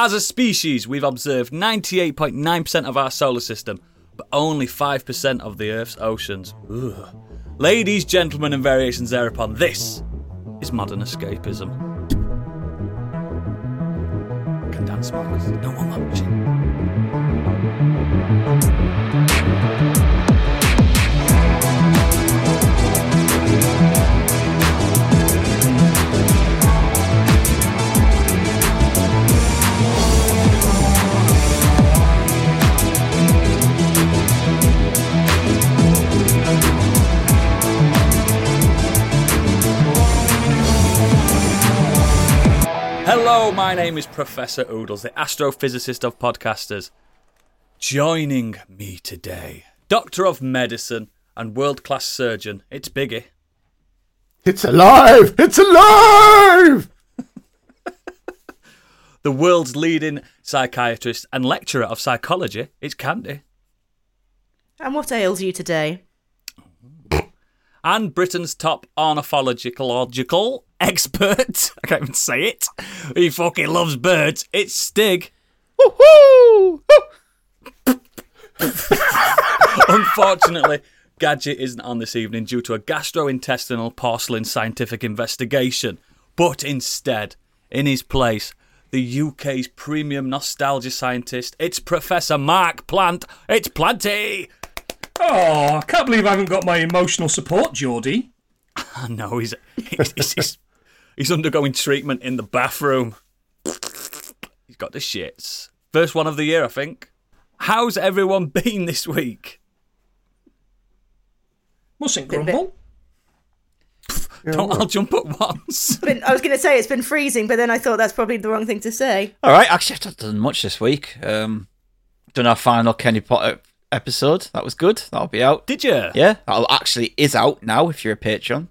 As a species, we've observed 98.9% of our solar system, but only 5% of the Earth's oceans. Ladies, gentlemen, and variations thereupon, this is modern escapism. No one Hello, my name is Professor Oodles, the astrophysicist of podcasters. Joining me today, Doctor of Medicine and world class surgeon, it's Biggie. It's alive! It's alive! The world's leading psychiatrist and lecturer of psychology, it's Candy. And what ails you today? And Britain's top ornithological expert, I can't even say it, he fucking loves birds, it's Stig. Woohoo! Unfortunately, Gadget isn't on this evening due to a gastrointestinal porcelain scientific investigation, but instead, in his place, the UK's premium nostalgia scientist, it's Professor Mark Plant. It's Planty! Oh, I can't believe I haven't got my emotional support, Geordie. I know he's, he's, he's, he's, he's undergoing treatment in the bathroom. He's got the shits. First one of the year, I think. How's everyone been this week? Mustn't grumble. Don't I'll jump at once. Been, I was going to say it's been freezing, but then I thought that's probably the wrong thing to say. All right, actually, I've not done much this week. Um, done our final Kenny Potter episode. That was good. That'll be out. Did you? Yeah, that actually is out now. If you're a patron,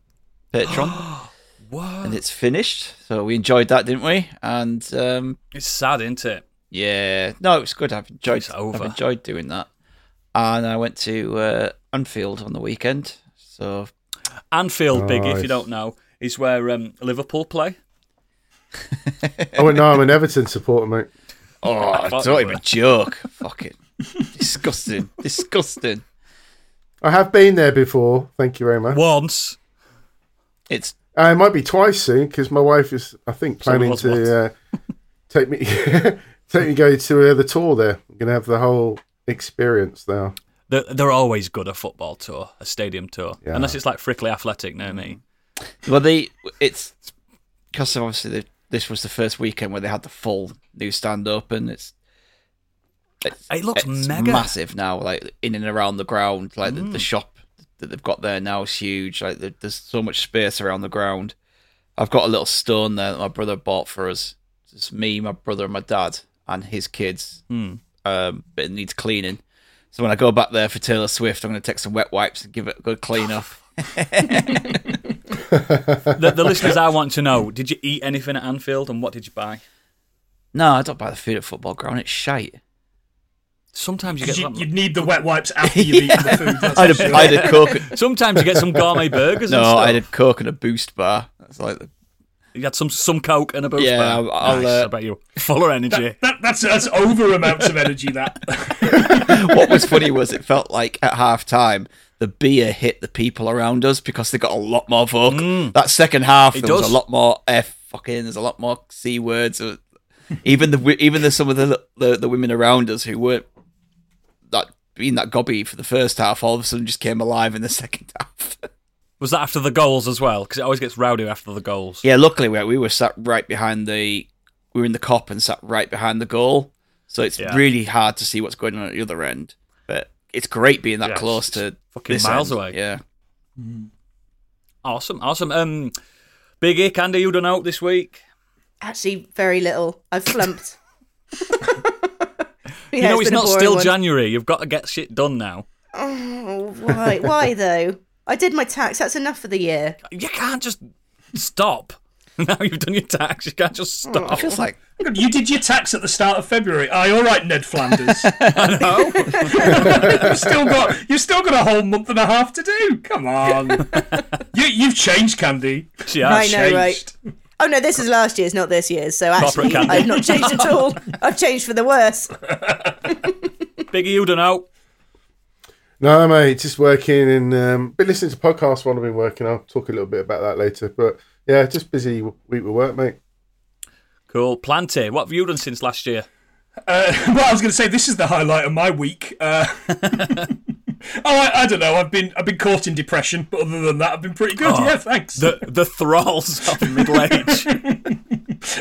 patron, What? and it's finished. So we enjoyed that, didn't we? And um, It's sad, isn't it? yeah, no, it was good. I've enjoyed. It's over. I've enjoyed doing that. And I went to uh, Anfield on the weekend. So Anfield, big if you don't know, is where um, Liverpool play. Oh, no, I'm an Everton supporter, mate. oh, thought don't you even were. joke. Fucking disgusting, disgusting. I have been there before. Thank you very much. Once. It's Uh, it might be twice soon because my wife is, I think, planning was once. to uh, take me take me go to uh, the tour there. I'm going to have the whole experience there. They're, they're always good a football tour, a stadium tour, Yeah. unless it's like Frickley Athletic near me. Well, they it's because obviously the, this was the first weekend where they had the full new stand up, and it's it's, It looks it's mega. massive now, like in and around the ground. Like the, the shop that they've got there now is huge. Like there's so much space around the ground. I've got a little stone there that my brother bought for us. It's me, my brother, and my dad, and his kids. Um, but it needs cleaning. So when I go back there for Taylor Swift, I'm going to take some wet wipes and give it a good clean up. The, the listeners, I want to know: Did you eat anything at Anfield, and what did you buy? No, I don't buy the food at football ground. It's shite. Sometimes you get You, some, would need the wet wipes after you've eaten the food. That's I for had, a, sure. I had a coke. sometimes you get some gourmet burgers. and No, stuff. I had a coke and a boost bar. That's like the, You had some some coke and a boost Yeah, bar. I'll- I'll, nice. uh, I bet you're full of energy. That, that's that's over amounts of energy. That what was funny was it felt like at half time the beer hit the people around us because they got a lot more folk. That second half It there was a lot more f fucking. There's a lot more c words. Even the even the some of the, the the women around us who weren't that being that gobby for the first half, all of a sudden just came alive in the second half. Was that after the goals as well? Because it always gets rowdy after the goals. Yeah, luckily we, we were sat right behind the we were in the Kop and sat right behind the goal, so it's Yeah. really hard to see what's going on at the other end. But it's great being that Yeah, close to fucking this miles end. away. Yeah, Awesome, awesome. Um, Big A Candy, you done out this week? Actually, very little. I've flumped. you know it's not still January. You've got to get shit done now. Oh, why? Why though? I did my tax. That's enough for the year. You can't just stop. now you've done your tax, you can't just oh, stop. it feels like you did your tax at the start of February. Aye, all right, Ned Flanders. No. you've still got you've still got a whole month and a half to do. Come on, you you've changed, Candy. She I has. know, right? Changed. Oh no, this is last year's, not this year's. So actually, candy. I've not changed at all. I've changed for the worse. Biggie, you don't know. No, mate, just working and um, been listening to podcasts while I've been working. I'll talk a little bit about that later. But yeah, just busy week with work, mate. Cool. Planty, what have you done since last year? Uh, well, I was going to say this is the highlight of my week. Uh, I, I don't know. I've been I've been caught in depression, but other than that, I've been pretty good. Oh, yeah, thanks. The the thralls of middle age.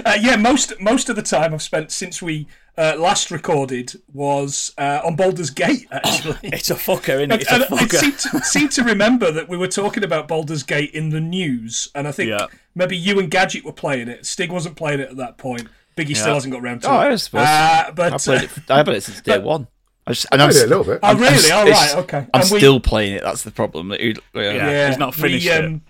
Uh, yeah, most most of the time I've spent since we uh, last recorded was uh, on Baldur's Gate. Actually, It's a fucker, isn't it? It's a and I seem to, seem to remember that we were talking about Baldur's Gate in the news, and I think Yeah. maybe you and Gadget were playing it. Stig wasn't playing it at that point. Biggie Yeah. still hasn't got round to Oh, it. I suppose. Uh, but I played uh, it. I played it since day one. I just, and I'm, Played it a s- little bit. oh, I'm- I'm really? s- All it's- right, okay. I'm we- still playing it. That's the problem. That yeah. Yeah. he's not finished it. um,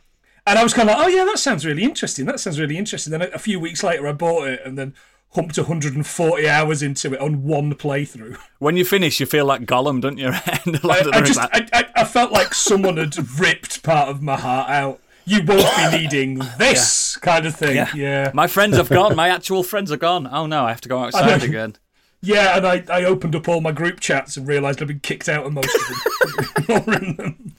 And I was kind of like, oh yeah, that sounds really interesting. That sounds really interesting. Then a, a few weeks later, I bought it and then humped 140 hours into it on one playthrough. When you finish, you feel like Gollum, don't you? I, Lord of the I just, I, I, I felt like someone had ripped part of my heart out. You won't be needing this kind of thing. Yeah. Yeah. My friends have gone. My actual friends are gone. Oh no, I have to go outside again. Yeah, and I, I opened up all my group chats and realised I'd been kicked out of most of them. Them.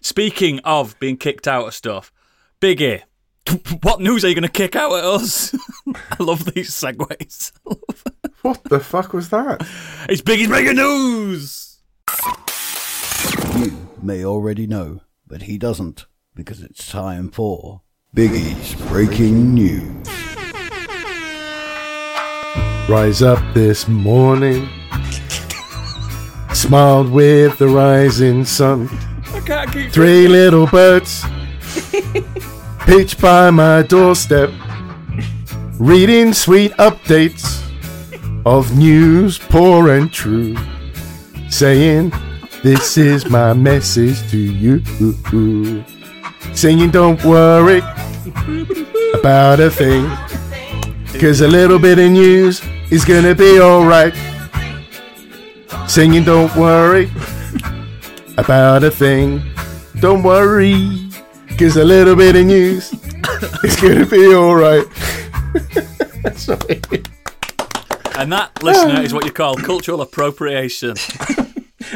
Speaking of being kicked out of stuff, Biggie, what news are you going to kick out at us? I love these segues. What the fuck was that? It's Biggie's breaking news. You may already know, but he doesn't, because it's time for Biggie's Breaking News. Rise up this morning, smiled with the rising sun. I can't keep. Three little birds pitch by my doorstep, reading sweet updates of news poor and true, saying, This is my message to you. Singing, Don't worry about a thing, cause a little bit of news is gonna be alright. Singing, Don't worry about a thing. Don't worry, cause a little bit of news is gonna be alright. And that, listener, is what you call cultural appropriation.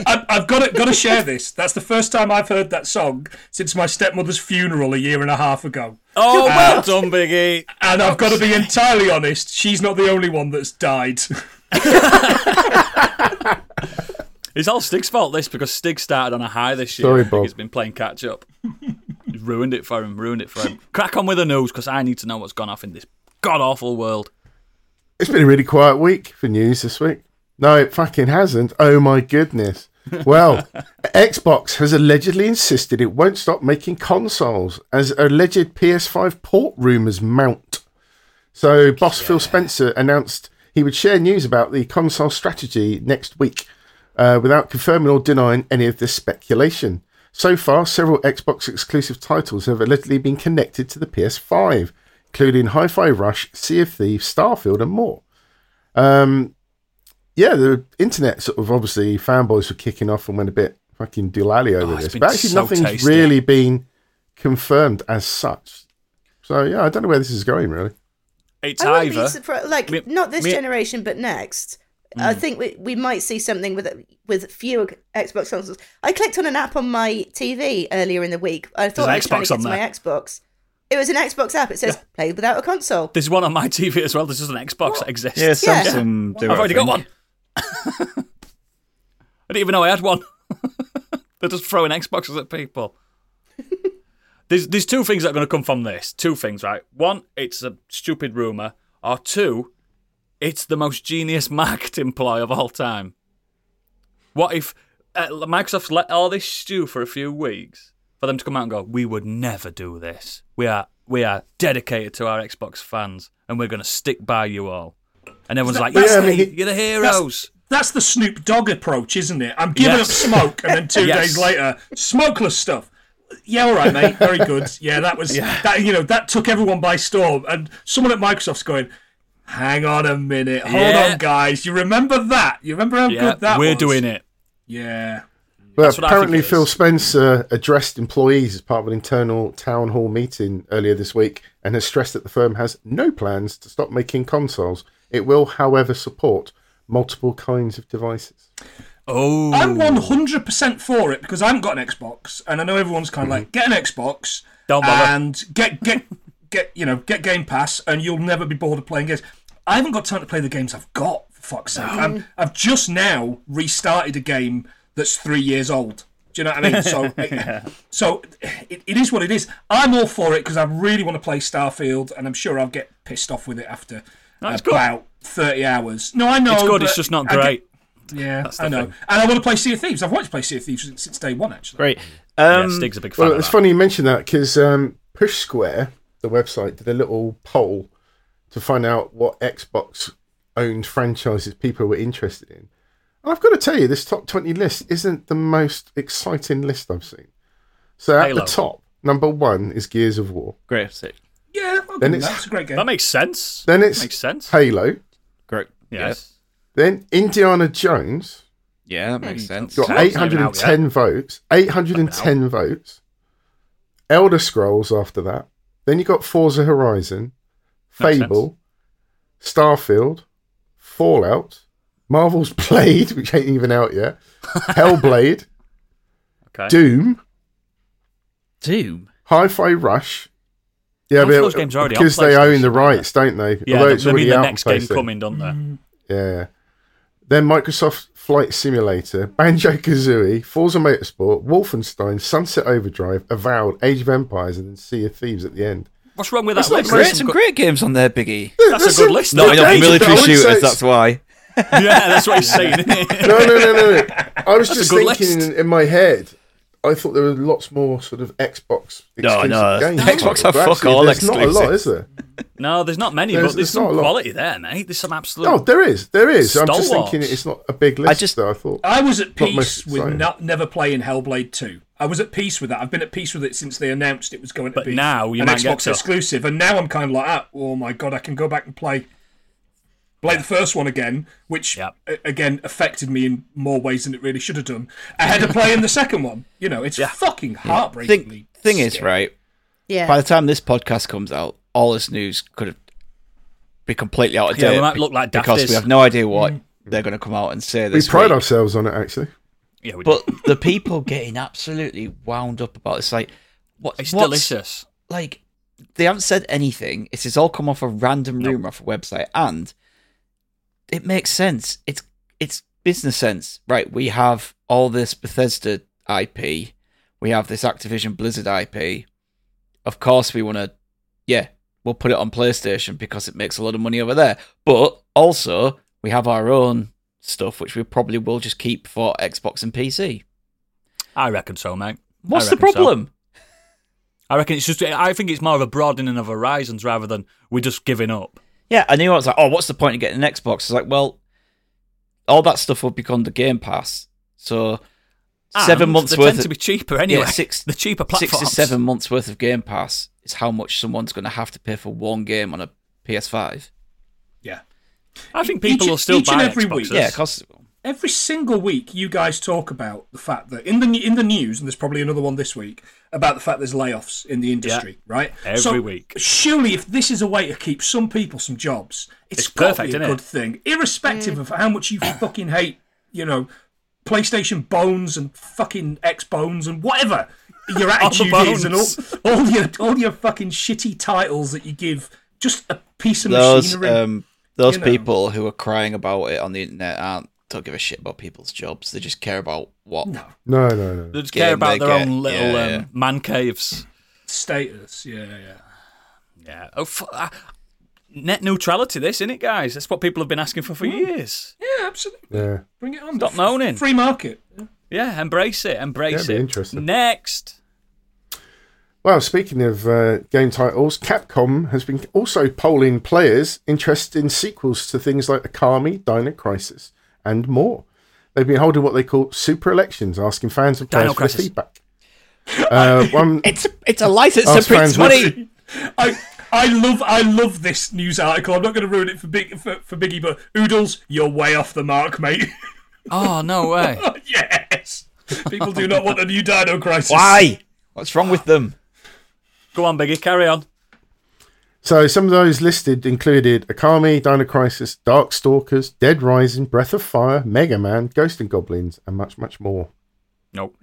I, I've got to got to share this. That's the first time I've heard that song since my stepmother's funeral a year and a half ago. Oh, uh, well done, Biggie. And I've got to be entirely honest. She's not the only one that's died. It's all Stig's fault, this, because Stig started on a high this year. Sorry, I think Bob. He's been playing catch up. He's ruined it for him, ruined it for him. Crack on with the news, because I need to know what's gone off in this god awful world. It's been a really quiet week for news this week. No, it fucking hasn't. Oh my goodness. Well, Xbox has allegedly insisted it won't stop making consoles as alleged PS5 port rumours mount. So, boss Phil Spencer announced he would share news about the console strategy next week uh, without confirming or denying any of this speculation. So far, several Xbox exclusive titles have allegedly been connected to the PS5, including Hi Fi Rush, Sea of Thieves, Starfield, and more. Um, yeah, the internet sort of obviously fanboys were kicking off and went a bit fucking doolally over Oh, this, but actually so nothing's tasty. really been confirmed as such. So yeah, I don't know where this is going really. It's I either. be surprised. Like Me- not this me- generation, but next. I hmm. think we, we might see something with with fewer Xbox consoles. I clicked on an app on my TV earlier in the week. I thought an I was trying Xbox to on get to my. Xbox. It was an Xbox app. It says play without a console. There's one on my TV as well. There's just an Xbox that exists. Yeah, Yeah. Samsung. do I've already I got one. I didn't even know I had one. They're just throwing Xboxes at people. there's there's two things that are going to come from this. Two things, right? One, it's a stupid rumor, or two, it's the most genius marketing ploy of all time. What if uh, Microsoft's let all this stew for a few weeks for them to come out and go, "We would never do this. We are we are dedicated to our Xbox fans, and we're going to stick by you all." And everyone's like, That's- "Yeah, I mean, you're the heroes." That's the Snoop Dogg approach, isn't it? I'm giving Yes. up smoke, and then two Yes. days later, smokeless stuff. Yeah, all right, mate. Very good. Yeah, that was that. You know, that took everyone by storm. And someone at Microsoft's going, "Hang on a minute, hold Yeah. on, guys. You remember that? You remember how Yeah, good that was we're was? doing it. Yeah, But That's what I think apparently, Phil is. Spencer addressed employees as part of an internal town hall meeting earlier this week and has stressed that the firm has no plans to stop making consoles. It will, however, support multiple kinds of devices. Oh, I'm 100% for it because I haven't got an Xbox, and I know everyone's kind of like, get an Xbox Don't bother. and get get get you know get Game Pass, and you'll never be bored of playing games. I haven't got time to play the games I've got. For fuck's sake, I'm, I've just now restarted a game that's three years old. Do you know what I mean? So, so it, it is what it is. I'm all for it because I really want to play Starfield, and I'm sure I'll get pissed off with it after That's good. about 30 hours. No, I know it's good. It's just not I get- great. yeah, the I know. thing. And I want to play Sea of Thieves. I've wanted to play Sea of Thieves since, since day one, actually. Great. yeah, Um, Stig's a big fan Well, of it's that. funny you mentioned that because um, Push Square, the website, did a little poll to find out what Xbox owned franchises people were interested in. And I've got to tell you, this top 20 list isn't the most exciting list I've seen. So at Halo. the top, number one is Gears of War. great. Sick. Yeah, I'll Then it's- that. A great game. That makes sense. Then it's makes sense. Halo. Great. Yes. Then Indiana Jones. Yeah, that makes hmm. sense. Got Sounds not even out 810 votes. 810 votes. Elder Scrolls after that. Then you got Forza Horizon, Fable, Starfield, Fallout, Marvel's Blade, which ain't even out yet, Hellblade, Okay. Doom, Doom. Hi-Fi Rush. Yeah, but those games are already on because they own the rights, don't they? Yeah, Although I it's mean already the out next on game coming, don't they? Mm. Yeah. Then Microsoft Flight Simulator, Banjo Kazooie, Forza Motorsport, Wolfenstein, Sunset Overdrive, Avowed, Age of Empires, and then Sea of Thieves at the end. What's wrong with that not list? Great, There's some good- great games on there, Biggie. That's a good list. Not enough Age military I say shooters. That's why. yeah, that's what he's saying. isn't? No, no, no, no, no. I was That's just thinking list. in, in my head. I thought there were lots more sort of Xbox No, exclusive no, games. Xbox have fuck actually, all There's not a lot, is there? no, there's not many, There's- but there's, there's not some a lot. quality there, mate. There's some absolute. Oh, there is, there is. I'm just thinking it's not a big list. I just- though, I thought. I was at Not peace with not, never playing Hellblade 2. I was at peace with that. I've been at peace with it since they announced it was going to But be now you an might Xbox get exclusive. And now I'm kind of like, ah, oh my god, I can go back and play play the first one again, which Yep. a- again affected me in more ways than it really should have done. Ahead of playing the second one. You know, it's fucking heartbreakingly. Thing, thing is, right? Yeah. By the time this podcast comes out, all this news could have be completely out of Yeah, date. we might look like because dafties. we have no idea what mm. they're going to come out and say We pride week. ourselves on it, actually. Yeah, we do. But the people getting absolutely wound up about it's like what? it's what's- delicious. Like they haven't said anything. It's just all come off a random rumor off a website, and it makes sense. It's it's business sense, right? We have all this Bethesda IP, we have this Activision Blizzard IP. Of course, we want to, yeah, we'll put it on PlayStation because it makes a lot of money over there. But also, we have our own stuff, which we probably will just keep for Xbox and PC. I reckon so, mate. What's the reckon so. problem? I reckon it's just. I think it's more of a broadening of horizons rather than we're just giving up. Yeah, I knew I was like, oh, what's the point of getting an Xbox? It's like, well, all that stuff will become the Game Pass. So seven months worth tend of to be cheaper anyway. yeah, six the cheaper six to seven months worth of Game Pass is how much someone's going to have to pay for one game on a PS5. Yeah. I think people Each- will still each and buy every Xboxes. week. Yeah, because every single week you guys talk about the fact that in the in the news and there's probably another one this week about the fact there's layoffs in the industry right Every so week. surely if this is a way to keep some people some jobs it's, It's got perfect, to be a isn't it? good thing irrespective of how much you fucking hate you know PlayStation bones and fucking X bones and whatever your attitude is and all, all your all your fucking shitty titles that you give just a piece of those machinery um, those you know. people who are crying about it on the internet aren't don't give a shit about people's jobs. They just care about what. no No, no, no. They just care about their get. own little Yeah, um, man caves. status yeah yeah Yeah. Oh, f- ah, net neutrality, this, isn't it, guys? That's what people have been asking for for years. yeah absolutely Yeah. bring it on Stop moaning. free market Yeah, embrace it. Embrace Yeah, it'd be it. interesting. Next. Well, speaking of uh, game titles, Capcom has been also polling players interested in sequels to things like Okami, Dino Crisis, and more. They've been holding what they call super elections, asking fans and Dino players for their feedback. Uh, one, It's a, it's a license to print money. I I love I love this news article. I'm not going to ruin it for big for, for Biggie, but Oodles, you're way off the mark, mate. Oh, no way. yes. People do not want a new Dino Crisis. Why? What's wrong with them? Go on, Biggie, carry on. So some of those listed included Okami, Dino Crisis, Darkstalkers, Dead Rising, Breath of Fire, Mega Man, Ghost and Goblins, and much, much more. Nope.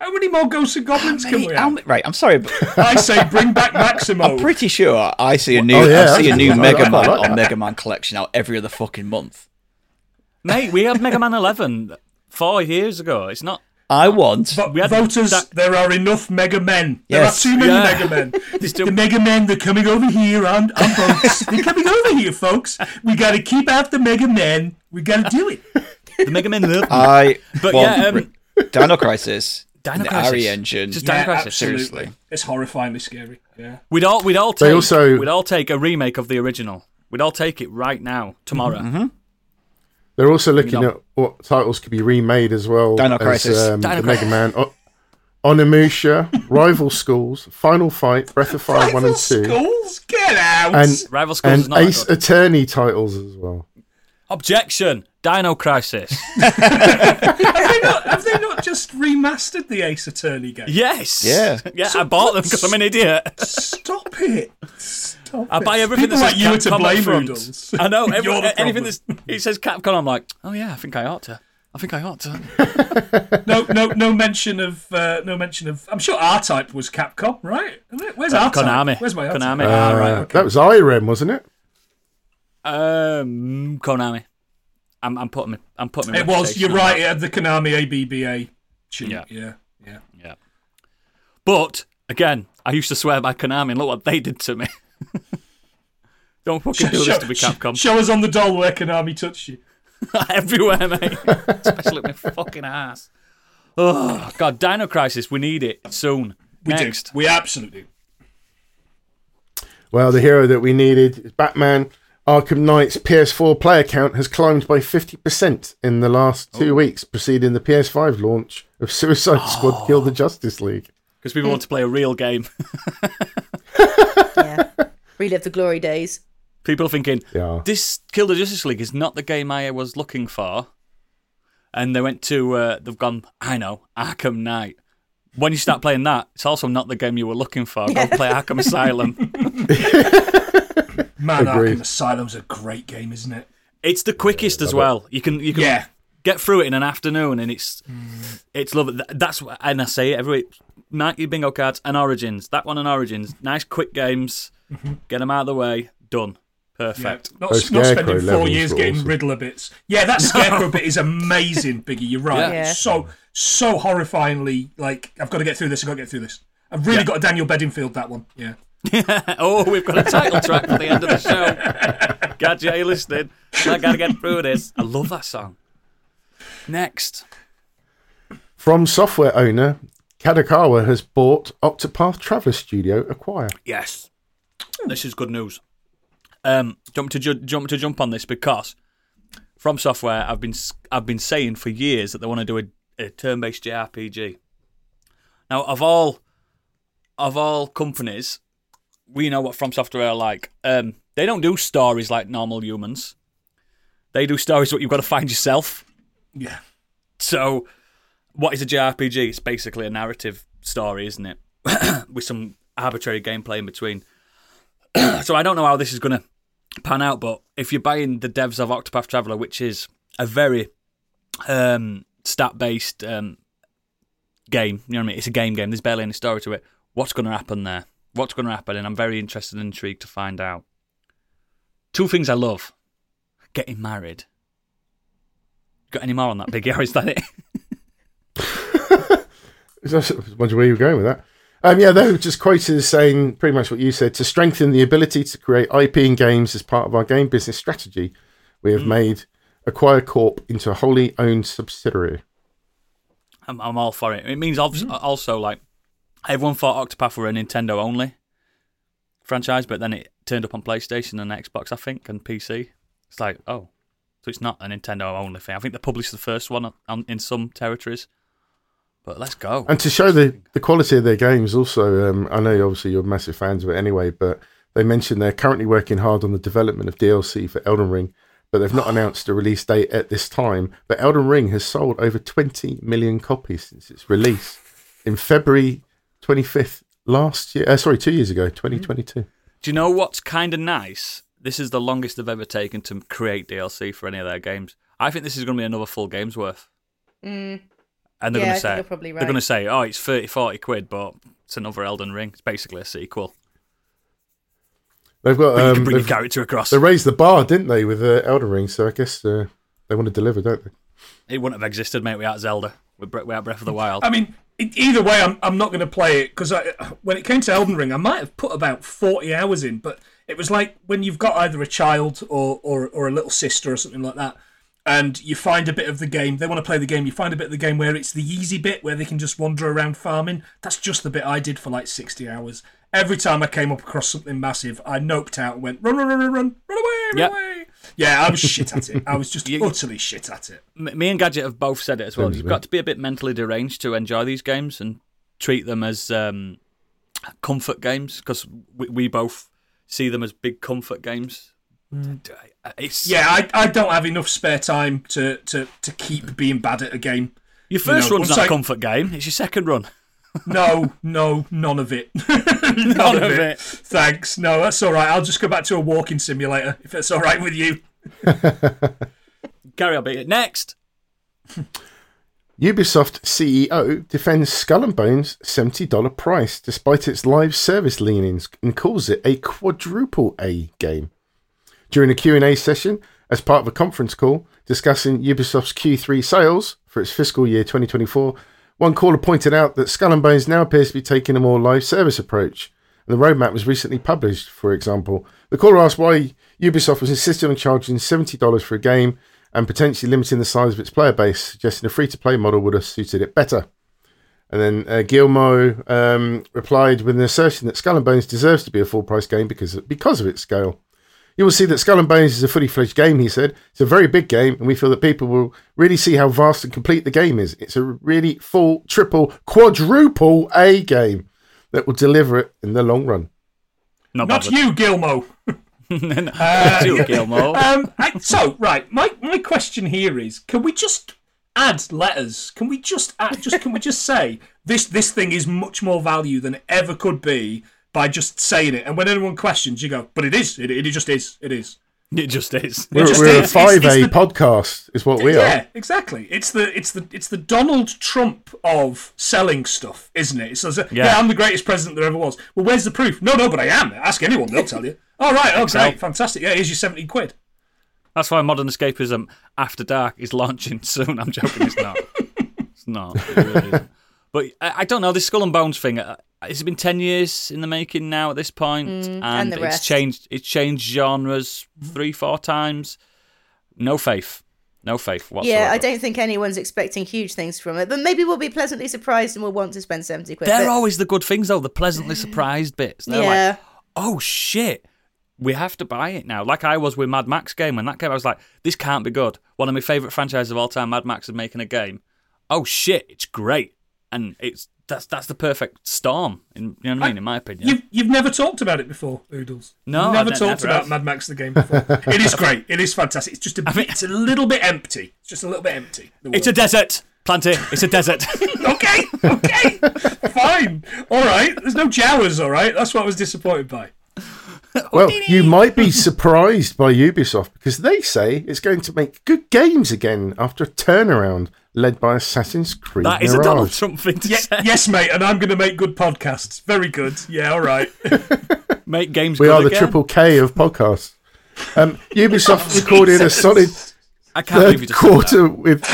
How many more Ghosts and Goblins can we How have? ma- right, I'm sorry, but I say bring back Maximo. I'm pretty sure I see a new Oh, yeah, I see a new Mega Man or Mega Man collection out every other fucking month. Mate, we had Mega Man 11 four years ago. It's not. I want Vo- voters, that- there are enough Mega Men. There are too many Yeah. Mega Men. There's too- the Mega Men, they're coming over here on, on boats. they're coming over here, folks. We got to keep out the Mega Men. We got to do it. The Mega Man 11. I But want yeah, um, Dino Crisis, Dino the Crisis. RE engine. Just Dino yeah, Crisis. absolutely. seriously. It's horrifyingly scary. Yeah. We'd all we'd all They take also- we'd all take a remake of the original. We'd all take it right now, tomorrow. Mm-hmm. They're also looking know. at what titles could be remade as well. Dino as, Crisis. um, Dino the Crisis. Mega Man. O- Onimusha, Rival Schools, Final Fight, Breath of Fire 1 and 2, Schools, get out. and, Rival Schools is and not Ace good. Attorney titles as well. Objection! Dino Crisis. have, they not, have they not just remastered the Ace Attorney game? yes. Yeah. Yeah, I bought them because I'm an idiot. Stop it. Stop I buy everything People that like says you are to Capcom blame, up front. I know. Every, You're the anything problem. that's it says Capcom, I'm like, oh yeah, I think I ought to. I think I ought to. No, no, no mention of, uh, no mention of. I'm sure R-Type was Capcom, right? Where's R-Type? Konami. Where's my R-Type? Konami. Ah, right. Uh, Okay. That was Irem, wasn't it? Um, Konami. I'm, I'm putting me. I'm putting me. It was. You're right. that. It had the Konami ABBA tune. Yeah. Yeah. Yeah. Yeah. But again, I used to swear by Konami, and look what they did to me. Don't fucking do this to me, Capcom. show us on the doll where Konami touched you. Everywhere, mate. Especially at my fucking ass. Oh God, Dino Crisis. We need it soon. We Next. do. We absolutely do. Well, the hero that we needed is Batman. Arkham Knight's PS4 player count has climbed by 50% in the last two Oh. weeks, preceding the PS5 launch of Suicide oh. Squad Kill the Justice League. Because people want to play a real game. Yeah. Relive the glory days. People are thinking, Yeah. this Kill the Justice League is not the game I was looking for. And they went to, uh, they've gone, I know, Arkham Knight. When you start playing that, it's also not the game you were looking for. Go play Arkham Asylum. Man, Agreed. Arkham Asylum's a great game, isn't it? It's the quickest as well. You can you can Yeah. get through it in an afternoon, and it's it's lovely. Th- That's what, and I say it every week. Nike bingo cards and Origins. That one and Origins. Nice quick games. Mm-hmm. Get them out of the way. Done. Yeah. Perfect. Not, oh, not spending four years getting awesome. Riddler bits. Yeah, that Scarecrow bit is amazing, Biggie. You're right. Yeah. Yeah. So, so horrifyingly, like, I've got to get through this, I've got to get through this. I've really got a Daniel Bedingfield, that one. Yeah. oh, we've got a title track for the end of the show. Gadget, you listening? I gotta get through this. I love that song. Next. From software owner, Kadokawa has bought Octopath Traveler Studio Acquire. Yes. This is good news. Um, jump to ju- jump to jump on this because from software, I've been I've been saying for years that they want to do a, a turn-based JRPG. Now, of all of all companies, we know what From Software are like. Um, they don't do stories like normal humans. They do stories what you've got to find yourself. Yeah. So, what is a JRPG? It's basically a narrative story, isn't it? With some arbitrary gameplay in between. so, I don't know how this is going to pan out, but if you're buying the devs of Octopath Traveler, which is a very um, stat based um, game, you know what I mean? It's a game game, there's barely any story to it. What's going to happen there? What's going to happen? And I'm very interested and intrigued to find out. Two things I love getting married. Got any more on that, Biggie? Or is that it? I was where you were going with that. Um, yeah, they were just quoted as saying pretty much what you said. To strengthen the ability to create IP in games as part of our game business strategy, we have made Acquire Corp into a wholly owned subsidiary. I'm, I'm all for it. It means obvi- also like everyone thought Octopath were a Nintendo only franchise, but then it turned up on PlayStation and Xbox, I think, and PC. It's like, oh, so it's not a Nintendo only thing. I think they published the first one on, in some territories, but let's go. And to show the, the quality of their games, also, um, I know obviously you're massive fans of it anyway, but they mentioned they're currently working hard on the development of DLC for Elden Ring, but they've not announced a release date at this time. But Elden Ring has sold over 20 million copies since its release in February 25th last year. Uh, sorry, two years ago, 2022. Do you know what's kind of nice? This is the longest they've ever taken to create DLC for any of their games. I think this is going to be another full game's worth. Mm. And they're Yeah, going to say you're probably they're going to say, "Oh, it's 30 40 quid, but it's another Elden Ring. It's basically a sequel. They've got But you can um, bring your they've- character across. they raised the bar, didn't they, with uh, Elden Ring? So I guess uh, they want to deliver, don't they? It wouldn't have existed, mate, without Zelda, without Breath of the Wild. I mean, either way, I'm, I'm not going to play it because when it came to Elden Ring, I might have put about 40 hours in, but it was like when you've got either a child or, or, or a little sister or something like that, and you find a bit of the game, they want to play the game, you find a bit of the game where it's the easy bit where they can just wander around farming. That's just the bit I did for like 60 hours. Every time I came up across something massive, I noped out and went, run, run, run, run, run, run away, run Yep. away. Yeah, I was shit at it. I was just You- utterly shit at it. Me and Gadget have both said it as well. You've got to be a bit mentally deranged to enjoy these games and treat them as um, comfort games because we, we both see them as big comfort games. It's Yeah, I, I don't have enough spare time to, to, to keep being bad at a game. Your first know, run's once not I- a comfort game. It's your second run. No, no, none of it. none, None of it. Thanks. No, that's all right. I'll just go back to a walking simulator if that's all right with you. Gary, I'll beat it next. Ubisoft CEO defends Skull and Bones' $70 price despite its live service leanings and calls it a quadruple A game. During a Q&A session as part of a conference call discussing Ubisoft's Q3 sales for its fiscal year 2024, one caller pointed out that Skull and Bones now appears to be taking a more live service approach. And the roadmap was recently published, for example. The caller asked why Ubisoft was insisting on charging $70 for a game and potentially limiting the size of its player base, suggesting a free to play model would have suited it better. And then uh, Guillemot um, replied with an assertion that Skull and Bones deserves to be a full price game because of, because of its scale. You will see that Skull and Bones is a fully fledged game, he said. It's a very big game, and we feel that people will really see how vast and complete the game is. It's a really full, triple, quadruple A game that will deliver it in the long run. Not, Not you, Gilmo. Not you, Gilmore. Um, I, so right, my my question here is: Can we just add letters? Can we just add, just can we just say this this thing is much more value than it ever could be by just saying it? And when anyone questions, you go, "But it is. It, it just is. It is." it just is. We're, just we're a is. It's- it's 5A the- podcast, is what we yeah, are. Yeah, exactly. It's the it's the it's the Donald Trump of selling stuff, isn't it? It's as yeah. Yeah. I'm the greatest president there ever was. Well, where's the proof? No, no, but I am. Ask anyone, they'll tell you. All right, oh Excel. great, fantastic. Yeah, here's your seventy quid. That's why Modern Escapism After Dark is launching soon. I'm joking, it's not. it's not. It really isn't. But I, I don't know, this Skull and Bones thing, uh, has been 10 years in the making now at this point? and Mm, and the it's rest. changed It's changed genres three, four times. No faith. No faith whatsoever. Yeah, I don't think anyone's expecting huge things from it, but maybe we'll be pleasantly surprised and we'll want to spend 70 quid. They're but- always the good things, though, the pleasantly surprised bits. They're yeah. like, oh shit, we have to buy it now. Like I was with Mad Max game when that came, I was like, this can't be good. One of my favourite franchises of all time, Mad Max, is making a game. Oh shit, it's great, and it's that's that's the perfect storm. In, you know what I mean? In my opinion, You've you've never talked about it before, Oodles. No, You've never I talked never about have. Mad Max the game before. it is great. It is fantastic. It's just a bit, mean- it's a little bit empty. It's just a little bit empty. it's a desert, Planty. It's a desert. okay, okay, fine, all right. There's no Jawas, all right. That's what I was disappointed by. Well, you might be surprised by Ubisoft because they say it's going to make good games again after a turnaround led by Assassin's Creed that is a Donald Trump thing to Yeah, say. yes, mate, and I'm going to make good podcasts. Very good. Yeah, all right. Make games. we good are the again. triple K of podcasts. Um, Ubisoft recorded a solid I can't believe you third just quarter with.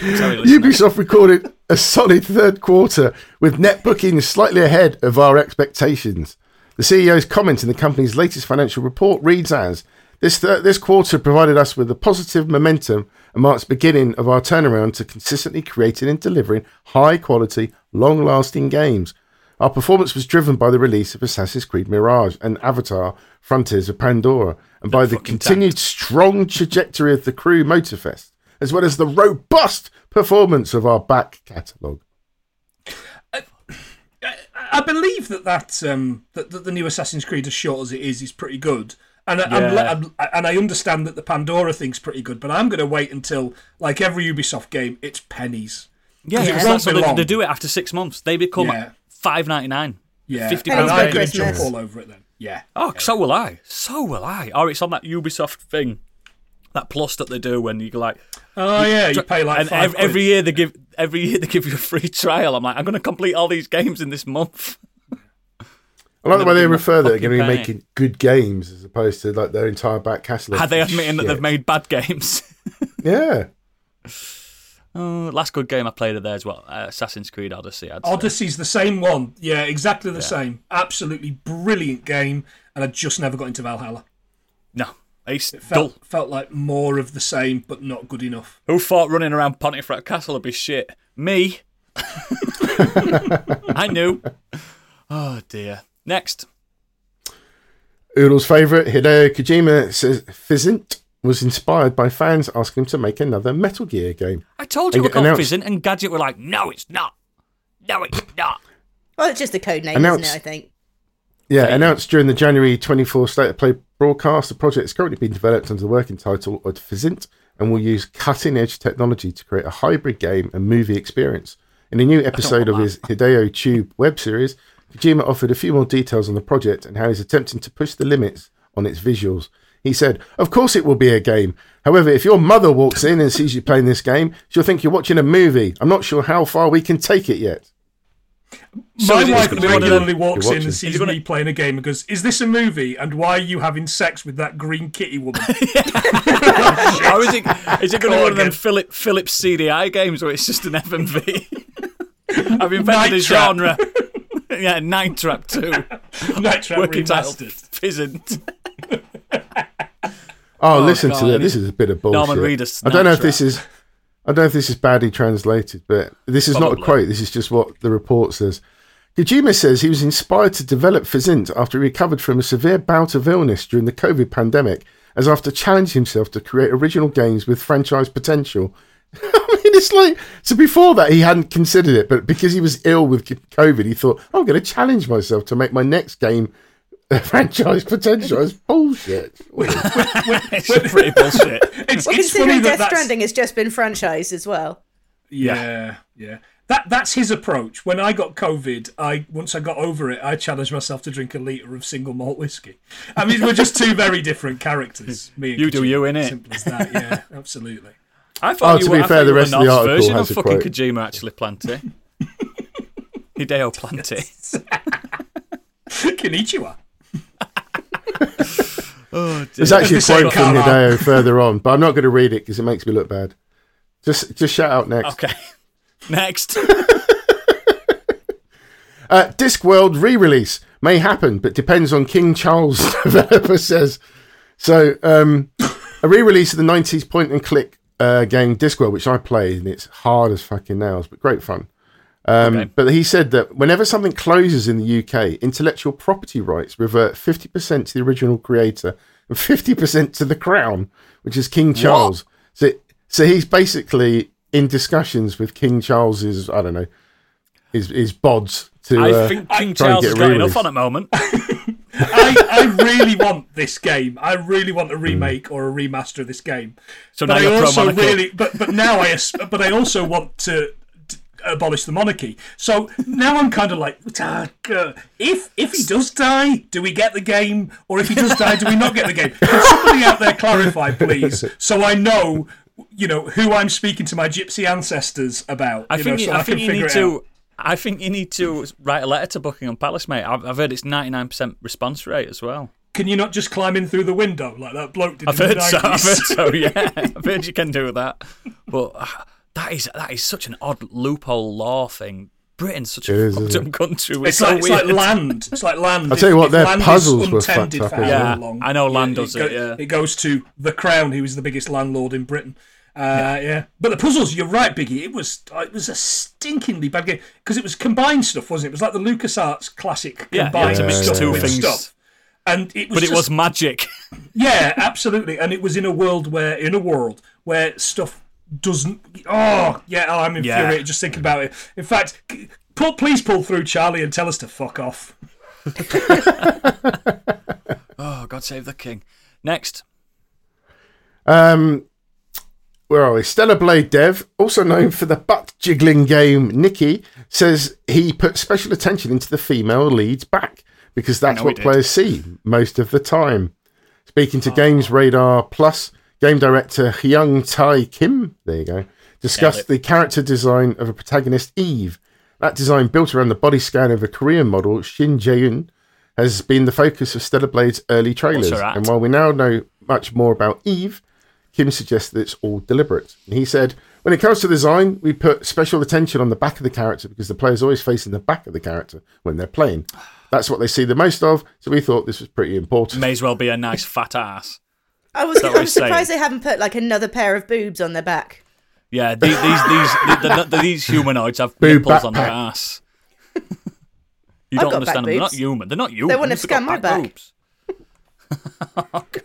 Sorry. Ubisoft recorded a solid third quarter with net bookings slightly ahead of our expectations. The CEO's comment in the company's latest financial report reads as this, th- this quarter provided us with a positive momentum and marks the beginning of our turnaround to consistently creating and delivering high quality, long lasting games. Our performance was driven by the release of Assassin's Creed Mirage and Avatar Frontiers of Pandora, and by the continued strong trajectory of the Crew Motorfest, as well as the robust performance of our back catalogue. I believe that that, um, that that the new Assassin's Creed, as short as it is, is pretty good. And I, I'm, I'm, and I understand that the Pandora thing's pretty good, but I'm going to wait until, like every Ubisoft game, it's pennies. Yeah, yeah. won't So be they, they do it after six months. They become Yeah. five ninety nine. Yeah, Fifty pounds I'm going to jump all over it then. Yeah. Oh, so will I. So will I. Or it's on that Ubisoft thing, that plus that they do when you go like, Oh yeah, you pay like and every quid. year they give every year they give you a free trial. I'm like, I'm going to complete all these games in this month. I like the way they refer that they're going to be paying. making good games as opposed to like their entire back catalogue. Had they admitting that they've made bad games? Yeah. oh, last good game I played of theirs, what uh, Assassin's Creed Odyssey. I'd say. Odyssey's the same one. Yeah, exactly the same. Absolutely brilliant game, and I just never got into Valhalla. No, it's dull. Felt felt like more of the same, but not good enough. Who thought running around Pontefract Castle would be shit? Me. I knew. Oh dear. Next. Oodle's favourite, Hideo Kojima, says Physint was inspired by fans asking him to make another Metal Gear game. I told you And we're called announced- Fizzin, and Gadget were like, no, it's not. No, it's not. Well, it's just a code name, Announced- isn't it? I think. Yeah, announced during the January 24 State of Play broadcast, the project is currently being developed under the working title of Physint and will use cutting edge technology to create a hybrid game and movie experience. In a new episode of his Hideo Tube web series, Kojima offered a few more details on the project and how he's attempting to push the limits on its visuals. He said, Of course it will be a game. However, if your mother walks in and sees you playing this game, she'll think you're watching a movie. I'm not sure how far we can take it yet. So My wife gonna one of regularly walks in and sees gonna- me playing a game and goes, "Is this a movie? And why are you having sex with that green kitty woman?" or is it, is it going to be one of them again. Philip, Philips CDI games where it's just an FMV? I've invented Night a Trap. genre. yeah, Night Trap 2. Night Trap Working title, remastered. Physint. Oh, oh, listen to God, that. I This is a bit of bullshit. Norman Reedus I don't know if this is. I don't know if this is badly translated, but this is not a quote. This is just what the report says. Kojima says he was inspired to develop Physint after he recovered from a severe bout of illness during the COVID pandemic, as after challenging himself to create original games with franchise potential. I mean, it's like so. Before that, he hadn't considered it, but because he was ill with COVID, he thought, "I'm going to challenge myself to make my next game a franchise potential." is bullshit. it's pretty bullshit. It's, Well, it's considering funny that Death that's Stranding has just been franchised as well. yeah, yeah. That that's his approach. When I got COVID, I once I got over it, I challenged myself to drink a liter of single malt whiskey. I mean, we're just two very different characters. Me and You do Kojima. you, innit? Simple as that. Yeah, absolutely. I thought Oh, you to were, be I fair, the rest of the article version has of a fucking quote. Kojima, actually, Planty. Hideo Planty. Konnichiwa. Oh. There's actually a quote from. Hideo further on, but I'm not going to read it because it makes me look bad. Just, just shout out next. Okay. Next. Uh, Discworld re-release may happen, but depends on King Charles. Developer says. So, um, a re-release of the '90s point-and-click uh, game Discworld, which I played, and it's hard as fucking nails, but great fun. Um, Okay. But he said that whenever something closes in the UK, intellectual property rights revert 50% to the original creator and 50% to the crown, which is King Charles. So, so he's basically in discussions with King Charles's, I don't know, his his bods to. I uh, think King try and Charles get has a got re-release. enough on at the moment. I, I really want this game. I really want a remake or a remaster of this game. So now but you're I also really, but but now I, but I also want to d- abolish the monarchy. So now I'm kind of like, "Ah, uh, if if he does die, do we get the game? Or if he does die, do we not get the game? Can somebody out there clarify, please, so I know, you know, who I'm speaking to my gypsy ancestors about. I you think know, you, so I I, think can you need to. out. I think you need to write a letter to Buckingham Palace, mate. I've, I've heard it's ninety nine percent response rate as well. Can you not just climb in through the window like that bloke did? I've in the heard so. I've heard so. Yeah, I've heard you can do that. But uh, that is that is such an odd loophole law thing. Britain's such It a is, fucked isn't up country. We're It's so like it's like land. It's like land. I'll tell you what, if their land puzzles were fucked up as however long, I know land does go- it, yeah. it goes to the Crown, who is the biggest landlord in Britain. Uh, yeah. but the puzzles, you're right, Biggie. It was it was a stinkingly bad game because it was combined stuff, wasn't it? It was like the LucasArts classic Yeah, combined yeah, to stuff two with things. stuff. And it was but it just- was magic. yeah, absolutely. And it was in a world where, in a world where stuff doesn't. Oh, yeah. Oh, I'm Yeah. infuriated just thinking about it. In fact, c- pull, please pull through Charlie and tell us to fuck off. Oh god, God save the king. Next. Um, where are we? Stellar Blade Dev, also known for the butt jiggling game Nikke, says he put special attention into the female lead's back because that's what players see most of the time. Speaking to Games Radar Plus, game director Hyung Tai Kim, there you go, discussed the character design of a protagonist Eve. That design, built around the body scan of a Korean model, Shin Jae-eun, has been the focus of Stellar Blade's early trailers. And while we now know much more about Eve, Kim suggests that it's all deliberate. And he said, when it comes to design, we put special attention on the back of the character because the player's always facing the back of the character when they're playing. That's what they see the most of, so we thought this was pretty important. May as well be a nice fat ass. I was. that what I'm he's saying? surprised they haven't put like another pair of boobs on their back. Yeah, these these these, the, the, these humanoids have Boob nipples on their ass. You I've don't got understand back them. They're not human. They're not human. They wanna They've scan my back. boobs. Oh, God.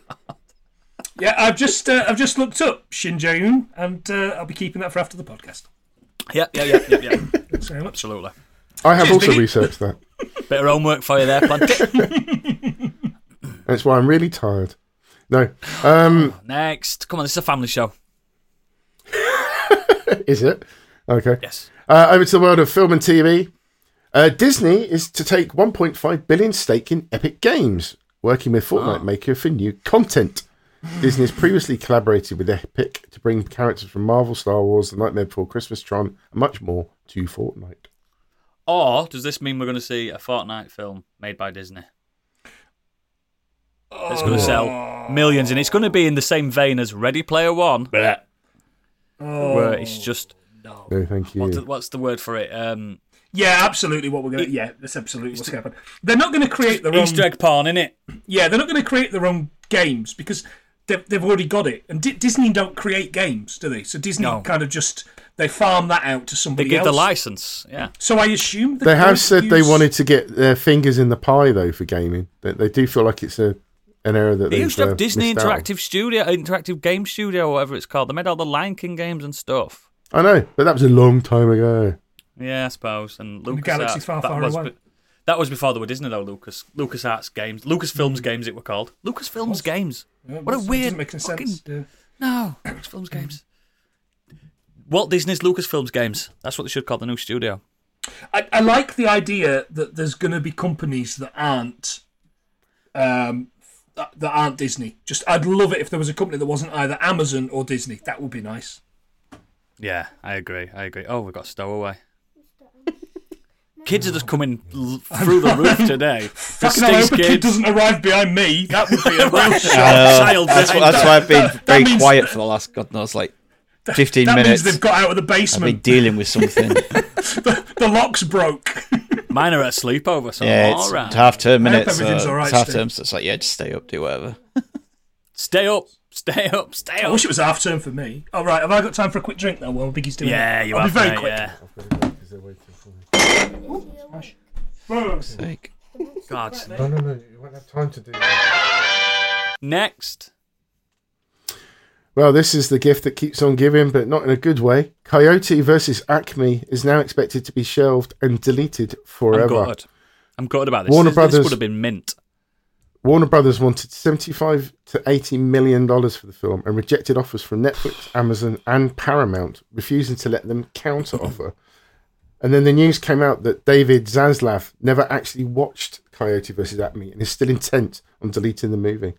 Yeah, I've just uh, I've just looked up Shin Jae-eun, and uh, I'll be keeping that for after the podcast. Yeah, yeah, yeah, yeah, yeah. Thanks very much. Absolutely. I have Cheers, also Biggie. researched that. Bit of homework for you there, Planty. That's why I'm really tired. No. Um, Next. Come on, this is a family show. is it? Okay. Yes. Uh, over to the world of film and TV. Uh, Disney is to take 1.5 billion stake in Epic Games, working with Fortnite maker for new content. Disney has previously collaborated with Epic to bring characters from Marvel, Star Wars, The Nightmare Before Christmas, Tron, and much more to Fortnite. Or does this mean we're going to see a Fortnite film made by Disney? It's going to sell millions, and it's going to be in the same vein as Ready Player One, where it's just No, thank you. what's the, what's the word for it? Um, Yeah, absolutely. What we're gonna yeah, that's absolutely what's going to happen. They're not going to create their own. Easter egg porn, it? Yeah, they're not going to create their own games because they've, they've already got it. And Di- Disney don't create games, do they? So Disney No. kind of just they farm that out to somebody. They give else. the license. Yeah. So I assume They have don't said they wanted to get their fingers in the pie, though, for gaming. They, they do feel like it's a an area that They they've, used to have uh, Disney missed out. Interactive Studio, Interactive Game Studio, whatever it's called. They made all the Lion King games and stuff. I know, but that was a long time ago. Yeah, I suppose. And the Lucas galaxy far, that far was away. be- that was before there were Disney though. Lucas Lucas Arts games, Lucasfilms games, it were called Lucasfilms games. Yeah, What a weird doesn't make fucking- sense. Yeah. No, Lucasfilms games. Walt Disney's Lucasfilms games. That's what they should call the new studio. I, I like the idea that there's going to be companies that aren't um, that, that aren't Disney. Just I'd love it if there was a company that wasn't either Amazon or Disney. That would be nice. Yeah, I agree. I agree. Oh, we've got stowaway. Kids are just coming l- through the roof today. Fucking hell, I hope a kid doesn't arrive behind me. That would be a real shock. Child That's, behind that's why I've been that very means- quiet for the last god knows like fifteen That minutes. means they've got out of the I've been basement. dealing with something. the locks broke. Mine are at sleepover, so yeah, all it's right. half term I hope minutes. everything's So all right, it's half Steve. term, so it's like yeah, just stay up, do whatever. Stay up, stay up, stay I up. wish it was half term for me. All right, have I got time for a quick drink now? While Biggie's doing Yeah, it? you I'll have be very mate, quick. Yeah. Sake. God. No, no, no, you won't have time to do that. Next. Well, this is the gift that keeps on giving, but not in a good way. Coyote versus Acme is now expected to be shelved and deleted forever. I'm gutted. I'm gutted about this. Warner this, Brothers- This would have been mint. Warner Brothers wanted 75 to 80 million dollars for the film and rejected offers from Netflix, Amazon, and Paramount, refusing to let them counter offer. And then the news came out that David Zaslav never actually watched Coyote versus Acme and is still intent on deleting the movie.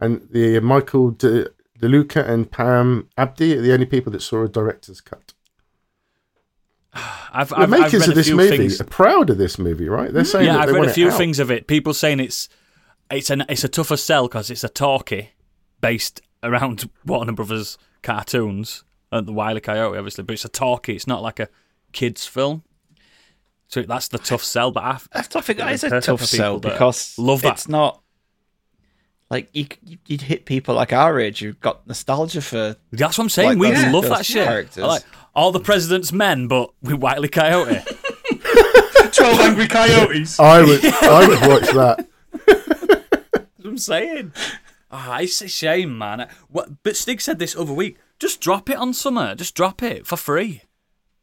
And the Michael De, DeLuca and Pam Abdi are the only people that saw a director's cut. I've, The I've, I've makers read of this movie things. are proud of this movie, right? They're saying Yeah, that I've they read want a few things of it. People saying it's it's an it's a tougher sell because it's a talkie based around Warner Brothers cartoons and the Wile E. Coyote, obviously, but it's a talkie. It's not like a kids film. So that's the tough sell. But I, I think that is a tough sell because love that. it's not like you you- you'd hit people like our age who've got nostalgia for that's what I'm saying. Like we those- love those that shit. characters. Like all the president's men, but with Wile E. Coyote. Twelve angry coyotes. I would, I would watch that. That's what I'm saying. Ah, it's a shame, man. What, but Stig said this other week. Just drop it on summer. Just drop it for free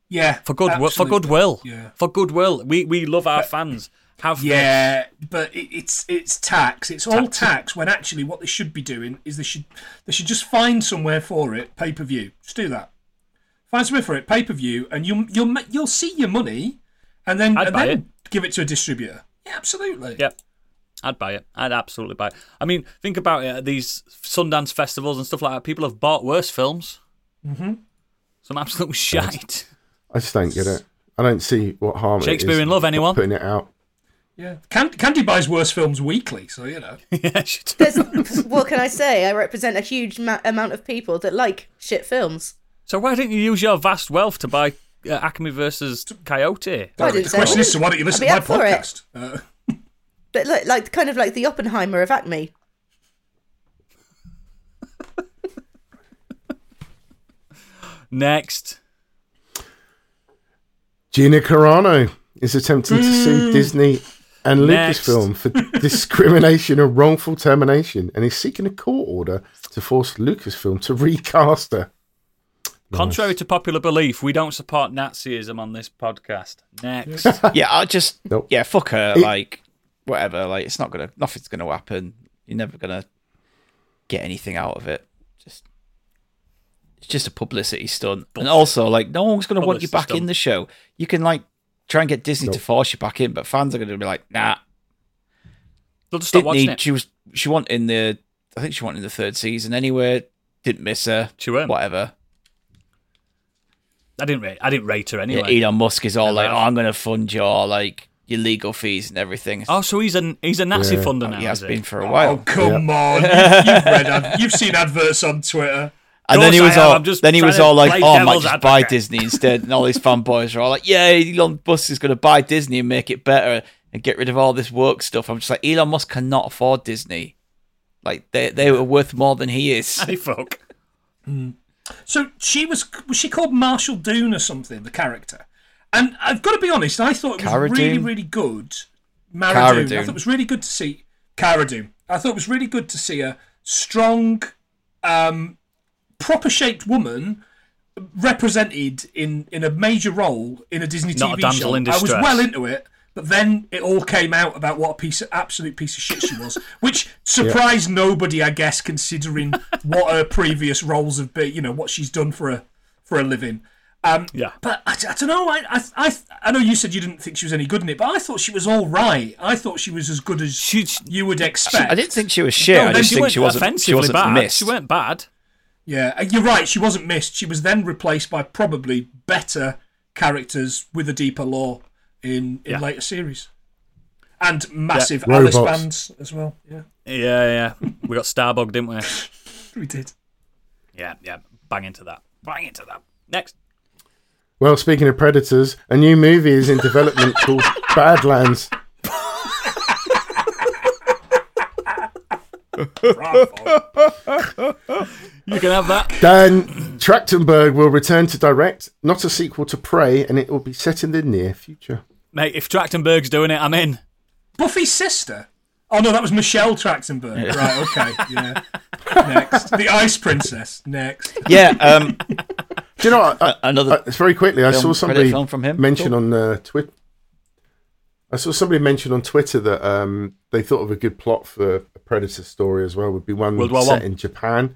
Yeah, for good for goodwill. Yeah. For goodwill. We we love our fans, Have this. Yeah, but it, it's it's tax. It's all tax. When actually, what they should be doing is they should they should just find somewhere for it. Pay per view. Just do that. Find somewhere for it. Pay per view, and you'll you'll ma- you'll see your money, and then I'd and buy then give it to a distributor. Yeah, absolutely. Yep. I'd buy it. I'd absolutely buy it. I mean, think about it. at These Sundance festivals and stuff like that. People have bought worse films. Mm-hmm. Some absolute shite. I just don't get it. I don't see what harm. Shakespeare is in Love, not anyone? Putting it out. Yeah. Can- Candy buys worse films weekly, so you know. yeah, she does. What can I say? I represent a huge ma- amount of people that like shit films. So why didn't you use your vast wealth to buy uh, Acme versus Coyote? I didn't the question is, so why don't you listen to my be up for it. podcast? Uh, But look, like kind of like the Oppenheimer of Acme. Next. Gina Carano is attempting to sue Disney and Lucasfilm for discrimination and wrongful termination, and is seeking a court order to force Lucasfilm to recast her. Contrary to popular belief, we don't support Nazism on this podcast. Next. yeah, I just Nope. yeah, fuck her. It- like whatever. Like it's not gonna, nothing's gonna happen. You're never gonna get anything out of it. Just it's just a publicity stunt. And also, like no one's gonna want you Publicity back in the show. You can like try and get Disney to force you back in, but fans are gonna be like, nah. They'll just stop Didn't watching need. it. She was. She went in the. I think she went in the third season anyway. Didn't miss her. She weren't. Whatever. I didn't rate. I didn't rate her Yeah, anyway. Elon Musk is all Never like, "Oh, I'm going to fund your like your legal fees and everything." Oh, so he's an he's a Nazi Yeah. funder now. he has is been he? for a while. oh, while. come on. You've, you've, read ad- you've seen adverts on Twitter. And then he was I all, just then he was all like, "Oh, I might devil's just buy advocate." Disney instead." And all these fanboys are all like, "Yeah, Elon Musk is going to buy Disney and make it better and get rid of all this woke stuff." I'm just like, Elon Musk cannot afford Disney. Like they they were worth more than he is. Hey, fuck. So she was was she called Marshall Doon or something, the character? And I've got to be honest, I thought it was Cara really, Dune? really good. Mara Cara Dune. I thought it was really good to see Cara Dune. I thought it was really good to see a strong, um, proper shaped woman represented in in a major role in a Disney Not a TV damsel show. in I was well into it. But then it all came out about what a piece of absolute piece of shit she was, which surprised nobody, I guess, considering what her previous roles have been. You know what she's done for a for a living. Um, Yeah. but I, I don't know. I, I I I know you said you didn't think she was any good in it, but I thought she was all right. I thought she was as good as She, you would expect. I didn't think she was shit. No, I then just she think weren't she wasn't. She offensively wasn't bad. missed. She weren't bad. Yeah, uh, you're right. She wasn't missed. She was then replaced by probably better characters with a deeper lore in in Yeah. later series, and massive Yeah. Alice Robots. bands as well. Yeah, Yeah, yeah. We got Starbug, didn't we? we did. Yeah, yeah. Bang into that. Bang into that. Next. Well, speaking of predators, a new movie is in development called Badlands. You can have that. Dan Trachtenberg will return to direct, not a sequel to Prey, and it will be set in the near future. Mate, if Trachtenberg's doing it, I'm in. Buffy's sister. Oh no, that was Michelle Trachtenberg. Right. Okay. Yeah. Next, the Ice Princess. Next. yeah. Um. Do you know what? I, Another. I, very quickly, I saw somebody film from him? mention Cool. on uh, Twitter. I saw somebody mention on Twitter that um, they thought of a good plot for a Predator story as well. Would be one World set One. in Japan,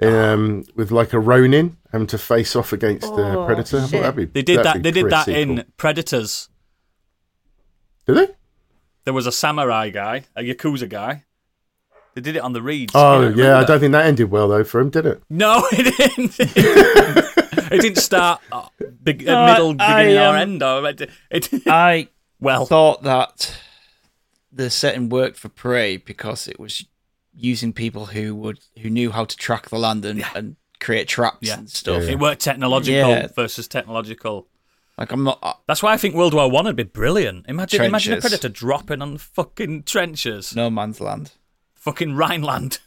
um, with like a Ronin having to face off against the Oh, Predator. I thought shit. that'd be- They did that. that'd They be did that pretty in cool. Predators. Did they? There was a samurai guy, a yakuza guy. They did it on the reeds. Oh You know, yeah, remember I that? don't think that ended well though for him, did it? No, it didn't. it didn't start uh, big, uh, No, middle, I, beginning, or um, end. Or it, it, I well, thought that the setting worked for Prey because it was using people who would who knew how to track the land and, and create traps Yeah. and stuff. it worked technological Yeah. versus technological. Like I'm not. uh, That's why I think World War One would be brilliant. Imagine, imagine a predator dropping on fucking trenches, No man's land. fucking Rhineland.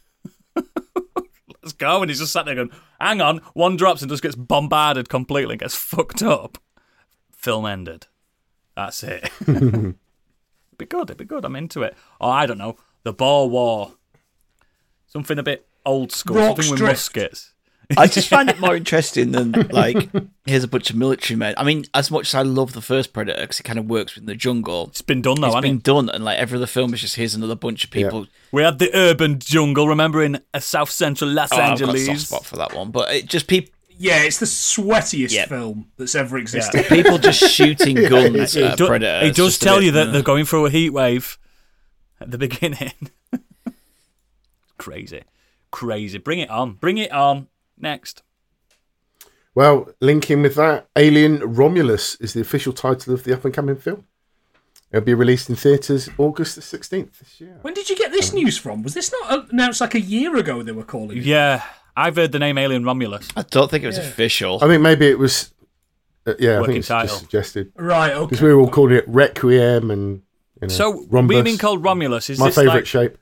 Let's go, and he's just sat there going, "Hang on!" One drops and just gets bombarded completely, and gets fucked up. Film ended. That's it. it'd be good. It'd be good. I'm into it. Or I don't know, the Boer War. Something a bit old school. Rorke's something with Drift. muskets. I just find it more interesting than like here's a bunch of military men. I mean, as much as I love the first Predator because it kind of works in the jungle, It's been done though, it's hasn't been it? done, and like every other film is just here's another bunch of people. We had the urban jungle, remember in uh, South Central Los Oh, I've got a Angeles. soft spot for that one, but it just people Yeah, it's the sweatiest Yeah. film that's ever existed. people just shooting guns It, at do- Predator. it does tell bit, you that uh, they're going through a heat wave at the beginning. crazy, crazy. Bring it on, bring it on. Next. Well, linking with that, Alien Romulus is the official title of the up and coming film. It'll be released in theatres August the 16th this year. When did you get this news from? Was this not announced like a year ago? They were calling it. Yeah, I've heard the name Alien Romulus. I don't think it was official. I think maybe it was, uh, yeah, I Working think it's title. just suggested. Right. Okay. Because we were all calling it Requiem and, you know, So, Rhombus. being called Romulus is My favourite like, shape.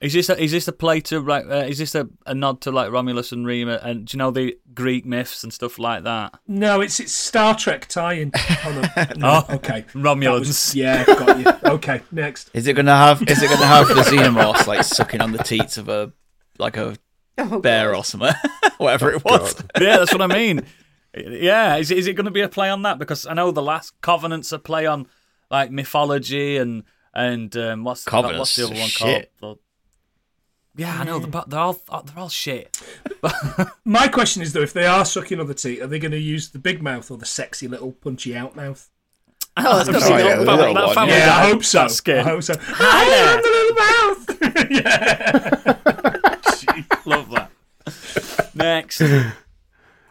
is this a, is this a play to like uh, is this a, a nod to like Romulus and Remus and do you know the Greek myths and stuff like that? No, it's it's Star Trek tie-in. Hold on. No, Oh, okay. That Romulans. was- yeah, got you. Okay, next. Is it gonna have? Is it gonna have the xenomorphs like sucking on the teats of a like a Oh, bear or something, whatever it was? yeah, that's what I mean. Yeah, is, is it going to be a play on that? Because I know the last Covenant's a play on like mythology and and um, what's Covenant's what's the other one shit. called? The- yeah, I know, but they're all they're all shit. My question is though, if they are sucking on the teeth, are they going to use the big mouth or the sexy little punchy out mouth? Oh, that's Oh, yeah, the little one, family Yeah, guy, I hope so. that. I hope so. I'm the little mouth. yeah. Love that. Next,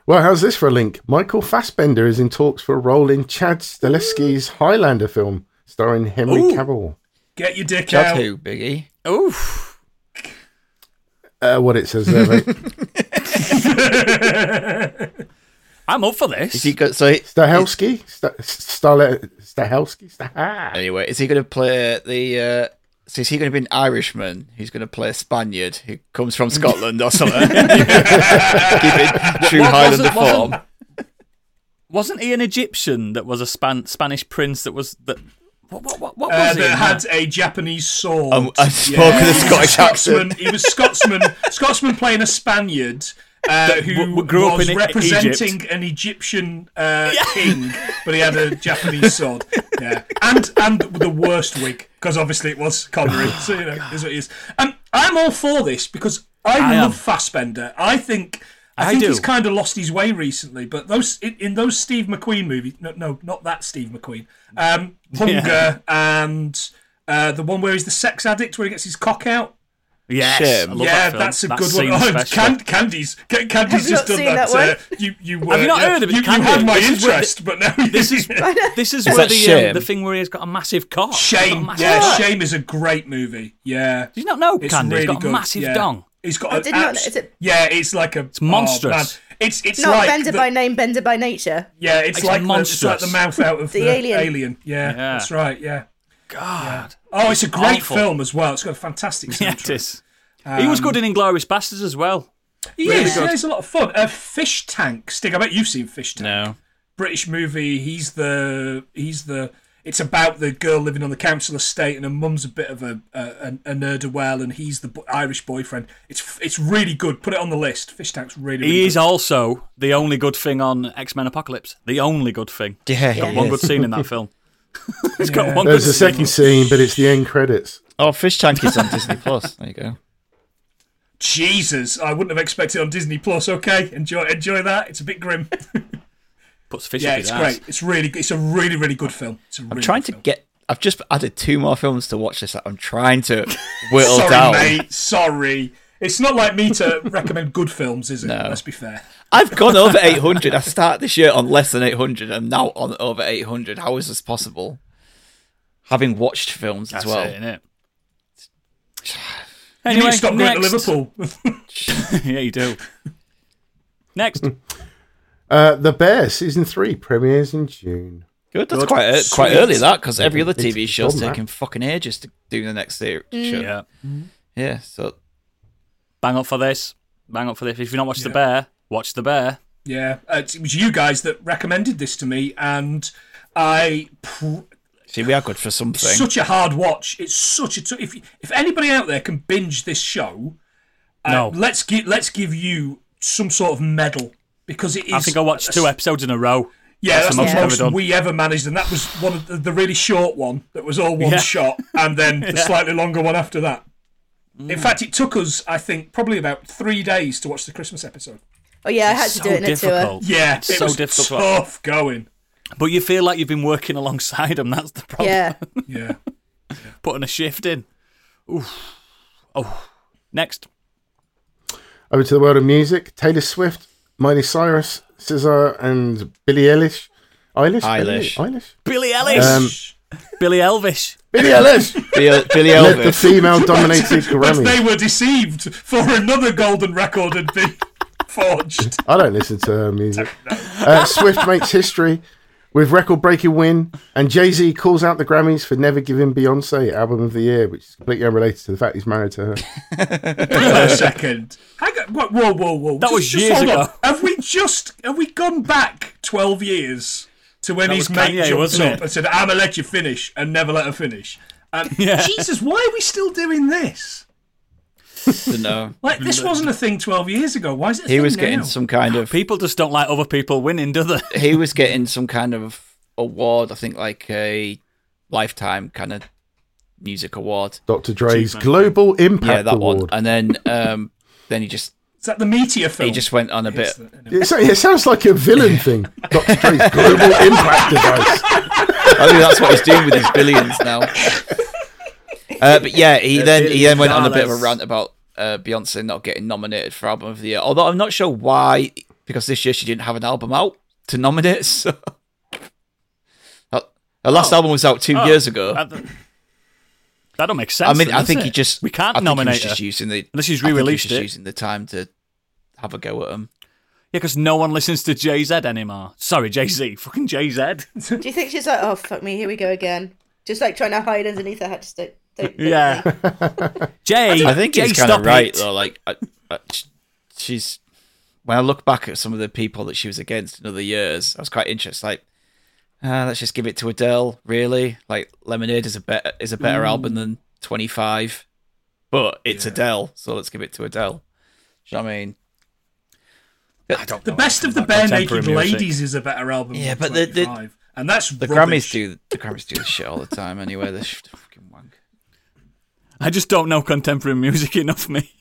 Well, how's this for a link? Michael Fassbender is in talks for a role in Chad Stahelski's Highlander film starring Henry Ooh. Cavill. Get your dick Chad out. who, Biggie? oof. Uh, what it says there, mate. I'm up for this. Is this. he got so? Stahelski? Sta- Stale- Stahelski? Sta- Anyway, is he going to play the? Uh, so is he going to be an Irishman? Who's going to play a Spaniard who comes from Scotland or something? Keep it true What- Highlander wasn't- wasn't- form. Wasn't he an Egyptian that was a Span- Spanish prince that was that? What what what, what Uh, was he? that had a Japanese sword. Um, I spoke with a he was Scottish Scotsman. accent. He was Scotsman. Scotsman playing a Spaniard. Uh, who grew up was in E- representing an Egyptian uh, king, but he had a Japanese sword. Yeah, and and the worst wig because obviously it was Connery. so you know, is what it is. Um, I'm all for this because I, I love am. Fassbender. I think I, I think do. he's kind of lost his way recently. But those in, in those Steve McQueen movies, no, no, not that Steve McQueen. Um, Hunger and uh, the one where he's the sex addict where he gets his cock out. Yes, Shame. I love yeah, that that's a That good one. scene Oh, especially. Can- Candy's Can- Candy's just done that. that uh, you you uh, Have you not yeah, heard of it, You, you Candy? had my This is where interest, but now This is this is where the um, the thing where he's got a massive cock. He's got a Shame. massive Yeah, cock. Shame is a great movie. Yeah. Did you not know It's Candy? really he's got good. a massive yeah. dong. He's got. I an did not- is it- Yeah, it's like a. It's monstrous. It's it's Not like bender the- by name, bender by nature. Yeah, it's, It's like the, it's like the mouth out of The the, alien. alien. Yeah, Yeah. that's right. Yeah. God, Oh, it's a great Awful. film as well. It's got a fantastic yeah, soundtrack. it is. he was good in Inglourious Basterds as well. He Really is. Yeah, it's a lot of fun. Uh, Fish Tank. Stig, I bet you've seen Fish Tank. No. British movie. He's the he's the. It's about the girl living on the council estate, and her mum's a bit of a a, a nerd of well, and he's the Irish boyfriend. It's it's really good. Put it on the list. Fish Tank's really. really He is good. also the only good thing on X Men Apocalypse. The only good thing. Yeah, Got one is. good scene in that film. He's got one There's good a second scene, but it's the end credits. Oh, Fish Tank is on Disney Plus. There you go. Jesus, I wouldn't have expected it on Disney Plus. Okay, enjoy enjoy that. It's a bit grim. Puts fish yeah, it's great. ass. It's really it's a really really good film. It's a I'm trying good to film. get. I've just added two more films to watch this. I'm trying to whittle Sorry, down. mate. Sorry. It's not like me to recommend good films, is it? No. Let's be fair. I've gone over 800. I started this year on less than 800. I'm now on over 800. How is this possible? Having watched films That's as well. it, innit? You Anyway, need to stop going to. Liverpool. yeah, you do. Next, Uh, the Bear season three premieres in June. Good. That's Good. quite uh, quite early that because every other It's TV show's done that. taking fucking ages to do the next series. Show. yeah, Yeah. So bang up for this. Bang up for this. If you've not watched The Bear, watch The Bear. yeah, uh, it was you guys that recommended this to me, and I. Pr- see, we are good for something. such a hard watch. It's such a. T- if if anybody out there can binge this show, uh, No. let's give let's give you some sort of medal because it is. I think I watched two episodes in a row. Yeah, That's that's, the most the most ever we ever managed, and that was one of the, the really short one that was all one Yeah. shot, and then the Yeah. slightly longer one after that. In fact, it took us, I think, probably about three days to watch the Christmas episode. Oh yeah, I had It's to so do it in a tour. Yeah, It's it so was difficult tough going. But you feel like you've been working alongside them. That's the problem. Yeah. Yeah. Putting a shift in. Oof. Oh. Next. Over to the world of music. Taylor Swift, Miley Cyrus, SZA, and Billie Eilish. Eilish? Eilish. Billie Eilish? Billy Ellis. Um, Billy Elvish. Billie Eilish! Billy, Billy Let the female dominated But they were deceived for another golden record had been forged. I don't listen to her music. Uh, Swift makes history with record breaking win, and Jay Z calls out the Grammys for never giving Beyonce Album of the Year, which is completely unrelated to the fact he's married to her. Wait a second. Hang on. Whoa, whoa, whoa, whoa. That was years hold on. ago. Have we just have we gone back twelve years to when That his was mate Kanye, jumped up it? and said, "I'm gonna let you finish," and never let her finish? Um, Yeah. Jesus, why are we still doing this? No. Like this wasn't a thing twelve years ago. Why is it? A He thing was getting some kind of People just don't like other people winning, do they? he was getting some kind of award, I think like a lifetime kind of music award. Dr. Dre's Achievement. Global Impact yeah, that Award. one. And then um then he just Is that the meteor film? he just went on a bit It, so- it sounds like a villain thing. Dr. Dre's Global Impact Device. I think that's what he's doing with his billions now. Uh, but yeah, he then he then went on a bit of a rant about uh, Beyonce not getting nominated for album of the year. Although I'm not sure why, because this year she didn't have an album out to nominate. So her last album was out two Oh, years ago. That, that don't make sense. I mean, then, I think it? he just we can't I think he was nominate just her. using the Unless he's I think he was re-released just it. using the time to have a go at him. Yeah, because no one listens to Jay Z anymore. Sorry, Jay Z. Fucking Jay Z. Do you think she's like, oh fuck me, here we go again? Just like trying to hide underneath her hat. Just don't, don't, don't Yeah. Jay. I think Jay, he's kind of right it. though. Like, I, I, she's when I look back at some of the people that she was against in other years, I was quite interested. Like, uh, let's just give it to Adele. Really, like Lemonade is a better is a better album than Twenty Five, but it's Adele, so let's give it to Adele. Do you know what I mean? I don't The know best of the Barenaked. Ladies is a better album. Yeah, than but the- the- and that's The rubbish. Grammys do the Grammys do this shit all the time anyway. They're sh- fucking wank. I just don't know contemporary music enough, me.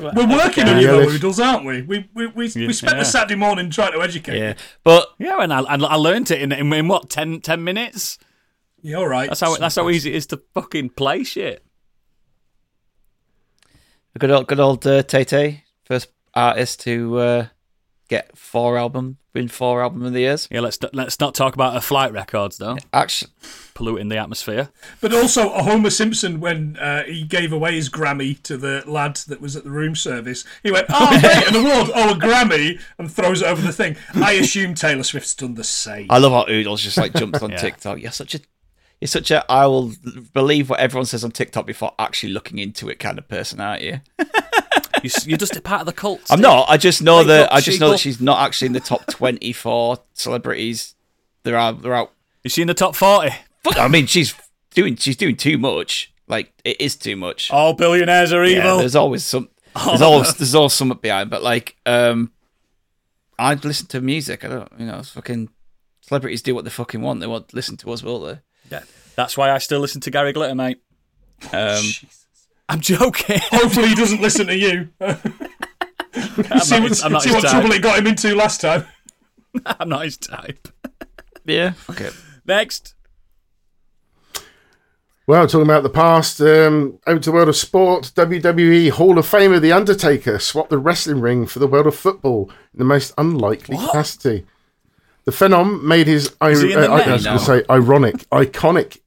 We're working on Yeah, you, though, aren't we? We we we, we spent Yeah. the Saturday morning trying to educate. Yeah, but Yeah, and I, I, I learned it in, in, in what 10, 10 minutes. Yeah, all right. That's how that's how easy it is to fucking play shit. a good old good old uh, Tay Tay, first artist to uh, get four album, win four album of the years. Yeah, let's let's not talk about her flight records though, Actually, polluting the atmosphere. But also a Homer Simpson when uh, he gave away his Grammy to the lad that was at the room service. He went, "Oh, great, an award! Oh, a Grammy!" and throws it over the thing. I assume Taylor Swift's done the same. I love how Oodles just like jumps on Yeah. TikTok. You're such a, you're such a. I will believe what everyone says on TikTok before actually looking into it kind of person, aren't you? You, s- you're just a part of the cult. I'm Steve. not. I just know Wake that. up, I just know that she's not actually in the top 24 celebrities. There are. There are. Out Is she in the top forty? Fuck, I mean, she's doing. She's doing too much. Like it is too much. All billionaires are yeah, evil. there's always some. There's always there's always something behind. But like, um, I listen to music. I don't. You know, fucking celebrities do what they fucking want. They want to listen to us, will they? Yeah. That's why I still listen to Gary Glitter, mate. Um, I'm joking. Hopefully, he doesn't listen to you. see not what, his- I'm see what type. trouble it got him into last time. I'm not his type. yeah. Okay. Next. Well, talking about the past, um, over to the world of sport, WWE Hall of Famer The Undertaker swapped the wrestling ring for the world of football in the most unlikely capacity. The Phenom made his, I, Is he in the uh, I name was going to say, ironic, iconic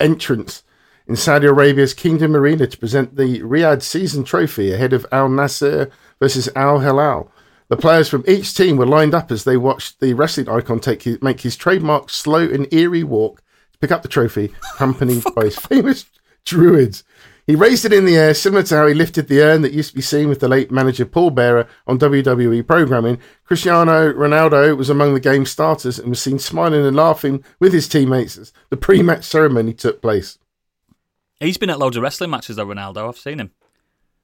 entrance in Saudi Arabia's Kingdom Arena to present the Riyadh season trophy ahead of Al Nassr versus Al Hilal. The players from each team were lined up as they watched the wrestling icon take his, make his trademark slow and eerie walk to pick up the trophy, accompanied by his famous druids. He raised it in the air, similar to how he lifted the urn that used to be seen with the late manager Paul Bearer on WWE programming. Cristiano Ronaldo was among the game starters and was seen smiling and laughing with his teammates as the pre-match ceremony took place. He's been at loads of wrestling matches though, Ronaldo. I've seen him.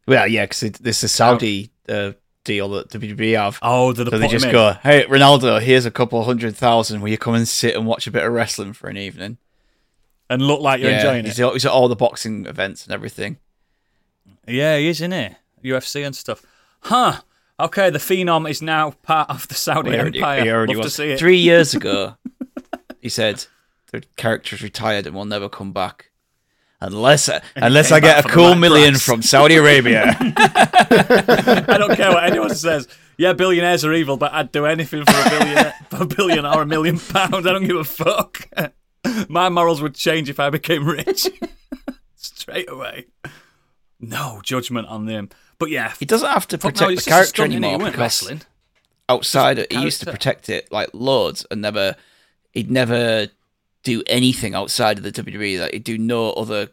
Well, yeah, because this is a Saudi uh, deal that WWE have. Oh, so they just go, "Hey, Ronaldo, here's a couple hundred thousand. Will you come and sit and watch a bit of wrestling for an evening?" and look like you're enjoying he's, it. he's at all the boxing events and everything. Yeah, he is, isn't he? UFC and stuff. Huh. Okay, the Phenom is now part of the Saudi He already, Empire. Love to see it. Three years ago, he said the character's retired and will never come back. Unless uh, unless I get a cool million price. from Saudi Arabia. I don't care what anyone says. Yeah, billionaires are evil, but I'd do anything for a billion, for a billion or a million pounds. I don't give a fuck. My morals would change if I became rich. Straight away. No judgment on them. But yeah, he doesn't have to protect no, the it's just a character stunt, innit? He anymore weren't because wrestling. outside Just he used to protect it like loads and never he'd never do anything outside of the WWE like do no other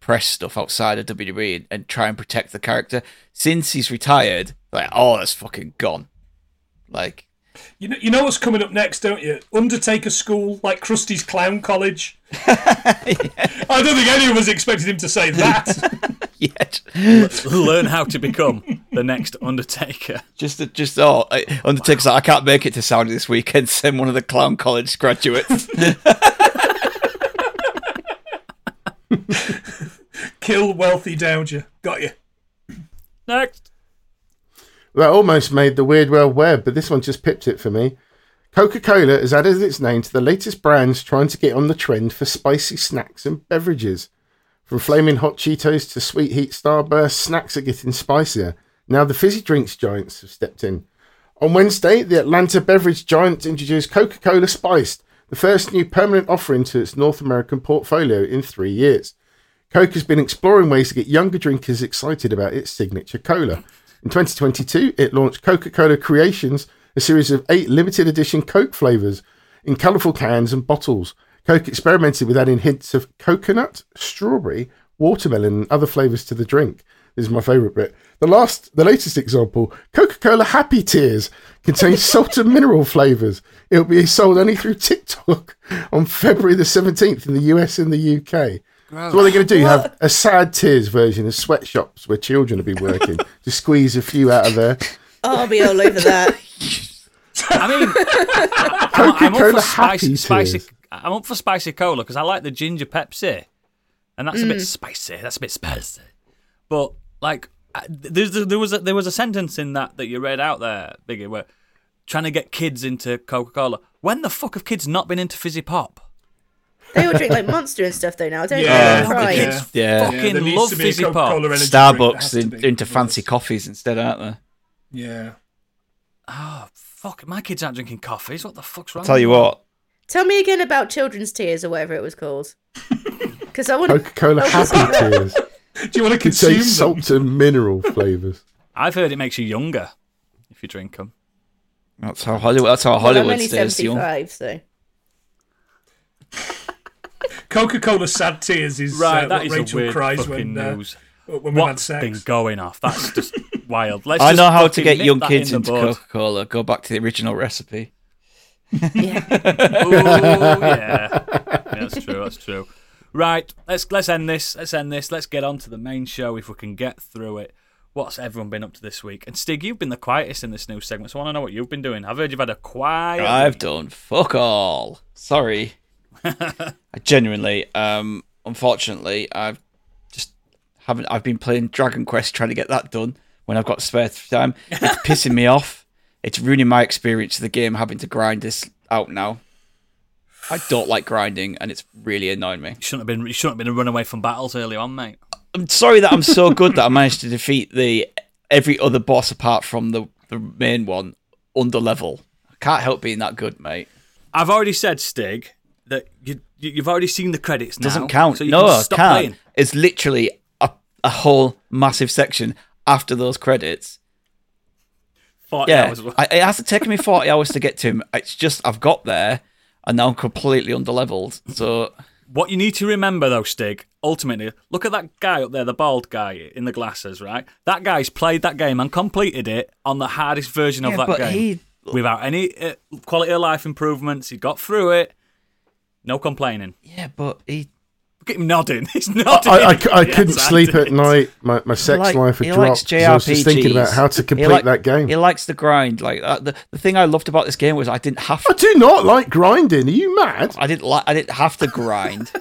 press stuff outside of WWE and, and try and protect the character since he's retired like oh that's fucking gone like You know, you know what's coming up next, don't you? Undertaker School, like Krusty's Clown College. I don't think any of us expected him to say that. yet Learn how to become the next Undertaker. just just oh I- Undertaker's like I can't make it to Saudi this weekend send one of the clown college graduates Kill wealthy dowager. Got you. Next. That almost made the Weird World Web, but this one just pipped it for me. Coca Cola has added its name to the latest brands trying to get on the trend for spicy snacks and beverages. From flaming hot Cheetos to sweet heat Starburst, snacks are getting spicier. Now the fizzy drinks giants have stepped in. On Wednesday, the Atlanta beverage giant introduced Coca Cola Spiced, the first new permanent offering to its North American portfolio in three years. Coke has been exploring ways to get younger drinkers excited about its signature cola. In 2022, it launched Coca Cola Creations, a series of eight limited edition Coke flavours in colourful cans and bottles. Coke experimented with adding hints of coconut, strawberry, watermelon, and other flavours to the drink. This is my favourite bit. The last, the latest example, Coca-Cola Happy Tears, contains salt and mineral flavours. It'll be sold only through TikTok on February the 17th in the US and the UK. So what are they going to do? Have a sad tears version of sweatshops where children will be working to squeeze a few out of there. Oh, I'll be all over that. I mean, I'm, I'm up Coca-Cola for spicy, Happy spicy. Tears. I'm up for spicy cola because I like the ginger Pepsi, and that's a bit mm. spicy. That's a bit spicy. But like, there's, there was a, there was a sentence in that that you read out there, Biggie, where trying to get kids into Coca Cola. When the fuck have kids not been into fizzy pop? They all drink like Monster and stuff though now, don't Yeah, they? the Right. kids Yeah. fucking Yeah, love to fizzy pop. Coca-Cola energy drink. There Starbucks in, be. into fancy coffees instead aren't they Yeah. Oh fuck! My kids aren't drinking coffees. What the fuck's wrong? tell you what Tell me again about Children's Tears or whatever it was called. Because I want Coca-Cola Oh, Happy Tears Do you want to consume contains them? salt and mineral flavours. I've heard it makes you younger if you drink them. that's how Hollywood that's how well, I'm only stays young so. Coca-Cola sad tears is Right, uh, that what is Rachel a weird cries fucking when, uh, news. when we've had What's sex. been going off? That's just wild. Let's I just know how to get young kids in into. Coca Cola. Go back to the original recipe. Yeah. Ooh, yeah. yeah, that's true. That's true. Right, let's let's end this. Let's end this. Let's get on to the main show if we can get through it. What's everyone been up to this week? And Stig, you've been the quietest in this new segment, so I want to know what you've been doing. I've heard you've had a quiet. I've week. done fuck all. Sorry. I genuinely, um, unfortunately, I've just haven't. I've been playing Dragon Quest trying to get that done when I've got spare time. It's pissing me off. It's ruining my experience of the game having to grind this out now. I don't like grinding, and it's really annoying me. You shouldn't have been. You shouldn't have been a run away from battles early on, mate. I'm sorry that I'm so good that I managed to defeat the every other boss apart from the the main one under level. I can't help being that good, mate. I've already said, Stig, that you, you you've already seen the credits now. doesn't count. So no, can it stop can't. playing. It's literally a, a whole massive section after those credits. 40 Yeah, hours. I, it has to take me forty hours to get to him. It's just I've got there, and now I'm completely underleveled. So What you need to remember, though, Stig, ultimately, look at that guy up there, the bald guy in the glasses, right? That guy's played that game and completed it on the hardest version of that but game he- without any uh, quality of life improvements. He got through it, no complaining. yeah, but he Look at him nodding. He's nodding. I Yes, couldn't sleep at night. My, my sex like- life had he likes dropped. 'cause I was just thinking about how to complete like- that game. He likes the grind. Like uh, the the thing I loved about this game was I didn't have I to. do not like grinding. Are you mad? I didn't like. I didn't have to grind.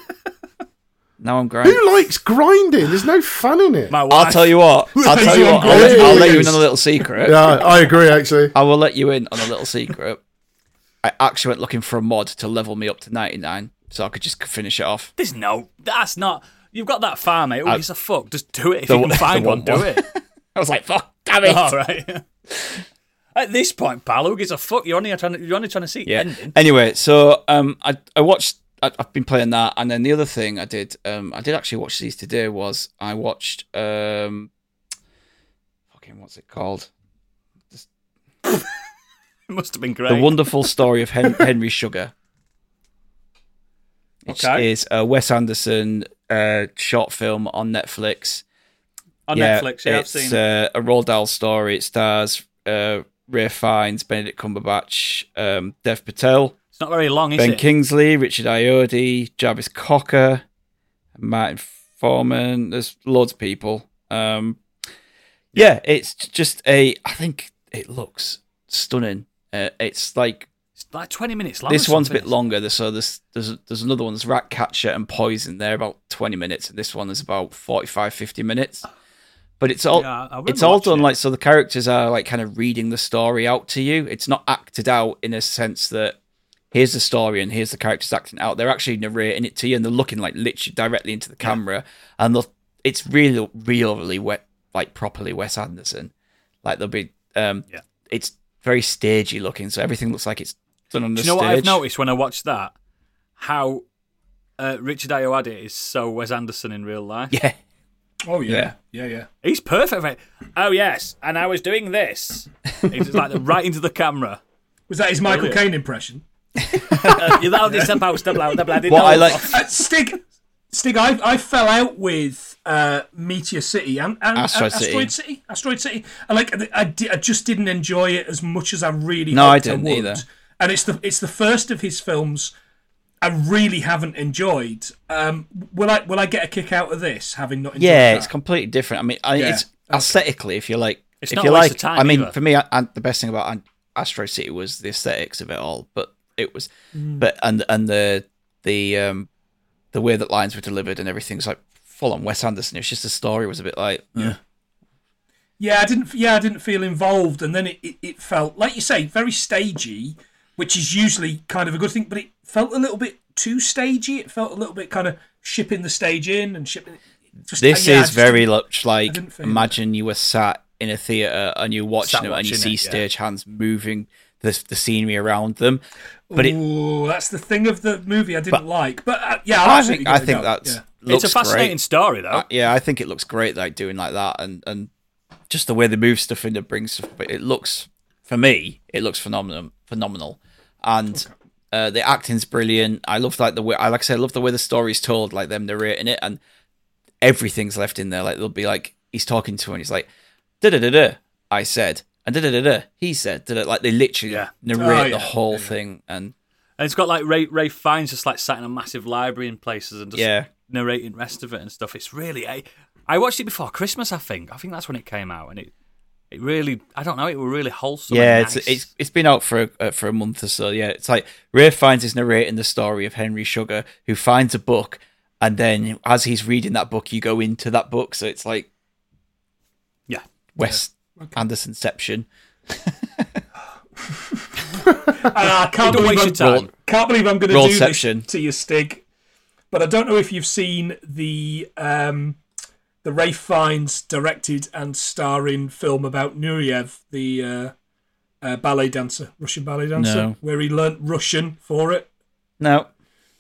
now I'm grinding. Who likes grinding? There's no fun in it. My wife. I'll tell you what. I'll tell you what. I'll let, I'll let you in on a little secret. Yeah, I agree. Actually, I will let you in on a little secret. I actually went looking for a mod to level me up to 99 so I could just finish it off. There's no. That's not. You've got that far, mate. Oh, I- it's a fuck. Just do it if The you can find the one. one- Do it. I was like, fuck, damn it. All right. At this point, pal, who gives a fuck? You're only trying to. You're only trying to see Yeah. ending. Anyway, so um, I I watched. I, I've been playing that, and then the other thing I did, um, I did actually watch these today. Was I watched um, fucking what's it called? It must have been great. The Wonderful Story of Hen- Henry Sugar. Which Okay. is a Wes Anderson uh, short film on Netflix. on Netflix. Yeah, I've it's seen. it. uh, a Roald Dahl story. It stars uh, Ralph Fiennes, Benedict Cumberbatch, um, Dev Patel, It's not very long, is Ben it? Kingsley, Richard Ayoade, Jarvis Cocker, Martin Foreman. There's loads of people. Um, yeah, it's just a. I think it looks stunning. Uh, it's like It's like 20 minutes long. this one's a bit longer. There's so there's there's there's another one. There's Ratcatcher and Poison. They're about 20 minutes, and this one is about 45, 50 minutes. But it's all Yeah, it's all done it. like so. The characters are like kind of reading the story out to you. It's not acted out in a sense that here's the story and here's the characters acting out. They're actually narrating it to you, and they're looking like literally directly into the camera, and it's really, really wet, like properly Wes Anderson. Like there'll be, um, Yeah. it's very stagey looking, so everything looks like it's done on the Do you know stage. what I've noticed when I watched that? How uh, Richard Ayoade is so Wes Anderson in real life. Yeah, Oh yeah, Yeah. yeah, yeah. He's perfect for it. Oh, yes. And I was doing this. He's like right into the camera. Was that his Michael Brilliant. Caine impression? Uh, you're loud, it's about the blow, the bloody What I nose like- Uh, Stig, Stig, I, I fell out with uh, Meteor City and, and Asteroid uh, City. Asteroid City. Asteroid City. I like. I, di- I just didn't enjoy it as much as I really. No, I didn't would. either. And it's the it's the first of his films I really haven't enjoyed. Um, will I will I get a kick out of this? Having not enjoyed yeah, that? it's completely different. I mean, I, Yeah, it's aesthetically, if you like, It's if not you waste like, of time I mean, either. for me, I, and the best thing about Astro City was the aesthetics of it all, but it was, Mm. but and and the the um the way that lines were delivered and everything's like full on Wes Anderson. It's just the story was a bit like, eh. Yeah, I didn't. Yeah, I didn't feel involved, and then it, it, it felt like you say very stagey, which is usually kind of a good thing. But it felt a little bit too stagey. It felt a little bit kind of shipping the stage in and shipping. Just, this yeah, is just very much like didn't it. imagine you were sat in a theater and you're watching Sat it and you see it, yeah. stagehands moving the the scenery around them, but it. That's the thing of the movie I didn't like. But uh, yeah, I'll I absolutely think I give think go. that's Yeah. looks It's a fascinating great. story, though. Uh, yeah, I think it looks great, like doing like that, and and just the way they move stuff in, it brings stuff. But it looks, for me, it looks phenomenal, phenomenal, and uh, the acting's brilliant. I love like the way, I like I said, I love the way the story's told, like them narrating it, and everything's left in there. Like they'll be like he's talking to her, and he's like, da da da da. I said, and da da da da. He said, da like they literally Yeah. narrate Oh, the whole Yeah. thing, and And it's got like Ray Ralph Fiennes just like sat in a massive library in places and just Yeah. narrating the rest of it and stuff. It's really I, I watched it before Christmas. I think I think that's when it came out, and it it really I don't know. It was really wholesome. Yeah, and it's nice. it's it's been out for uh, for a month or so. Yeah, it's like Ralph Fiennes is narrating the story of Henry Sugar, who finds a book, and then as he's reading that book, you go into that book. So it's like yeah. Wes Andersonception. Uh, I can't Don't believe, I'm, your time. can't believe I'm going to do this to your Stig. But I don't know if you've seen the um, the Ralph Fiennes directed and starring film about Nureyev, the uh, uh, ballet dancer, Russian ballet dancer, No. where he learnt Russian for it. No,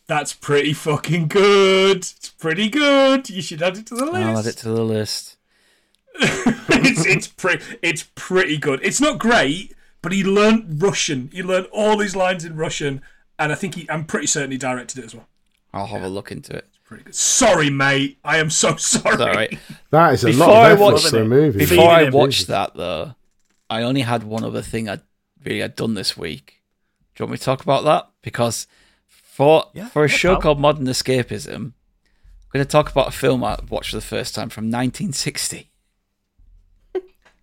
That's pretty fucking good. It's pretty good. You should add it to the list. I'll add it to the list. it's it's pretty it's pretty good. It's not great, but he learnt Russian. He learnt all these lines in Russian, and I think he I'm pretty certain he directed it as well. I'll have a look into it. Pretty good. Sorry, mate. I am so sorry. It's all right. that is a Before lot I of effort watched for a movie. before Before I Feeding watched that, though, I only had one other thing I really had done this week. Do you want me to talk about that? Because for Yeah, for a yeah, show pal. called Modern Escapism, I'm going to talk about a film I watched for the first time from 1960.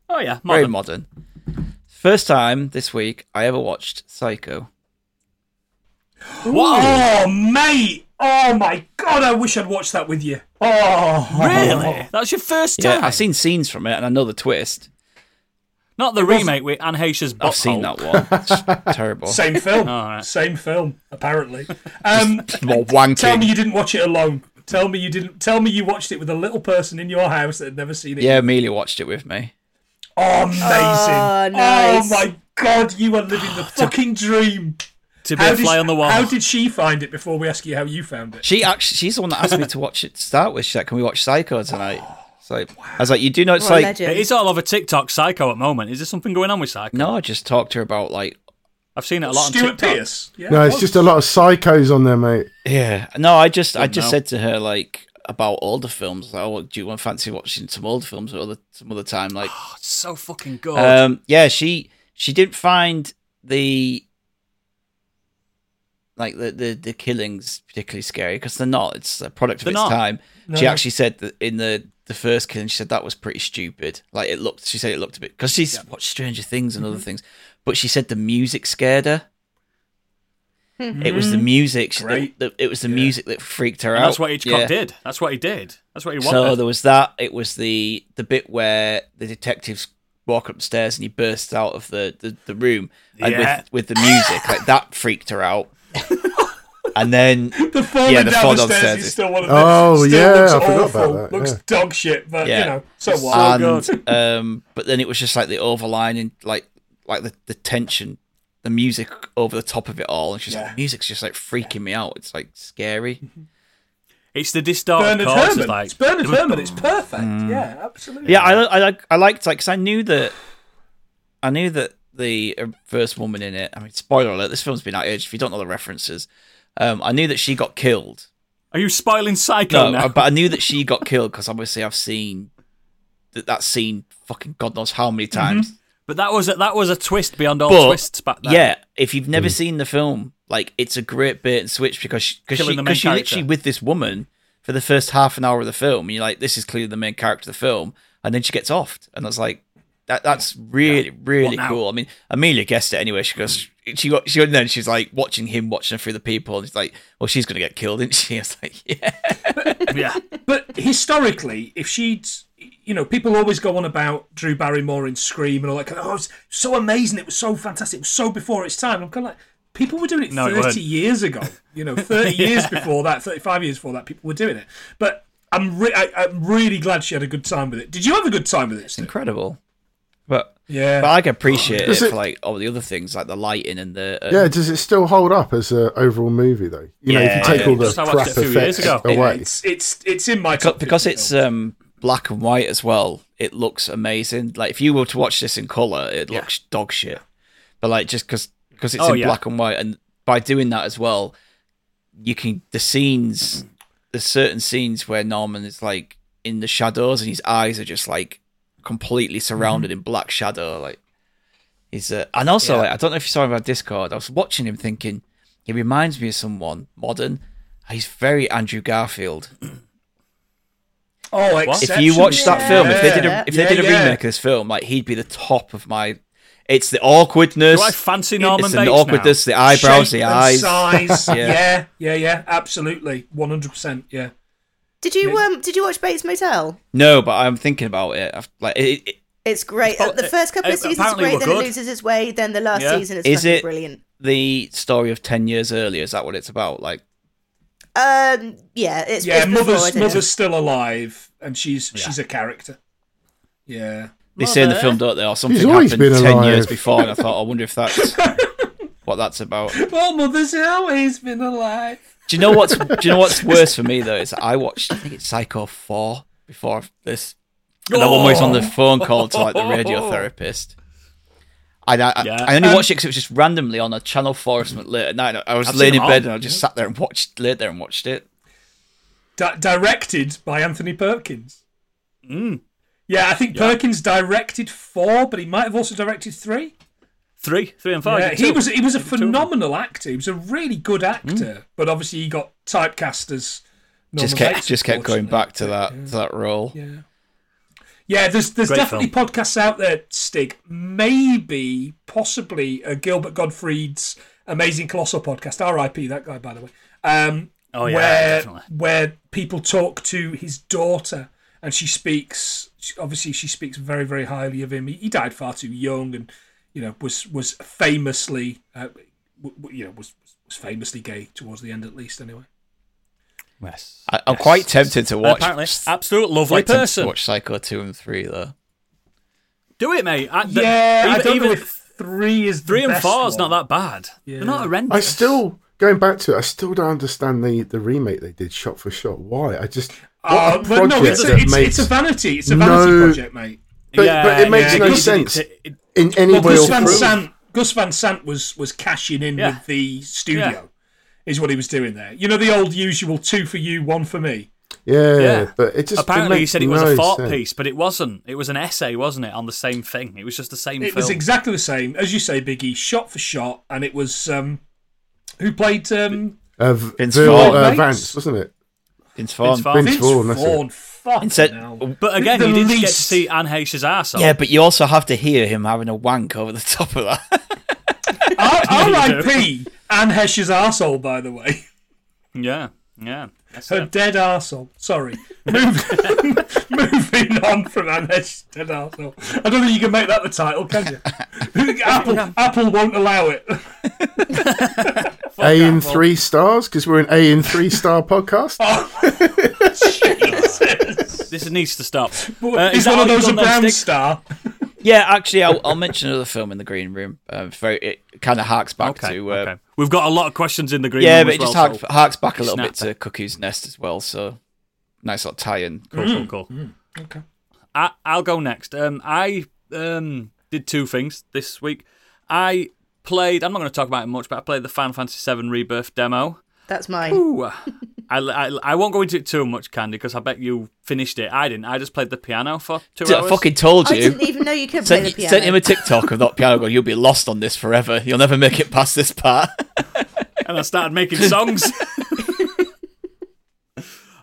Oh yeah, Very modern. modern. First time this week I ever watched Psycho. What? Oh, mate! Oh my god! I wish I'd watched that with you. Oh, Really? That's your first time? Yeah, I've seen scenes from it and I know the twist. Not the remake with Anne Heche's I've seen that one. It's terrible. Same film. Alright. Same film, apparently. Um, More wanking. tell me you didn't watch it alone. Tell me you didn't. Tell me you watched it with a little person in your house that had never seen it. Yeah, Amelia watched it with me. Oh, amazing. Oh, nice. Oh my god, you are living the fucking dream. To be a fly on the wall. How did she find it before we ask you how you found it? She actually, she's the one that asked me to watch it to start with. She's like, "Can we watch Psycho tonight?" It's like, I was like, "You do know it's What like." legend. It is all over TikTok, Psycho at the moment. Is there something going on with Psycho? No, I just talked to her about like, I've seen it a lot on Stuart TikTok. Pearce. Yeah, No, it's just a lot of psychos on there, mate. yeah. No, I just, I Don't just know. said to her like about older films. Like, oh, do you want fancy watching some older films at other some other time? Like, Oh, it's so fucking good. um, yeah, she she didn't find the like the the, the killings particularly scary because they're not. It's a product of They're its not. time. She actually said that in the the first killing, she said that was pretty stupid. Like it looked, she said it looked a bit because she's watched Stranger Things and other Mm-hmm. things, but she said the music scared her. It was the music. she- Great. the- it was the music that freaked her And out. that's what Hitchcock Yeah. did. That's what he did. That's what he wanted. So there was that. It was the the bit where the detectives walk upstairs and he bursts out of the the, the room and Yeah. with with the music like that freaked her out. And then the falling yeah, the down fall the stairs downstairs is is- still one of Oh, the. Still yeah, looks I forgot awful. about that, Looks yeah. dog shit, but Yeah. you know, so what? and um, but then it was just like the overlining, like like the, the tension, the music over the top of it all, and she's Yeah. like, music's just like freaking me out. It's like scary. it's the distorted Bernard chords. Herrmann. Of like, it's Bernard Herrmann. It's perfect. Yeah, absolutely. Yeah, I I like I liked like because I knew that I knew that the uh, first woman in it. I mean, spoiler alert: this film's been out age. If you don't know the references, um, I knew that she got killed. are you spoiling Psycho No, now? but I knew that she got killed because obviously I've seen that that scene fucking god knows how many times. But that was a, that was a twist beyond all But twists back then. yeah, if you've never seen the film, like it's a great bait and switch because because Killing she the main because she character. literally with this woman for the first half an hour of the film, and you're like, this is clearly the main character of the film, and then she gets offed, and I was like, that that's really really cool. I mean, Amelia guessed it anyway. She goes, she got she got then she's like watching him watching her through the people, and she's like, well, she's gonna get killed, isn't she? I was like, yeah, yeah. But historically, if she'd, you know, people always go on about Drew Barrymore in Scream and all that kind of, oh, it's so amazing, it was so fantastic, it was so before its time. I'm kind of like, people were doing it No, 30 weren't. years ago. You know, 30 years before that, 35 years before that, people were doing it. But I'm, re- I, I'm really glad she had a good time with it. Did you have a good time with it? Steve? incredible. But Yeah. but I can appreciate it, Does for like all the other things like the lighting and the uh, Yeah, does it still hold up as an overall movie though? You know, if Yeah, you take yeah. all the Just I watched crap it years effects ago. away. it's, it's, it's in my because, because it's um black and white as well. It looks amazing. Like if you were to watch this in color, it looks dog shit. But like just because because it's Oh, in yeah. black and white, and by doing that as well, you can the scenes. There's certain scenes where Norman is like in the shadows, and his eyes are just like completely surrounded Mm-hmm. in black shadow. Like he's uh, and also like, I don't know if you saw him on Discord. I was watching him thinking he reminds me of someone modern. He's very Andrew Garfield. Oh, if you watch that Yeah. film, if they did a Yeah. if they Yeah, did a yeah. remake of this film, like he'd be the top of my. It's the awkwardness. Do I fancy Norman it's Bates the now? awkwardness, the eyebrows, Shape the eyes. size. Yeah. yeah, yeah, yeah, absolutely, one hundred percent. Yeah, Did you um? Did you watch Bates Motel? No, but I'm thinking about it. I've, like, it, it, It's great. It's Uh, the first couple of uh, seasons is apparently great, were then good. it loses its way. Then the last Yeah. season is, Is fucking it- brilliant. the story of ten years earlier is that what it's about? Like, Um, yeah, it's yeah. it's before, Mother's isn't it? mother's still alive, and she's she's a character. Yeah. they say in the Mother. film, don't they? Or something He's always happened been ten alive. years before, and I thought, I wonder if that's what that's about. Well, mother's always been alive. Do you know what's Do you know what's worse for me though? Is I watched I think it's Psycho four before this, and that one was on the phone call to like the radio therapist. I, I, Yeah. I only Um, watched it because it was just randomly on a channel four or something late at night. I was I've laying in bed all. and I just sat there and watched, laid there and watched it. Di- directed by Anthony Perkins. Mm. Yeah, I think Perkins directed four, but he might have also directed three. Three, three and five. Yeah, he was he was a Two of them. phenomenal actor. He was a really good actor, Mm. but obviously he got typecast as just kept Bates, just kept going back to unfortunately. that to that role. Yeah. Yeah, there's there's Great definitely podcasts out there, Stig. Maybe, possibly, a Gilbert Gottfried's Amazing Colossal podcast. R.I.P. That guy, by the way. Um, Oh, yeah, where definitely. where people talk to his daughter, and she speaks. Obviously, she speaks very very highly of him. He, he died far too young, and you know was was famously, uh, w- w- you know, was was famously gay towards the end, at least. Anyway. Yes. I, I'm quite tempted to watch. Apparently, absolute lovely quite person. to watch Psycho two and three though. Do it, mate. I, the- Yeah, I even- don't know if three is the three and four is not that bad. They're not horrendous. I still going back to it. I still don't understand the the remake they did shot for shot. Why? I just what Uh, a but project no, it's a, it's, makes it's a vanity. It's a vanity No- project, mate. But, but it makes yeah, no sense It- it- in any Well, way Gus Van. Sant, Gus Van Sant was was cashing in Yeah. with the studio. Yeah. Is what he was doing there. You know the old usual two for you, one for me. Yeah, Yeah. but it just Apparently, he said it was no a thought sense. piece, but it wasn't. It was an essay, wasn't it, on the same thing? It was just the same It film. was exactly the same as you say, Biggie, shot for shot, and it was um, who played um, Uh, v- Vince Vil- Vaughn, uh. Vance, wasn't it? Vince Vaughn. Vaughn. Vince Vince Vaughn, that's it. Vaughn. Fucking Instead- hell. but again, The you didn't get to see Anne Heche's arsehole. Yeah, but you also have to hear him having a wank over the top of that. R- Yeah, you R.I.P. Anne Heche's arsehole, by the way. yeah, yeah. That's Her it. dead arsehole. Sorry. Move, moving on from Anne dead arsehole. I don't think you can make that the title, can you? Apple, Apple won't allow it. A in three stars because we're an A in three star podcast. Jesus. This needs to stop. Uh, He's is that one of those a done then, brown Stig? star. yeah, actually, I'll, I'll mention another film in the green room. Um, very, it kind of harks back Okay, to. Uh, okay. We've got a lot of questions in the green Yeah, room but as it just well, harks, so- harks back a little bit Snap to Cuckoo's Nest as well. So nice little tie-in. Cool, cool, cool. Okay. I, I'll go next. Um, I um, did two things this week. I played. I'm not going to talk about it much, but I played the Final Fantasy VII Rebirth demo. That's mine. Ooh, I, I, I won't go into it too much, Candy, because I bet you finished it. I didn't. I just played the piano for two I hours. fucking told you. I didn't even know you could play Sent, the piano. sent him a TikTok of that piano going, You'll be lost on this forever. You'll never make it past this part. and I started making songs.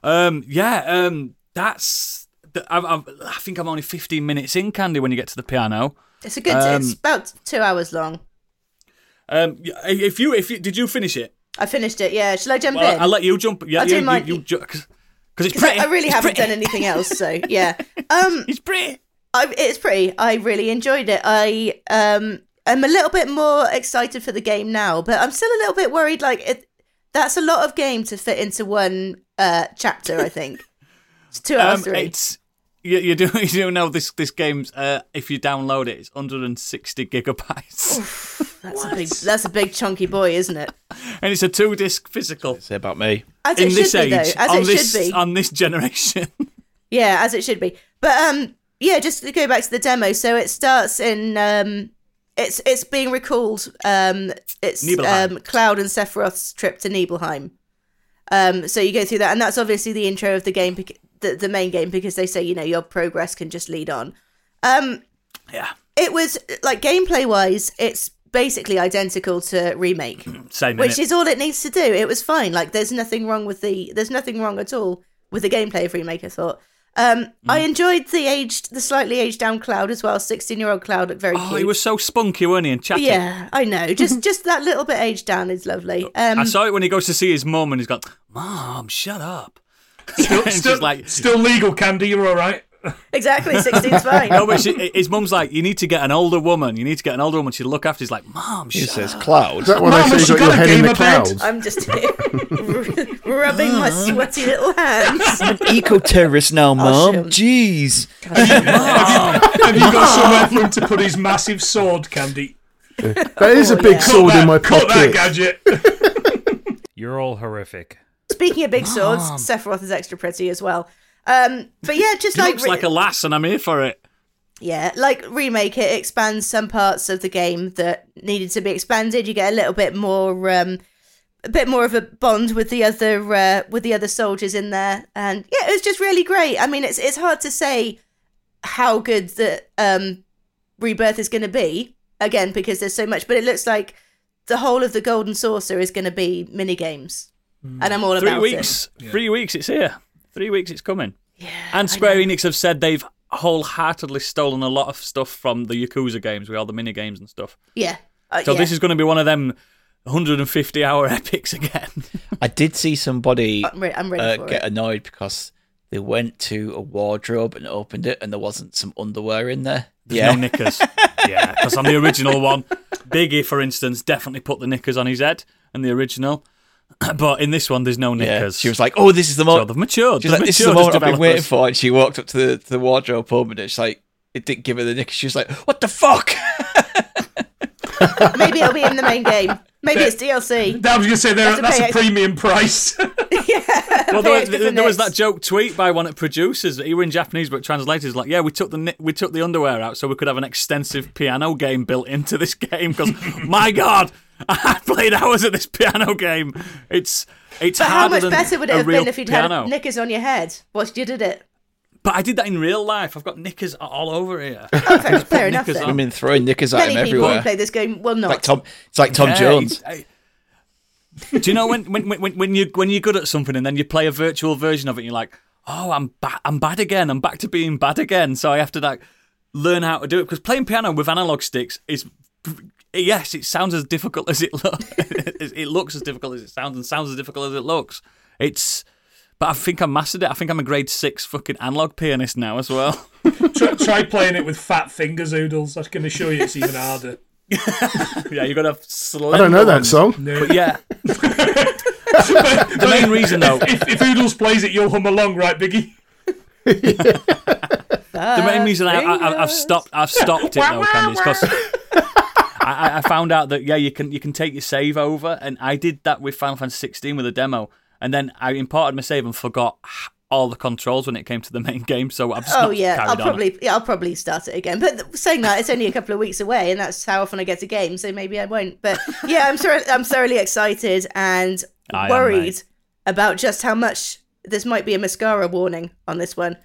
um, yeah, um, that's. I've, I've, I think I'm only 15 minutes in, Candy, when you get to the piano. It's a good. Um, it's about two hours long. Um, if you, if you, did you finish it? I finished it. Yeah. Shall I jump Well, in? I'll let you jump. Yeah, I you, mind- you, because it's 'Cause I- pretty. I really it's haven't pretty. done anything else. So yeah. Um, It's pretty. I, it's pretty. I really enjoyed it. I um, I'm a little bit more excited for the game now, but I'm still a little bit worried. Like it, that's a lot of game to fit into one uh chapter. I think it's two hours Um, three. it's you, you do you do know this this game's uh, if you download it, it's 160 gigabytes, That's a big. That's a big chunky boy, isn't it? and it's a two disc physical. Say about me. As In it this should be, age, though. As on it this should be. on this generation. Yeah, as it should be. But um yeah, just to go back to the demo. So it starts in um it's it's being recalled um it's Nibelheim. um Cloud and Sephiroth's trip to Nibelheim. Um so you go through that and that's obviously the intro of the game bec- the, the main game because they say, you know, your progress can just lead on. Um yeah, it was like gameplay wise, it's basically identical to remake same. which is all it needs to do. It was fine. Like there's nothing wrong with the there's nothing wrong at all with the gameplay of remake. I thought. Um, Mm. I enjoyed the aged, the slightly aged down Cloud as well. Sixteen year old Cloud looked very Oh, cute. he was so spunky, weren't he? And chatty. yeah, I know. Just just that little bit aged down is lovely. Um, I saw it when he goes to see his mum, and he's got, "Mom, shut up." Still, still, she's like, still legal, Candy. You're all right. exactly. 16's fine. no, but she, his mum's like, "You need to get an older woman. You need to get an older woman to look after." He's like, "Mom, she says cloud. Is that when Mama, they she say you got got your a head in the gamer bed. clouds? I'm just rubbing my sweaty little hands. An Eco terrorist now, oh, Mom. shit. Jeez. Have you got somewhere for him to put his massive sword, Candy? That is a Oh, big yeah. sword that, in my cut that pocket. gadget. You're all horrific. Speaking of big swords, Sephiroth is extra pretty as well. Um, but yeah, just like looks re- like a lass, and I'm here for it. Yeah, like remake it expands some parts of the game that needed to be expanded. You get a little bit more, um, a bit more of a bond with the other uh, with the other soldiers in there, and yeah, it was just really great. I mean, it's it's hard to say how good the um, rebirth is going to be again because there's so much, but it looks like the whole of the Golden Saucer is going to be mini games. And I'm all Three about weeks. Three weeks. It's here. Three weeks. It's coming. Yeah, And Square. Enix have said they've wholeheartedly stolen a lot of stuff from the Yakuza games with all the mini games and stuff. Yeah. Uh, So yeah. this is going to be one of them 150 hour epics again. I did see somebody I'm, re- I'm ready uh, get it. annoyed because they went to a wardrobe and opened it and there wasn't some underwear in there. No knickers. yeah, because on the original one, Biggie, for instance, definitely put the knickers on his head in the original. But in this one, there's no yeah. knickers. She was like, "Oh, this is the so moment." they've matured. She's They've like, "This is the moment I've been waiting for." And she walked up to the to the wardrobe, opened it. She's like, "It didn't give her the knickers." She was like, "What the fuck?" Maybe it'll be in the main game. Maybe it's DLC. I was going to say there, Have to that's pay a extra- premium price. yeah. Well, there, was, Pay there was that joke tweet by one of the producers. That he were in Japanese, but translated like, "Yeah, we took the we took the underwear out so we could have an extensive piano game built into this game." Because my God, I played hours of this piano game. It's it's But how harder much than better would it have real been if you'd piano. had knickers on your head whilst you did it? But I did that in real life. I've got knickers all over here. Fair, fair enough knickers then. on. Women throwing knickers at Many him people who everywhere. play this game Well, not. Like Tom, it's like Tom Yeah, Jones. I- do you know when, when when when you when you're good at something and then you play a virtual version of it, and you're like, oh, I'm ba- I'm bad again. I'm back to being bad again. So I have to like learn how to do it because playing piano with analog sticks is. Yes, it sounds as difficult as it looks. it looks as difficult as it sounds, and sounds as difficult as it looks. It's, but I think I mastered it. I think I'm a grade six fucking analog pianist now as well. try, try playing it with fat fingers, Oodles. I can assure you it's even harder. yeah, you got to. Have I don't know that song. But yeah, the main reason though, If, if Oodles plays it, you'll hum along, right, Biggie? the main reason I, I, I've stopped I've stopped it though, Candy, is because I, I found out that yeah, you can you can take your save over, and I did that with Final Fantasy 16 with a demo, and then I imported my save and forgot all the controls when it came to the main game, so I've just Oh yeah, I'll probably yeah, I'll probably start it again. But saying that, it's only a couple of weeks away, and that's how often I get to games. So maybe I won't. But yeah, I'm sure I'm thoroughly excited and I worried mate. about just how much this might be a mascara warning on this one.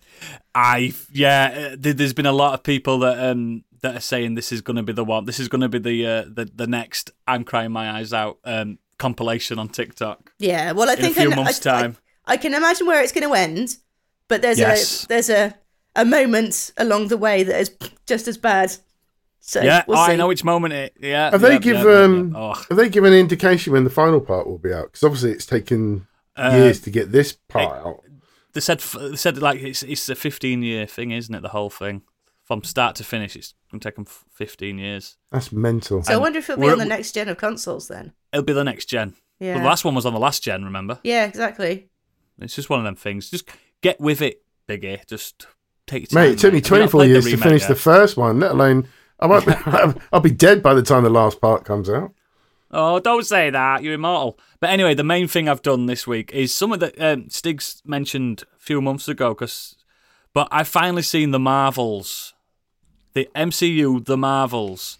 I yeah, uh, there- there's been a lot of people that um that are saying this is going to be the one. This is going to be the uh, the the next I'm crying my eyes out um compilation on TikTok. Yeah, well, I In a think few I, months' I- I- time. I, can imagine where it's going to end, but there's Yes. a there's a a moment along the way that is just as bad. So Yeah, we'll see. I know which moment it. Yeah, Have they yeah, give yeah, yeah, um yeah. Oh. have they given an indication when the final part will be out? Because obviously it's taken Uh, years to get this part out. They said they said like it's it's a 15 year thing, isn't it? The whole thing from start to finish, it's going to take them 15 years. That's mental. So I wonder if it'll be on the next gen of consoles then. It'll be the next gen. Yeah. Well, the last one was on the last gen. Remember? Yeah, exactly. It's just one of them things. Just get with it, Biggie. Just take your time. Mate, it took me mate. Have 24 years to finish yet? the first one, let alone I might be, I'll be dead by the time the last part comes out. Oh, don't say that. You're immortal. But anyway, the main thing I've done this week is something that um, Stiggs mentioned a few months ago. Cause, but I've finally seen the Marvels, the MCU, the Marvels.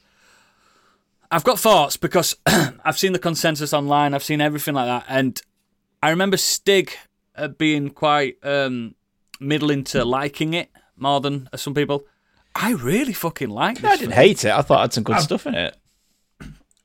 I've got thoughts because I've seen the consensus online. I've seen everything like that, and I remember Stig uh, being quite um, middling to liking it more than uh, some people. I really fucking like this. I didn't film. hate it. I thought it had some good stuff in it.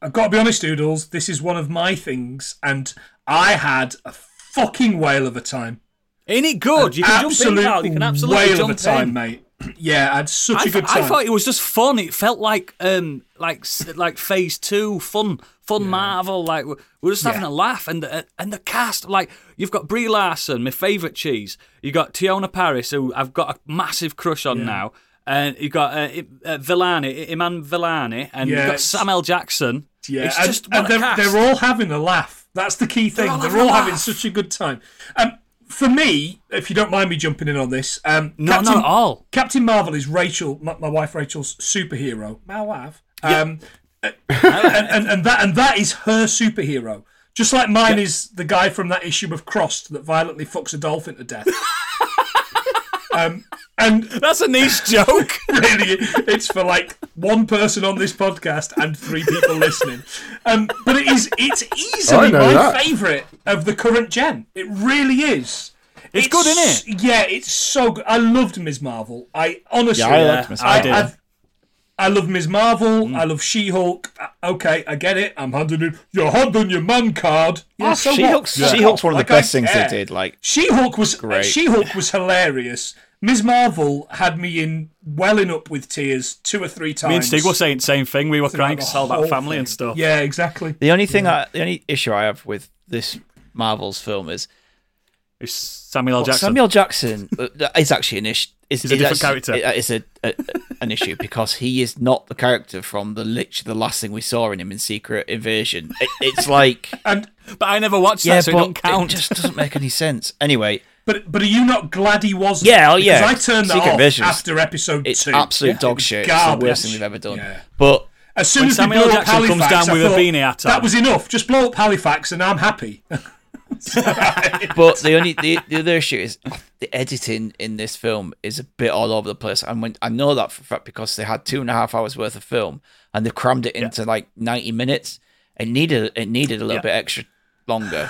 I've got to be honest, Doodles. This is one of my things, and I had a fucking whale of a time. Ain't it good? You can jump in, pal. You can absolutely whale jump of a time, in. mate. Yeah, I had such I, a th- good I thought it was just fun. It felt like um like like phase two, fun, fun Marvel. Like we're we're just having Yeah. a laugh, and the, and the cast like you've got Brie Larson, my favourite cheese. You got Teyonah Parris, who I've got a massive crush on now, and you got uh, uh, Vellani, Iman Vellani, and you've got Samuel Jackson. Yeah, it's and, just and they're, they're all having a laugh. That's the key thing. all They're having all having such a good time. Um, for me, if you don't mind me jumping in on this, um, No, Captain, not at all. Captain Marvel is Rachel, my, my wife Rachel's superhero. My wife. Um, and, and, and that and that is her superhero. Just like mine is the guy from that issue of Crossed that violently fucks a dolphin to death. Um, and That's a niche joke. really it's for like one person on this podcast and three people listening um, but it is it's easily my that. favourite of the current gen it really is It's good, isn't it? yeah it's so good I loved Ms Marvel I honestly Yeah, I liked Ms. I did. I've, I love Ms. Marvel. Mm. I love She-Hulk. Uh, Okay, I get it. I'm handing in. You're handing your man card. Yeah, so She what? Hulk's Yeah. She Hulk's one of the Like, I best things they did. Like She-Hulk was Great. She-Hulk was hilarious. Ms. Marvel had me in welling up with tears two or three times. Me and Stig were saying the same thing. We were throughout crying the to tell whole about family thing. and stuff. Yeah, exactly. the only thing, I, the only issue I have with this Marvel's film is It's Samuel L. Jackson. Samuel Jackson uh, is actually an issue. Is, He's a different character. Uh, it- It's a, a, an issue because he is not the character from the literally the last thing we saw in him in Secret Invasion. It, it's like And But I never watched yeah, that, so it but don't count. it just doesn't make any sense. Anyway, but but are you not glad he wasn't? Yeah, oh, yeah. Because I turned that Secret off Invasion's- after episode it's two. absolute It dog was shit. It's the worst thing they've ever done. Yeah. But As soon When as Samuel they Jackson up comes Halifax, down I with a thought, beanie hat on. That was enough. Just blow up Halifax, and I'm happy. but the only the, the other issue is the editing in this film is a bit all over the place. And when I know that for a fact because they had two and a half hours worth of film and they crammed it into like ninety minutes. It needed it needed a little Yeah. bit extra longer.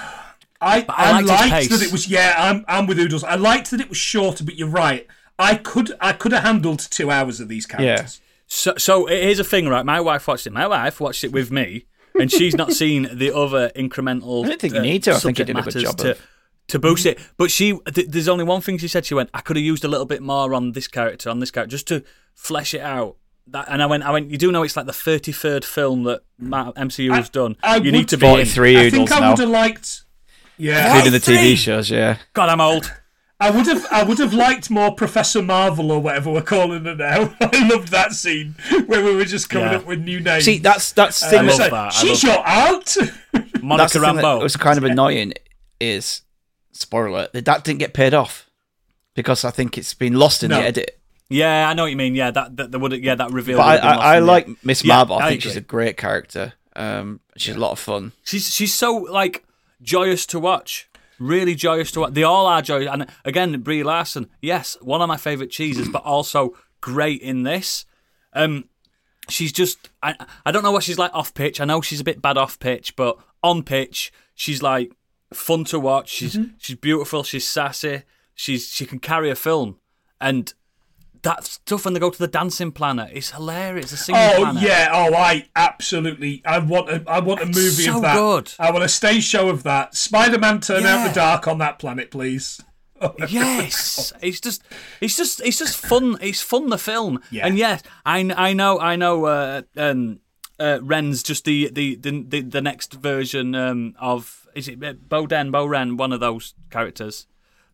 I, I I, liked liked, that it was. Yeah, I'm I'm with Oodles. I liked that it was shorter, but you're right. I could I could have handled two hours of these characters. Yeah. So, so here's a thing, right? My wife watched it. My wife watched it with me, and she's not seen the other incremental. I don't think you uh, need to. I think you did a good matters job to, of- to boost it. But she, th- there's only one thing she said. She went, "I could have used a little bit more on this character, on this character, just to flesh it out." That, and I went, I went. You do know it's like the 33rd film that MCU has done. I you would- need to be in. Forty three I think I would have liked. Yeah, including the TV shows. Yeah, God, I'm old. I would have I would have liked more Professor Marvel or whatever we're calling her now. I loved that scene where we were just coming Yeah. up with new names. see that's that's the I thing. love like, that, I She's love your aunt. that's Monica the thing that was kind of annoying is spoiler that that didn't get paid off because I think it's been lost in No. the edit. yeah, I know what you mean. Yeah, that that, that would yeah that reveal. But I, would have been I, I like Miss Yeah, Marvel. I, I think she's a great character. Um, she's a lot of fun. She's she's so like joyous to watch. Really joyous to watch. They all are joyous. And again, Brie Larson, yes, one of my favourite cheeses, but also great in this. Um, she's just I I don't know what she's like off pitch. I know she's a bit bad off pitch, but on pitch, she's like fun to watch. She's she's beautiful. She's sassy. She's she can carry a film, and that stuff when they go to the dancing planet is hilarious. The singing Oh planet. yeah, oh I absolutely I want a I want a movie so of that. good. I want a stage show of that. Spider Man turn out the dark on that planet, please. Yes, it's just, it's just, it's just fun. It's fun. The film, Yeah. and yes, I, I know, I know. Uh, um, uh, Ren's just the the, the the the next version um, of is it Bo Den, Bo Ren, one of those characters,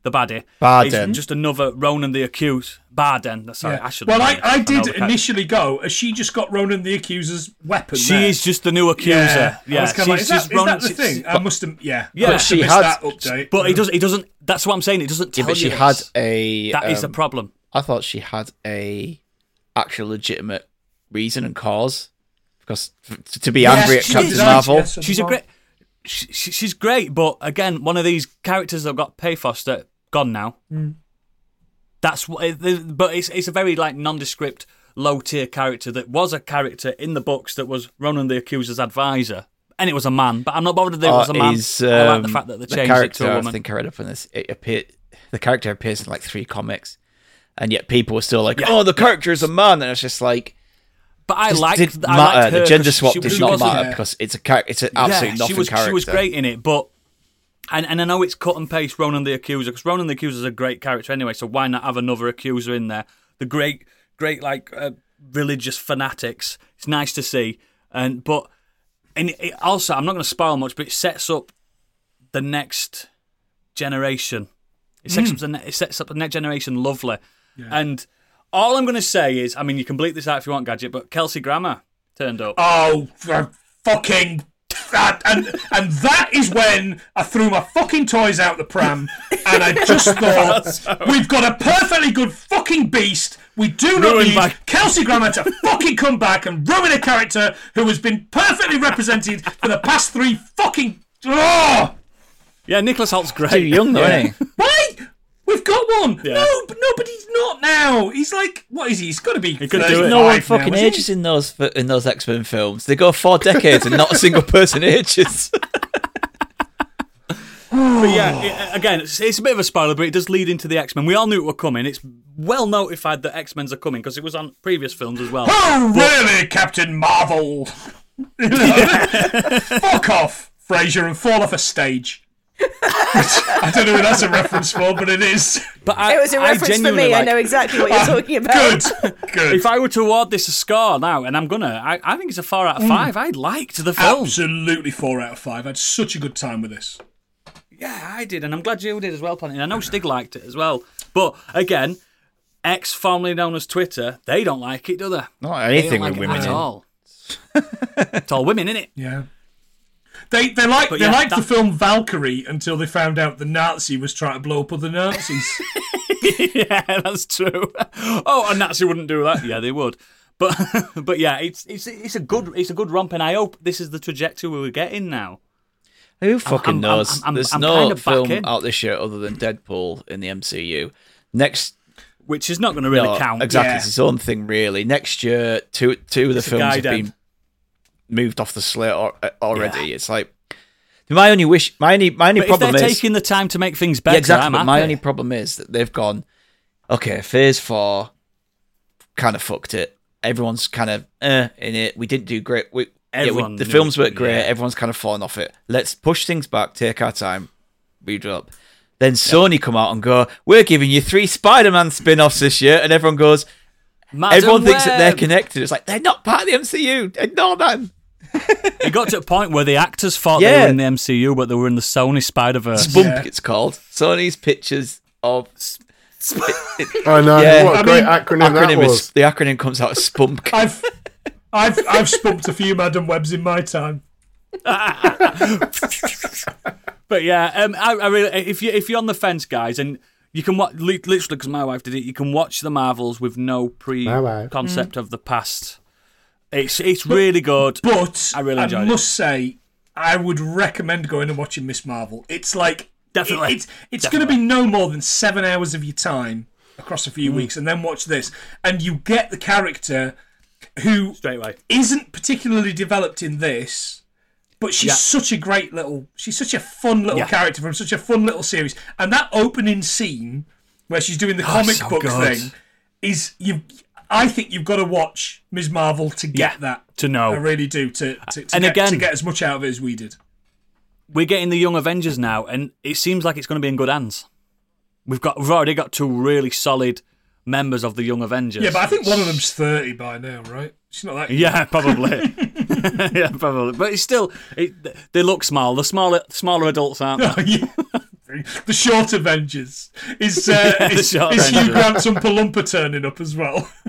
the baddie. Barden. He's just another Ronan the Accused. Barden. Sorry, I should. Well, I, I did the initially go as she just got Ronan the Accuser's weapon. She there. is just the new accuser. Yeah, Yeah, I was kinda like, she's is, just that, is Ronan. that the she's- thing? I must have. Yeah, Yeah. But she have missed had- that update. But he doesn't. He doesn't. That's what I'm saying. It doesn't Yeah, tell but she you had this. a. That is the um, problem. I thought she had a actual legitimate reason and cause because f- to be Yes, angry at she Captain did, Marvel. yes, She's a great. She, she- she's great, but again, one of these characters that got pathos that gone now. That's what. it- But it's it's a very like nondescript, low tier character that was a character in the books that was Ronan the Accuser's advisor, and it was a man. But I'm not bothered that it was a man. is, I like the um, fact that they the changed it character. to a I woman. think I read up on this. It appeared the character appears in like three comics, and yet people are still like, Yeah. "Oh, the character is a man," and it's just like. But I like liked. I liked her the gender swap she- did she not wasn't- matter because it's a character. It's an absolute yeah, nothing she was character. she was great in it, but and and I know it's cut and paste Ronan the Accuser because Ronan the Accuser is a great character anyway. So why not have another accuser in there? The great, great like uh, religious fanatics. It's nice to see, and but and it also I'm not going to spoil much, but it sets up the next generation. It sets up the ne- it sets up the next generation lovely, and all I'm going to say is, I mean, you can bleep this out if you want, gadget, but Kelsey Grammer turned up. Oh, fucking that, and and that is when I threw my fucking toys out the pram, and I just thought we've got a perfectly good fucking beast. We do not Ruined need by- Kelsey Grammer to fucking come back and ruin a character who has been perfectly represented for the past three fucking. Oh, Yeah, Nicholas Hoult's great. Too young though, Yeah. Isn't he? why? We've got one. Yeah. No, but no, but he's not now. He's like, what is he? He's got to be. He could do it. No one fucking now, ages in those in those X Men films. They go four decades and not a single person ages. But yeah, it, again, it's, it's a bit of a spoiler, but it does lead into the X Men. We all knew it were coming. It's well notified that X Men's are coming because it was on previous films as well. Oh, really, Captain Marvel? Fuck off, Fraser, and fall off a stage. I don't know who that's a reference for, but it is. But I, It was a reference for genuinely me. I know exactly what you're um, talking about. Good, good. If I were to award this a score now, and I'm gonna, I, I think it's a four out of mm. five. I liked the film. Absolutely four out of five. I had such a good time with this. Yeah, I did, and I'm glad you did as well, Planty. I know Stig liked it as well. But again, X, formerly known as Twitter, they don't like it, do they? Not They anything don't with like women at all. it's all women, in it? Yeah. They they like But they yeah, liked the film Valkyrie until they found out the Nazi was trying to blow up other Nazis. yeah, that's true. Oh, a Nazi wouldn't do that. Yeah, they would. But but yeah, it's it's it's a good it's a good romp, and I hope this is the trajectory we're getting now. Who fucking I'm- I'm- knows? I'm- There's I'm no kinda film in. out this year other than Deadpool in the MCU. Next, Which is not going to really no, count. exactly, Yeah. it's its own thing, really. Next year, two two of the It's films have guide been end. Moved off the slate or, uh, already. It's like my only wish, my only my only But if they're problem is taking the time to make things better, yeah, exactly. I'm But my only problem is that they've gone, okay, phase four kind of fucked it. Everyone's kind of uh, in it. We didn't do great. We, yeah, we, the knew- films weren't great. yeah. Everyone's kind of fallen off it. Let's push things back, take our time, read up. Then Sony come out and go, we're giving you three Spider-Man spin-offs this year, and everyone goes, Madam everyone thinks that they're connected. It's like they're not part of the MCU. Ignore them. It got to a point where the actors thought they were in the MCU, but they were in the Sony Spider Verse. Spump, Yeah. it's called. Sony's pictures of I know. Yeah. What a I great mean, acronym, that was. is the acronym comes out as Spump. I've I've I've spunked a few Madam Webs in my time. But yeah, um, I, I really, if you if you're on the fence, guys, and you can watch literally because my wife did it, you can watch the Marvels with no pre My wife. concept of the past. It's it's really good. But I really enjoyed it. must say, I would recommend going and watching Miss Marvel. It's like Definitely. it- it's it's going to be no more than seven hours of your time across a few Mm. weeks, and then watch this, and you get the character who Straight away. isn't particularly developed in this, but she's Yeah. such a great little, she's such a fun little Yeah. character from such a fun little series. And that opening scene where she's doing the comic Oh, so book good. thing is you. I think you've got to watch Ms. Marvel to get Yeah, that. to know. I really do. To to, to, And get, again- to get as much out of it as we did. We're getting the Young Avengers now, and it seems like it's going to be in good hands. We've got we've already got two really solid members of the Young Avengers. Yeah, but I think one of them's thirty by now, right? She's not that. Yeah, probably. yeah, probably. But it's still, it, they look small. The smaller, smaller adults aren't. they? Yeah. The short Avengers is uh, Yeah, is, is Hugh. Grant's Umpa turning up as well.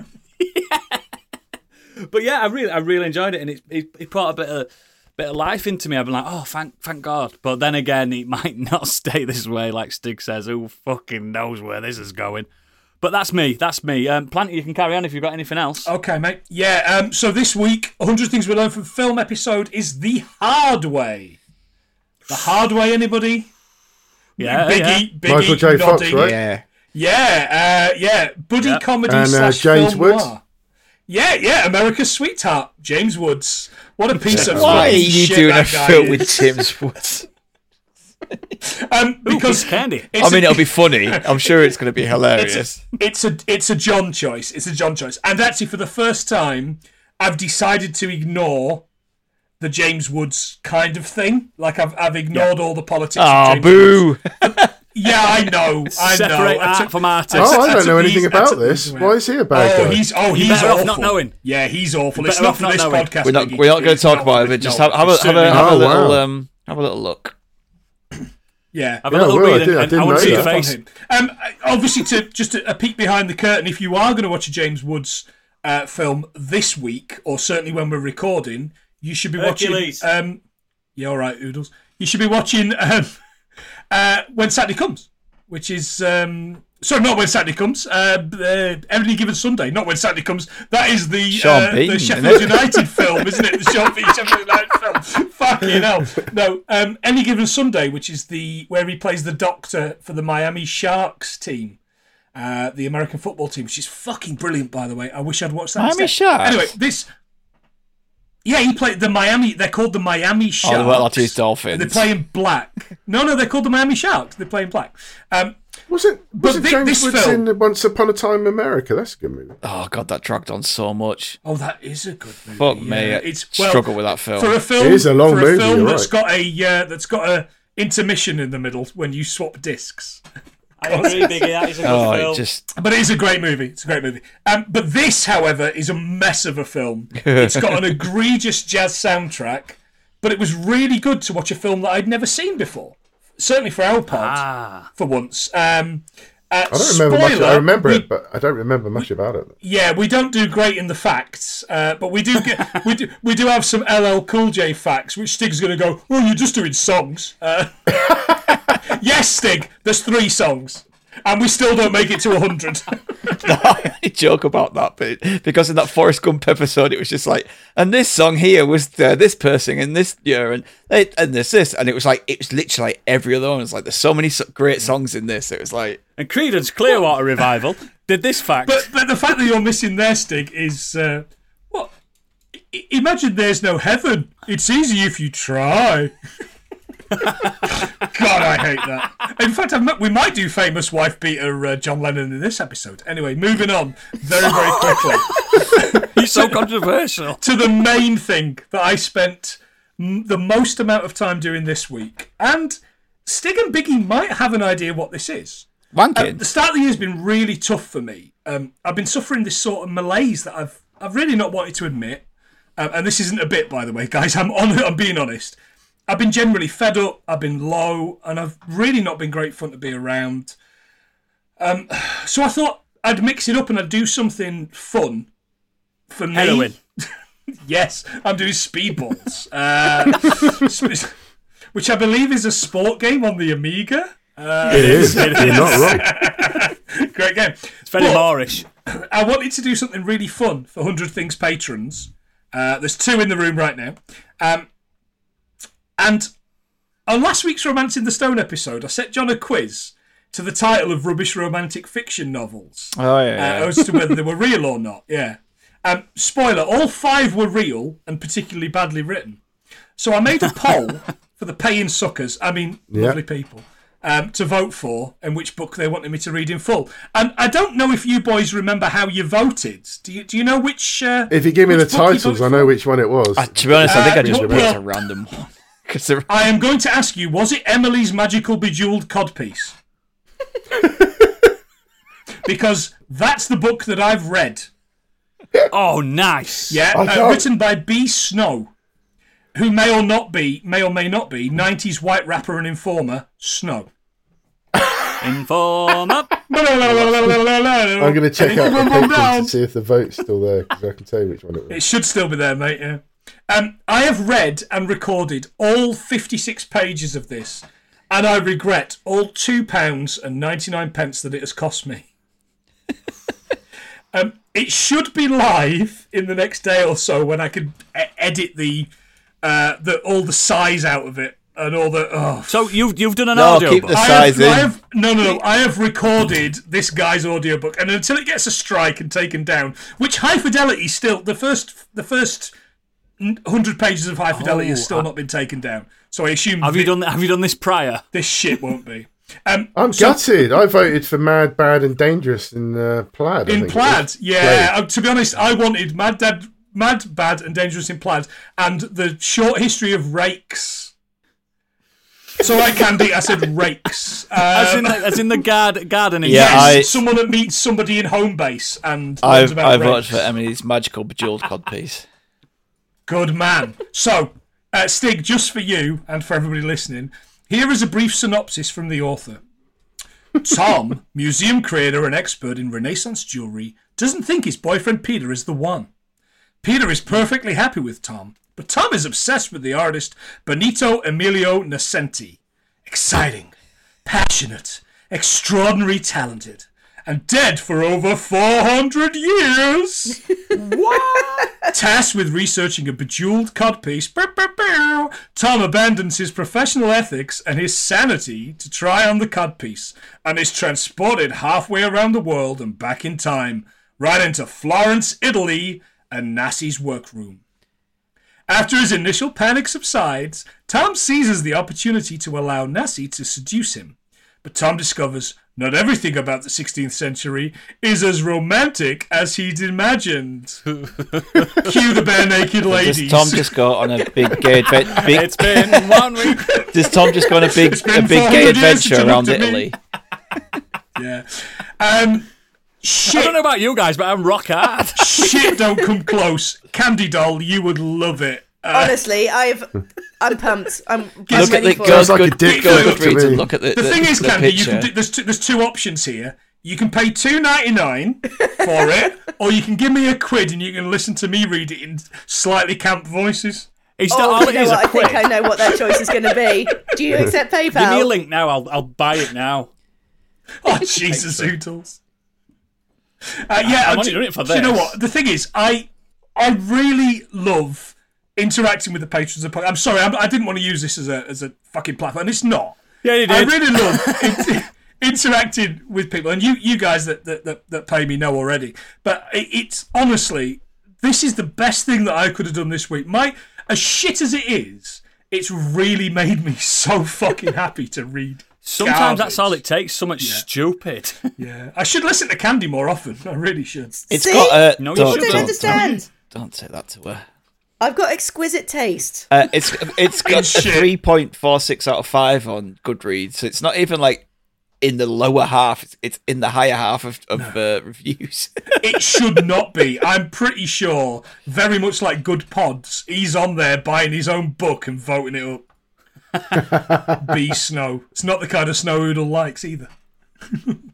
But yeah, I really, I really enjoyed it, and it, it, it brought a bit of, bit of life into me. I've been like, oh, thank, thank God. But then again, it might not stay this way, like Stig says. Who fucking knows where this is going? But that's me. That's me. Um, Planty, you can carry on if you've got anything else. Okay, mate. Yeah. Um. So this week, 100 things we learned from film episode is the hard way. The hard way. Anybody? Yeah, Biggie. yeah. Biggie. Michael J. Fox, right? Yeah. Yeah. Uh. Yeah. Buddy Yep. comedy And, uh, slash James film Woods. noir. Yeah. Yeah. America's sweetheart, James Woods. What a piece of Why are you shit doing a that film is. with James Woods? Um. Because piece of candy. I mean, a- it'll be funny. I'm sure it's going to be hilarious. it's a, it's a it's a John choice. It's a John choice. And actually, for the first time, I've decided to ignore the James Woods kind of thing. Like I've I've ignored all the politics. of Oh, James Woods. boo! Yeah, I know. I know. Separate I art took- from artist. Oh, I I don't know anything about took this. Why is he a bad Oh, guy? he's oh he's better off awful. not knowing. Yeah, he's awful. It's not off for not this knowing. podcast. We're not we're not going to talk about it. for- But just have, have a have a have not. a little wow. um have a little look. Yeah. Have a Yeah, little well, I read, did- I and, and I didn't want to see your that. face. Um, obviously, to just a, a peek behind the curtain, if you are going to watch a James Woods uh, film this week, or certainly when we're recording, you should be Hercules. watching. Um, yeah, all right, oodles. You should be watching um, uh, when Saturday comes, which is um, sorry, not when Saturday comes. Uh, uh, Every given Sunday, not when Saturday comes. That is the Sean uh, Bean, the Sheffield? United film, isn't it? The Sean Bean Sheffield United film. Fucking hell. No, um, Any Given Sunday, which is the where he plays the doctor for the Miami Sharks team, uh, the American football team, which is fucking brilliant, by the way. I wish I'd watched that. Miami instead. Sharks? Anyway, this. Yeah, he played the Miami. They're called the Miami Sharks. Oh, well, that is And Dolphins. they're playing black. No, no, they're called the Miami Sharks. They're playing black. Um, Wasn't wasn't thi- James this Woods film- in Once Upon a Time in America? That's a good movie. Oh god, that dragged on so much. Oh, that is a good movie. Fuck me, yeah. I It's struggle with that film. for a film. It is a long for movie, A film you're that's right. got a uh, that's got a intermission in the middle when you swap discs. I agree, Biggie. That is a good oh, film. it just But it is a great movie. It's a great movie. Um, but this, however, is a mess of a film. It's got an egregious jazz soundtrack, but it was really good to watch a film that I'd never seen before. Certainly for our part, Ah, for once. Um, uh, I don't remember much. I remember we- it, but I don't remember much about it. Yeah, we don't do great in the facts, uh, but we do get we do we do have some LL Cool J facts, which Stig's going to go. Oh, you're just doing songs. Uh, yes, Stig. There's three songs, and we still don't make it to hundred. I joke about that, but because in that Forrest Gump episode, it was just like, and this song here was uh, this person in this year, and they- and this this, and it was like it was literally like every other one. It's like there's so many so- great songs in this. It was like and Creedence Clearwater Revival did this fact. But but the fact that you're missing their Stig is uh, what? I- imagine there's no heaven. It's easy if you try. God, I hate that. In fact, met- we might do famous wife beater uh, John Lennon in this episode. Anyway, moving on very very quickly. He's so controversial. to the main thing that I spent m- the most amount of time doing this week. And Stig and Biggie might have an idea what this is. wanking. The start of the year has been really tough for me. Um, I've been suffering this sort of malaise that I've I've really not wanted to admit. Um, and this isn't a bit, by the way, guys. I'm on. I'm being honest. I've been generally fed up. I've been low, and I've really not been great fun to be around. Um, so I thought I'd mix it up and I'd do something fun for me. Heroin. Yes, I'm doing speedballs, uh, sp- which I believe is a sport game on the Amiga. it is. You're not wrong. Great game. It's very But Moorish. I wanted to do something really fun for 100 Things patrons. Uh, there's two in the room right now. Um, and on last week's Romancing the Stone episode, I set John a quiz to the title of rubbish romantic fiction novels oh uh, yeah, as to whether they were real or not. Yeah. Um, spoiler: all five were real and particularly badly written. So I made a poll for the paying suckers. I mean, Yeah. lovely people. Um, to vote for and which book they wanted me to read in full. And I don't know if you boys remember how you voted. Do you? Do you know which? Uh, If you give me the which book you titles, I know which one it was. Uh, to be honest, I think I just Uh, picked well- a random one because I am going to ask you: Was it Emily's magical bejeweled codpiece? because that's the book that I've read. Oh, nice. Yeah, uh, written by B. Snow, who may or not be, may or may not be, '90s white rapper and informer Snow. Informer. I'm going to check out the Down. to see if the vote's still there because I can tell you which one it was. It should still be there, mate. Yeah. Um, I have read and recorded all 56 pages of this, and I regret all two pounds and 99 pence that it has cost me. um, it should be live in the next day or so when I can e- edit the, uh, the all the size out of it and all the. Oh, So you've you've done an No, audio keep book. the- I size have, in. I have no, no, no. I have recorded this guy's audiobook, and until it gets a strike and taken down, which high fidelity still the first the first hundred pages of high fidelity has Oh, still I- not been taken down. So I assume Have you done have you done this prior? this shit won't be. Um, I'm so- gutted. I voted for Mad, Bad, and Dangerous in uh, Plaid. I in think plaid. Yeah, uh, to be honest, I wanted Mad Dad, Mad Bad, and Dangerous in plaid, and the short history of rakes. So I Candy, I said rakes. As Um, in the, as in the guard gardening. Yeah, yes, I- someone that meets somebody in Homebase and I've about I voted rakes. for Emily's magical bejeweled codpiece. Good man. So, uh, Stig, just for you and for everybody listening, here is a brief synopsis from the author. Tom, museum creator and expert in Renaissance jewelry, doesn't think his boyfriend Peter is the one. Peter is perfectly happy with Tom, but Tom is obsessed with the artist Benito Emilio Nascenti. Exciting, passionate, extraordinary talented, and dead for over 400 years. What? Tasked with researching a bejeweled codpiece, bow, bow, bow, Tom abandons his professional ethics and his sanity to try on the codpiece and is transported halfway around the world and back in time, right into Florence, Italy, and Nassi's workroom. After his initial panic subsides, Tom seizes the opportunity to allow Nassi to seduce him. but Tom discovers not everything about the 16th century is as romantic as he'd imagined. Cue the Barenaked Ladies. Does Tom just go on a big gay adventure? Big, It's been one week. does Tom just go on a big a big gay adventure around looked at me. Italy? yeah. Um, I don't know about you guys, but I'm rock hard. shit don't come close. Candy Doll, you would love it. Uh, Honestly, I've I'm pumped. I'm, I'm Look at the for go, it. like a good, dick go flick to Goodreads and me. look at the, the, thing is, the Candy, you can do, there's two, there's two options here. You can pay two ninety nine for it, or you can give me a quid and you can listen to me read it in slightly camp voices. It's Oh, not you know is. what? A I think. I know what that choice is going to be. Do you accept PayPal? Give me a link now. I'll I'll buy it now. Oh Jesus, Oodles. Uh, yeah, I'm I- only doing it for do You know what? The thing is, I I really love interacting with the patrons of the podcast. I'm sorry, I'm, I didn't want to use this as a as a fucking platform, and it's not. Yeah, you I did. really love in- interacting with people, and you you guys that that, that, that pay me know already. But it, it's honestly, this is the best thing that I could have done this week. My as shit as it is, it's really made me so fucking happy to read. Sometimes that's all it takes. So much stupid. Yeah, I should listen to Candy more often. I really should. It's See? got a. No, you don't, shouldn't. Don't don't, understand. don't say that to her. I've got exquisite taste. Uh, it's it's got a three point four six out of five on Goodreads, so it's not even like in the lower half. It's, it's in the higher half of, of uh, reviews. It should not be. I'm pretty sure, very much like Goodpods, he's on there buying his own book and voting it up. B.Snow. It's not the kind of Snow Oodle likes either.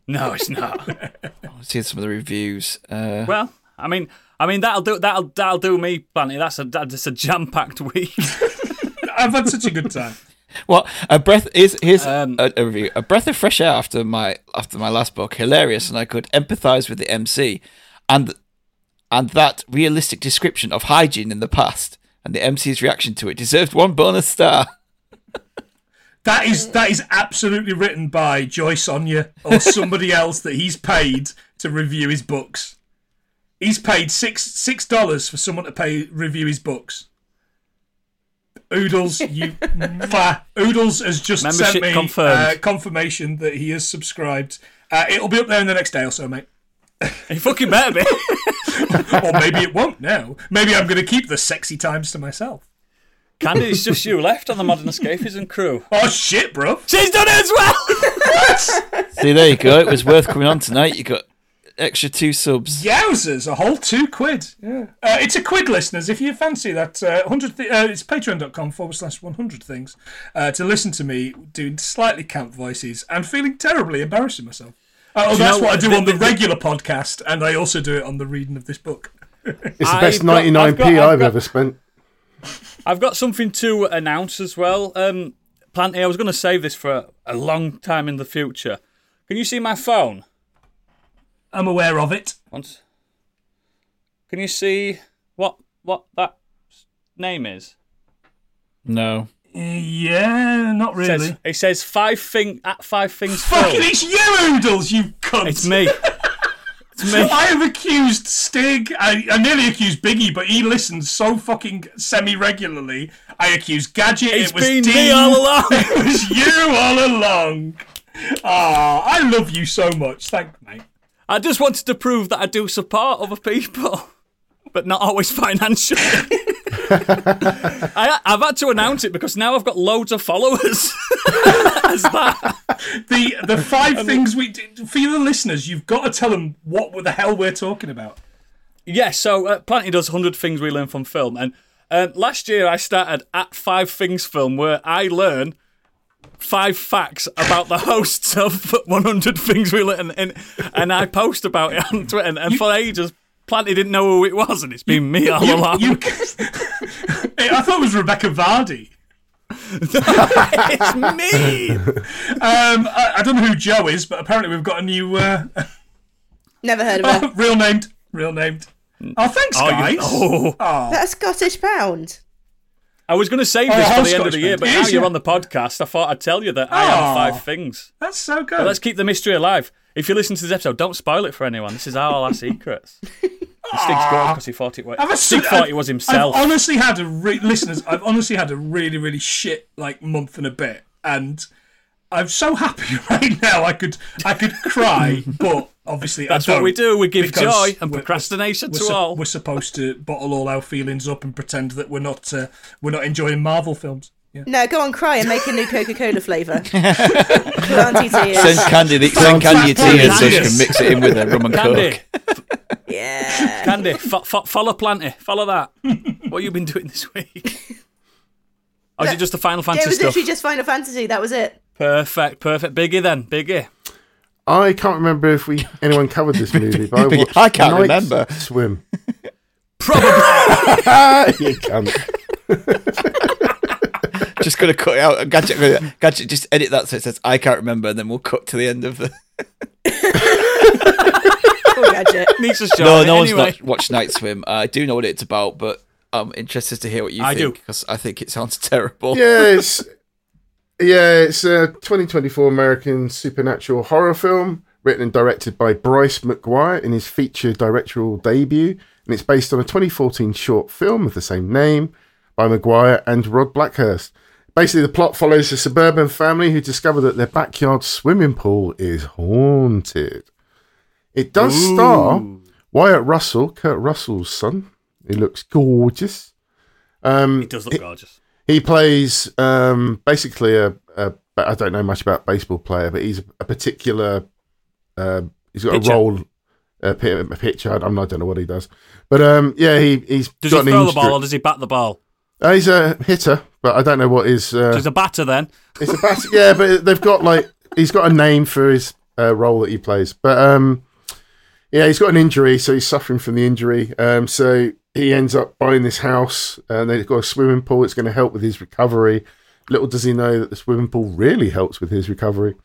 No, it's not. Seeing some of the reviews. Uh, well, I mean, I mean that'll do that'll that'll do me plenty. That's a that's a jam packed week. I've had such a good time. Well, a breath is here's Um, a, a review. A breath of fresh air after my after my last book. Hilarious, and I could empathise with the MC, and and that realistic description of hygiene in the past, and the MC's reaction to it deserved one bonus star. That is that is absolutely written by Joy Sonia or somebody else that he's paid to review his books. He's paid six six dollars for someone to pay review his books. Oodles, you mwah. Oodles has just Membership sent me confirmed. Uh, confirmation that he has subscribed. Uh, it'll be up there in the next day or so, mate. you fucking better be. Or maybe it won't now. Maybe I'm going to keep the sexy times to myself. Candy, it's just you left on the Modern Escapism crew. Oh shit, bro! She's done it as well. See, there you go. It was worth coming on tonight. You got extra two subs. Yowzers, a whole two quid. Yeah. Uh, it's a quid, listeners. If you fancy that, uh, 100 th- uh, it's patreon.com forward slash 100 things uh, to listen to me doing slightly camp voices and feeling terribly embarrassing myself. Uh, oh, you that's know what I do the- on the the- regular podcast, and I also do it on the reading of this book. It's the I've best got- 99p I've got- I've I've got- ever spent. I've got something to announce as well. Um, Planty, I was going to save this for a, a long time in the future. Can you see my phone? I'm aware of it. Once. Can you see what what that name is? No. Uh, yeah, not It really. says, it says five thing at five things. Fucking, Phil. it's you, Oodles, you cunt! It's me. It's me. I have accused Stig. I, I nearly accused Biggie, but he listens so fucking semi regularly. I accused Gadget. It's it was been Dean. me all along. It was you all along. Ah, I love you so much. Thank mate. I just wanted to prove that I do support other people, but not always financially. I, I've had to announce it because now I've got loads of followers. As that. The the five things we did for the listeners. You've got to tell them what the hell we're talking about. Yeah, so uh, Planty does 100 Things We Learn from Film. And um, last year I started at Five Things Film, where I learn five facts about the hosts of 100 Things We Learn. And, and I post about it on Twitter. And, and for ages, Planty didn't know who it was, and it's been me all You, along. you, I thought it was Rebekah Vardy. it's me! Um, I, I don't know who Joe is, but apparently we've got a new uh, Never heard of her. real named, real named. Oh, thanks, Oh, guys. you- oh. That's Scottish pound. I was going to save Oh, this how for the end of the year, but now you're on the podcast. I thought I'd tell you that I Oh. am five things. That's so good. But let's keep the mystery alive. If you listen to this episode, don't spoil it for anyone. This is all our secrets. Stig's good because he thought it was. I've Stig thought it was himself. I've honestly had a re- listeners. I've honestly had a really, really shit like month and a bit, and I'm so happy right now. I could I could cry, but obviously That's I what we don't. We give joy and we're- procrastination we're, to sup- all. We're supposed to bottle all our feelings up and pretend that we're not uh, we're not enjoying Marvel films. Yeah. No, go on, cry and make a new Coca Cola flavour. Send candy, send candy Candy. tears so she can mix it in with her rum and Candy, coke. Yeah. Candy, fo- fo- follow Planty, follow that. what have you been doing this week? Or is it just the Final Yeah, it Fantasy was stuff? literally just Final Fantasy. That was it. Perfect, perfect. Biggie then, Biggie. I can't remember if we anyone covered this movie, but I watched I can't Night remember. Swim. Probably. you can't. Just gonna cut it out. Gadget, gadget, just edit that so it says I can't remember, and then we'll cut to the end of the. Poor gadget. Needs a shot. No, no one's not watched Night Swim. Uh, I do know what it's about, but I'm interested to hear what you I think because I think it sounds terrible. Yeah, it's yeah, it's a 2024 American supernatural horror film written and directed by Bryce McGuire in his feature directorial debut, and it's based on a 2014 short film of the same name by McGuire and Rod Blackhurst. Basically, the plot follows a suburban family who discover that their backyard swimming pool is haunted. It does star Wyatt Russell, Kurt Russell's son. He looks gorgeous. Um, He does look gorgeous. He plays um, basically a, a. I don't know much about baseball player, but he's a particular. Uh, he's got Pitcher. a role, a, pi- pitcher. I don't, I don't know what he does, but um, yeah, he he's Does he throw the ball or does he bat the ball? Uh, he's a hitter, but I don't know what his. Uh, He's a batter then. it's a batter, yeah, but they've got like he's got a name for his uh, role that he plays. But um, yeah, he's got an injury, so he's suffering from the injury. Um, so he ends up buying this house, and they've got a swimming pool. It's going to help with his recovery. Little does he know that the swimming pool really helps with his recovery.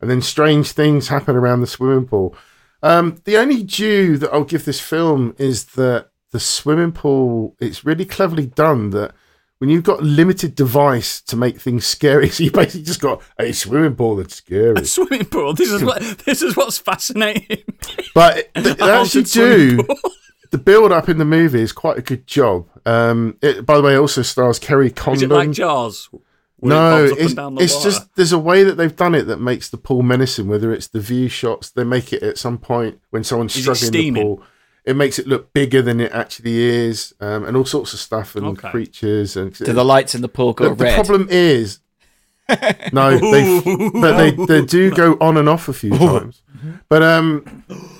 And then strange things happen around the swimming pool. Um, the only due that I'll give this film is that the swimming pool, it's really cleverly done that when you've got limited device to make things scary, so you basically just got a swimming pool that's scary. A Swimming pool. This is what. This is what's fascinating. But they, they A actually do. Pool. The build up in the movie is quite a good job. Um, it, by the way, it also stars Kerry Condon. Is it like Jaws? where it No, bobs up and it's, it's just there's a way that they've done it that makes the pool menacing. Whether it's the view shots, they make it at some point when someone's Is struggling in the pool. It makes it look bigger than it actually is, um, and all sorts of stuff and Okay. creatures. And Do the lights in the pool go the, the problem is, no, they but they they do go on and off a few times. But um, it-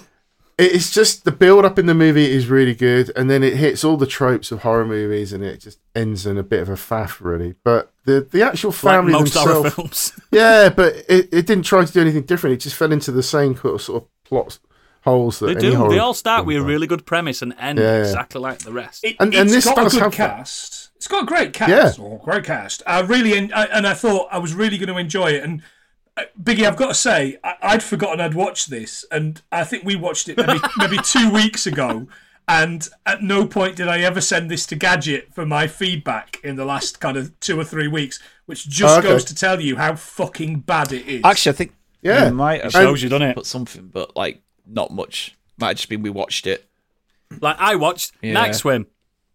it's just the build up in the movie is really good, and then it hits all the tropes of horror movies, and it just ends in a bit of a faff, really. But the the actual like family most horror themselves, films. yeah, but it, it didn't try to do anything different. It just fell into the same sort of, sort of plot holes that They any do. horror They all start with a really good premise and end Yeah, yeah. exactly like the rest. It, And- has and this got does a good have that. cast. It's got a great cast. Yeah. Or great cast. I really en- I, and I thought I was really going to enjoy it. And Biggie, I've got to say, I, I'd forgotten I'd watched this, and I think we watched it maybe maybe two weeks ago. And at no point did I ever send this to Gadget for my feedback in the last kind of two or three weeks, which just Oh, okay. goes to tell you how fucking bad it is. Actually, I think Yeah. we might have shows you, doesn't it? but something, but like not much. Might have just been we watched it. Like I watched Yeah. Night Swim.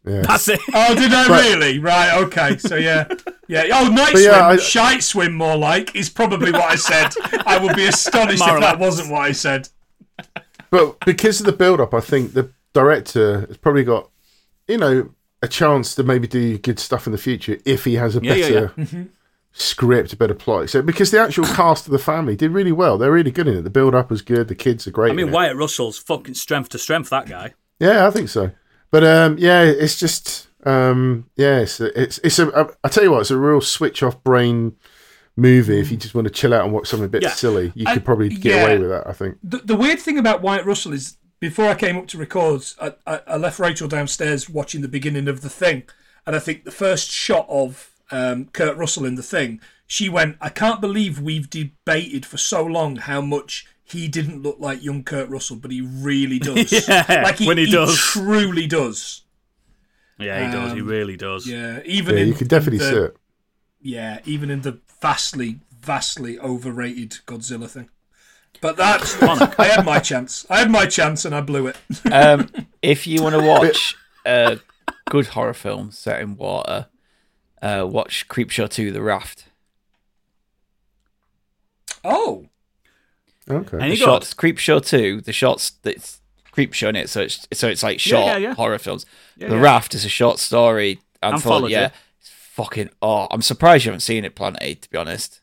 Yeah. That's it. Oh, did I But- really? Right, okay. So yeah, yeah. Oh, night But swim, yeah, I- shite swim, more like is probably what I said. I would be astonished More if that wasn't what I said. But because of the build up, I think the director has probably got, you know, a chance to maybe do good stuff in the future if he has a Yeah, yeah, better script, a better plot. So because the actual cast of the family did really well, they're really good in it. The build up was good. The kids are great. I mean, in it. Wyatt Russell's fucking strength to strength. That guy. Yeah, I think so. But um, yeah, it's just um, yeah, it's it's it's a. I, I tell you what, it's a real switch off brain movie. If you just want to chill out and watch something a bit Yeah. silly, you I- could probably get yeah. away with that. I think. The, the weird thing about Wyatt Russell is, before I came up to record, I, I, I left Rachel downstairs watching the beginning of the thing, and I think the first shot of um, Kurt Russell in the thing, she went, "I can't believe we've debated for so long how much." He didn't look like young Kurt Russell, but he really does. Yeah, like he, when he does. truly does. Yeah, he does. He Um, really does. Yeah, even Yeah, in you can definitely the, see it. Yeah, even in the vastly, vastly overrated Godzilla thing. But that's I had my chance. I had my chance and I blew it. Um, if you want to watch a good horror film set in water, uh, watch Creepshow 2 The Raft. Oh, Okay. Any the good? shots, Creepshow two, the shots that's Creepshow in it, so it's so it's like short yeah, yeah. horror films. the yeah. Raft is a short story anthology. Yeah, it's fucking. Oh, I'm surprised you haven't seen it, Planet Eight. To be honest,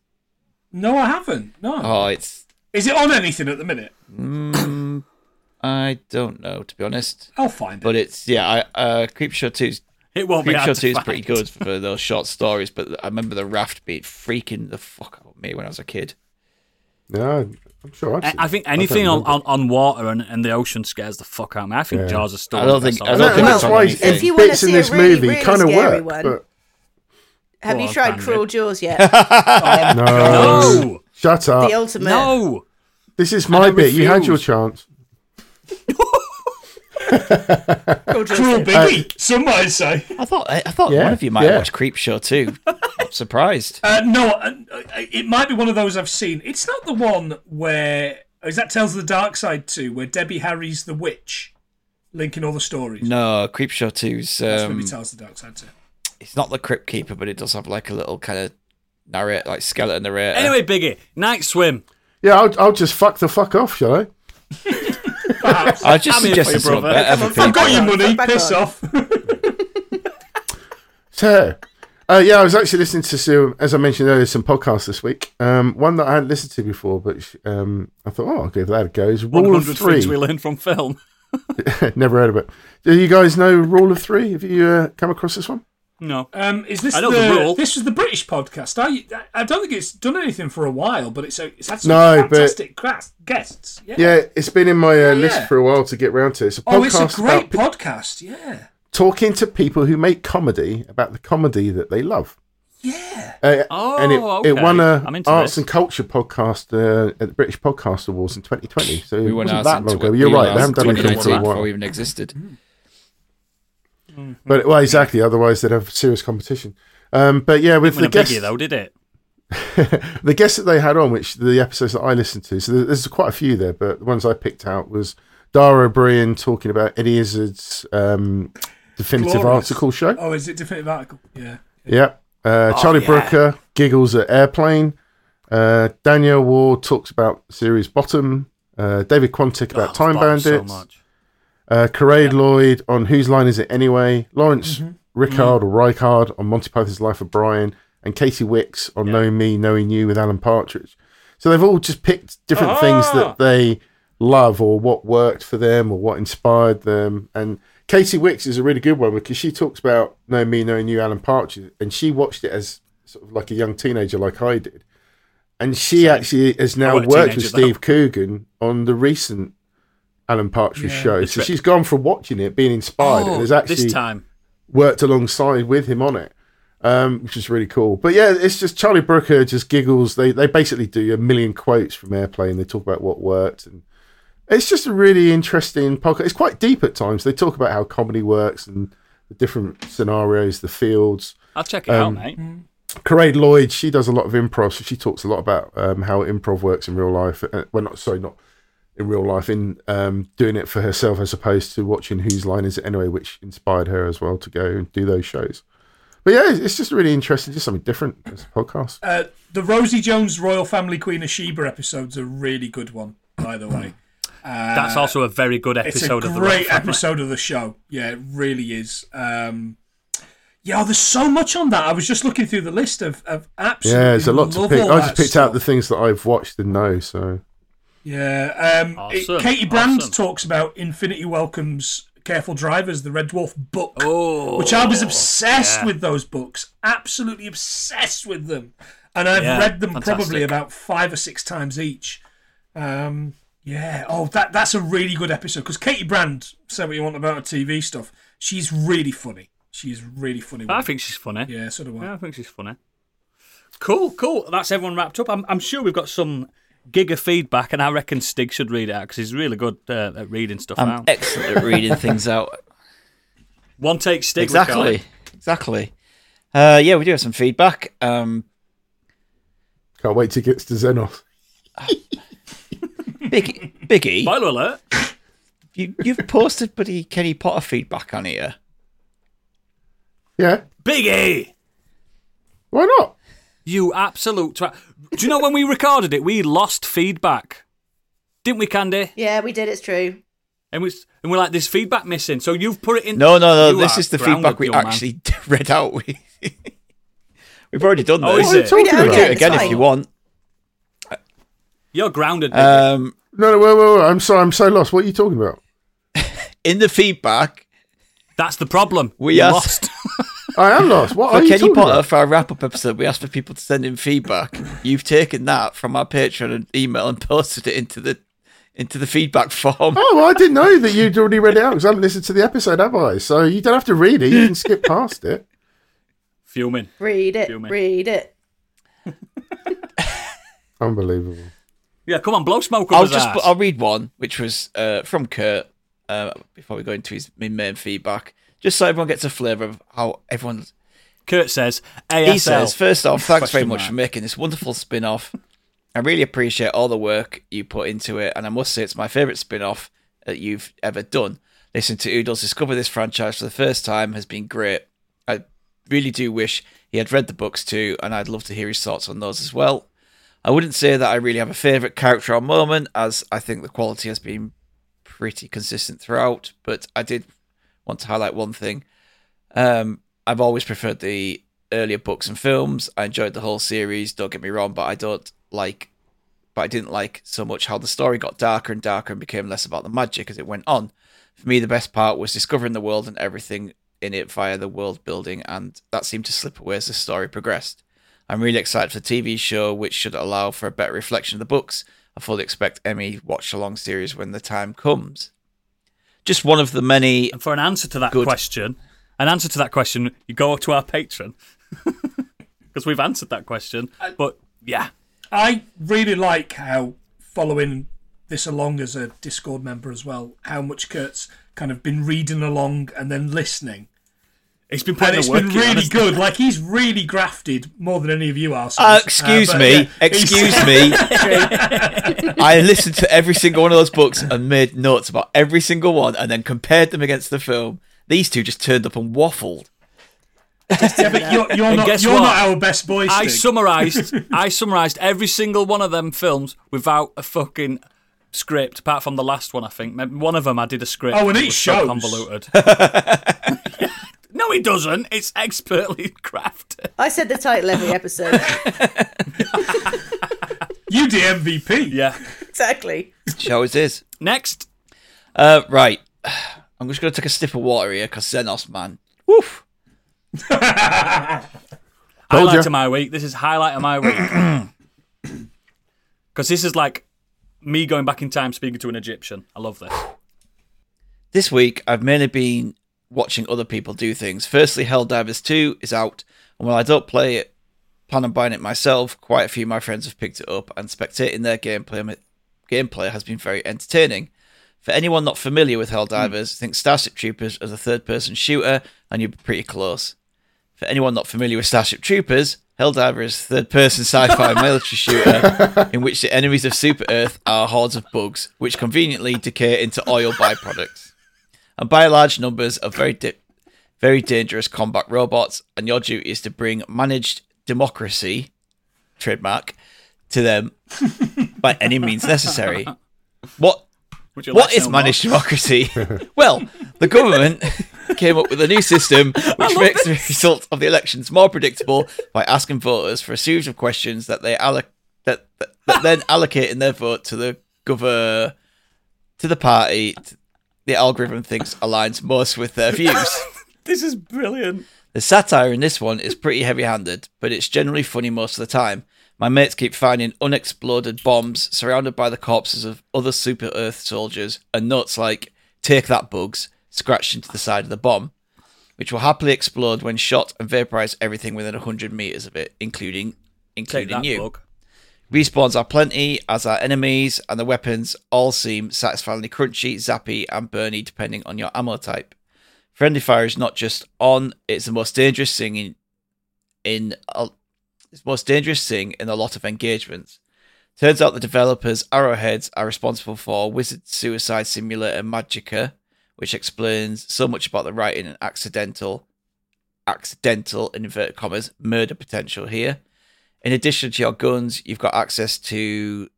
no, I haven't. No. oh, it's. Is it on anything at the minute? Mm, I don't know, to be honest. I'll find it. But it's yeah, I, uh, Creepshow two's It won't be Creepshow two is pretty good for those short stories. But I remember the Raft being freaking the fuck out of me when I was a kid. Yeah, I'm sure. I've I- seen I think don't anything on, on, on water and, and the ocean scares the fuck out of me. I think Yeah. Jaws is still I don't think- best I don't think And time. it's that's why. If you wanna bits in see a this really, movie really kind of scary work. one. But Have Go you tried Tandy. Cruel Jaws yet? Oh, no, No, shut up. the ultimate. no. This is my I bit. You had your chance. Cruel Jaws. Cruel Biggie, some might say. I thought I, I thought Yeah, one of you might yeah. have watched Creepshow too. I'm surprised. Uh, no, uh, uh, it might be one of those I've seen. It's not the one where is that Tales of the Darkside too, where Debbie Harry's the witch, linking all the stories. No, Creepshow two's That's um, maybe Tales of the Darkside too. it's not the Crypt Keeper, but it does have like a little kind of narrate, like skeleton narrator. Anyway, Biggie, night swim. Yeah, I'll, I'll just fuck the fuck off, shall I? Perhaps. I just I'm here for you, something brother. better Come for on, I've got your money. Back Piss on. off. So, uh, yeah, I was actually listening to some, as I mentioned earlier, some podcasts this week. Um, one that I hadn't listened to before, but um, I thought, oh, I'll give that a go. Is Rule of Three. things we learned from film. Never heard of it. Do you guys know Rule of Three? Have you uh, come across this one? No. Um, is this I know the, the rule. This was the British podcast. I I don't think it's done anything for a while, but it's a, it's had some No, fantastic cras- guests. Yeah. Yeah, it's been in my uh, list yeah. for a while to get round to. It's a Oh, it's a podcast great about pe- podcast. Yeah. talking to people who make comedy about the comedy that they love. Yeah. Uh, Oh, and it, okay. it won a I'm into arts this. and culture podcast uh, at the British Podcast Awards in 2020. So We it went wasn't out that in long ago. You're went right. out They haven't done anything for a 2019 before while. we even existed. But well, exactly. Otherwise, they'd have serious competition. Um, but yeah, with the a guests, biggie, though, did it? the guests that they had on, which the episodes that I listened to, so there's quite a few there, but the ones I picked out was Dara Ó Briain talking about Eddie Izzard's um, definitive Glorious. article show. Oh, is it definitive article? Yeah. Yeah. Uh, Charlie yeah. Brooker giggles at Airplane. Uh, Danielle Ward talks about series Bottom. Uh, David Quantick about Oh, Time Bob, so Uh, Cariad Lloyd on Whose Line Is It Anyway? Laurence Mm-hmm. Rickard or Ricard on Monty Python's Life of Brian. And Katy Wix on Knowing Me, Knowing You with Alan Partridge. So they've all just picked different things Ah. that they love or what worked for them or what inspired them. And Katy Wix is a really good one because she talks about Knowing Me, Knowing You, Alan Partridge. And she watched it as sort of like a young teenager like I did. And she actually has now worked with. Steve Coogan on the recent Alan Partridge Yeah, show. So trip. she's gone from watching it, being inspired, and Oh, has actually this time. worked alongside with him on it, um, which is really cool. But yeah, it's just Charlie Brooker just giggles. They they basically do a million quotes from Airplane. They talk about what worked, and it's just a really interesting podcast. It's quite deep at times. They talk about how comedy works and the different scenarios, the fields. I'll check it Um, out, mate. Cariad Lloyd, she does a lot of improv, so she talks a lot about um, how improv works in real life. Uh, well, not sorry, not in real life, in um, doing it for herself as opposed to watching Whose Line Is It Anyway, which inspired her as well to go and do those shows. But yeah, it's- it's just really interesting, just something different as a podcast. Uh, the Rosie Jones Royal Family Queen of Sheba episode's a really good one, by the way. That's also a very good episode. It's a episode of the great episode of the show. Yeah, it really is. Um, yeah, there's so much on that. I was just looking through the list of, of absolutely. Yeah, there's a lot to pick. I just picked stuff. out the things that I've watched and know. So Yeah. Um, it- Katie Brand awesome. talks about Infinity Welcomes Careful Drivers, the Red Dwarf book, Oh, which I was obsessed yeah. with those books. Absolutely obsessed with them. And I've Yeah, read them fantastic. probably about five or six times each. Um, yeah. Oh, that that's a really good episode because Katie Brand, said what you want about her TV stuff, she's really funny. She's really funny. I think she's funny. Yeah, so do I. Yeah, I think she's funny. Cool, cool. That's everyone wrapped up. I'm, I'm sure we've got some giga feedback, and I reckon Stig should read it out because he's really good uh, at reading stuff I'm out. excellent at reading things out. One take Stig. Exactly. Exactly. Uh, yeah, we do have some feedback. Um, can't wait to get to Xenos. Biggie, Biggie, Spoiler alert. you, you've posted bloody Kenny Potter feedback on here. Yeah, Biggie. why not? You absolute twat. Do you know when we recorded it, we lost feedback, didn't we, Candy? Yeah, we did. It's true. And we and we're like, "There's feedback missing." So you've put it in. No, no, no. This is the feedback we young man. actually read out. We we've already done Oh, this. is What are you it? Read it out? Do it It's again if you want. You're grounded. baby. Um, No, no, wait, wait, wait. I'm sorry. I'm so lost. What are you talking about? in the feedback That's the problem. we You asked- lost. I am lost. What for are Kenny talking Potter about? for our wrap up episode, we asked for people to send in feedback. You've taken that from our Patreon and email and posted it into the into the feedback form. Oh, well, I didn't know that you'd already read it out because I haven't listened to the episode, have I? So you don't have to read it. You can skip past it. Fuming. Read it. Feel me. Read it. Unbelievable. Yeah, come on, blow smoke up I'll just ass. I'll read one, which was uh, from Kurt. Uh, before we go into his main main feedback, just so everyone gets a flavour of how everyone Kurt says, ASL. He says, first off, thanks very much mark. for making this wonderful spin off. I really appreciate all the work you put into it, and I must say it's my favourite spin off that you've ever done. Listening to Oodles discover this franchise for the first time has been great. I really do wish he had read the books too, and I'd love to hear his thoughts on those as well. I wouldn't say that I really have a favourite character or moment, as I think the quality has been pretty consistent throughout, but I did want to highlight one thing. Um, I've always preferred the earlier books and films. I enjoyed the whole series. Don't get me wrong, but I don't like, but I didn't like so much how the story got darker and darker and became less about the magic as it went on. For me, the best part was discovering the world and everything in it via the world building, and that seemed to slip away as the story progressed. I'm really excited for the TV show, which should allow for a better reflection of the books. I fully expect Emmy watch along series when the time comes. Just one of the many and for an answer to that Good. question, an answer to that question, you go to our patron. Because we've answered that question. But yeah, I really like how following this along as a Discord member as well, how much Kurt's kind of been reading along and then listening. He's been And putting it's the work been in, really honestly. good. Like he's really grafted more than any of you are. Uh, excuse but, me, yeah, excuse me. I listened to every single one of those books and made notes about every single one, and then compared them against the film. These two just turned up and waffled. Yeah, but you're, you're, not, guess you're what? not our best boy, I Stig. summarised I summarised every single one of them films without a fucking script, apart from the last one, I think. One of them I did a script. Oh, and but it was so convoluted. no, it doesn't. It's expertly crafted. I said the title every episode. You the MVP. Yeah. exactly. Show as is. Next, Uh, right. I'm just going to take a sip of water here because Xenos, man. Woof. highlight ya. of my week. This is highlight of my week. Because this is like me going back in time speaking to an Egyptian. I love this. This week, I've mainly been watching other people do things. Firstly, Helldivers 2 is out, and while I don't play it, plan on buying it myself, quite a few of my friends have picked it up, and spectating their gameplay gameplay has been very entertaining. For anyone not familiar with Helldivers, think Starship Troopers as a third person shooter, and you're pretty close. For anyone not familiar with Starship Troopers, Helldiver is a third person sci fi military shooter in which the enemies of Super Earth are hordes of bugs, which conveniently decay into oil byproducts. And by large numbers of very di- very dangerous combat robots, and your duty is to bring managed democracy, trademark, to them by any means necessary. What Would you like to is more? managed democracy? well, the government came up with a new system which makes the result of the elections more predictable by asking voters for a series of questions that they alloc- that, that, that then allocating their vote to the gover to the party t- the algorithm thinks aligns most with their views. This is brilliant. The satire in this one is pretty heavy handed, but it's generally funny most of the time. My mates keep finding unexploded bombs surrounded by the corpses of other Super Earth soldiers, and notes like, take that bugs, scratched into the side of the bomb, which will happily explode when shot and vaporize everything within 100 meters of it, including including that you. book. Respawns are plenty, as are enemies, and the weapons all seem satisfyingly crunchy, zappy, and burny depending on your ammo type. Friendly fire is not just on; it's the most dangerous thing in in a, it's most dangerous thing in a lot of engagements. Turns out the developers Arrowheads are responsible for Wizard Suicide Simulator Magicka, which explains so much about the writing and accidental, accidental in inverted commas murder potential here. In addition to your guns, you've got access to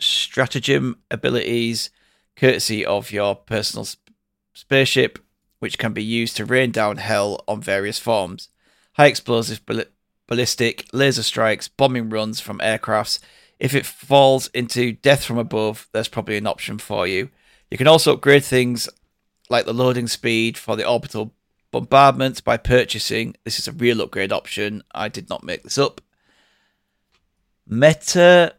stratagem abilities, courtesy of your personal sp- spaceship, which can be used to rain down hell on various forms. High explosive ball- ballistic, laser strikes, bombing runs from aircrafts. If it falls into death from above, there's probably an option for you. You can also upgrade things like the loading speed for the orbital bombardment by purchasing. This is a real upgrade option. I did not make this up. Meta.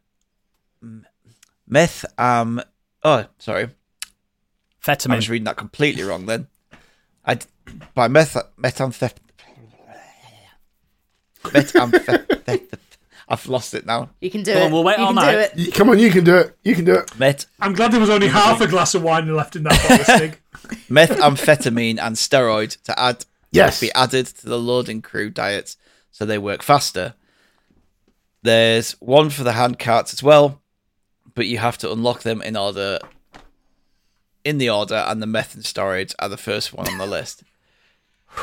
Meth. Um. Oh, sorry. Fetamine. I was reading that completely wrong then. I d- by meth methamphet. Methamphet. I've lost it now. You can do Go it. on, we'll wait you all can night. do it. Come on, you can do it. You can do it. Met I'm glad there was only half a glass of wine left in that bottle, Stig. methamphetamine and steroid to add Yes. be added to the loading crew diets so they work faster. There's one for the hand carts as well, but you have to unlock them in order in the order and the meth and steroids are the first one on the list.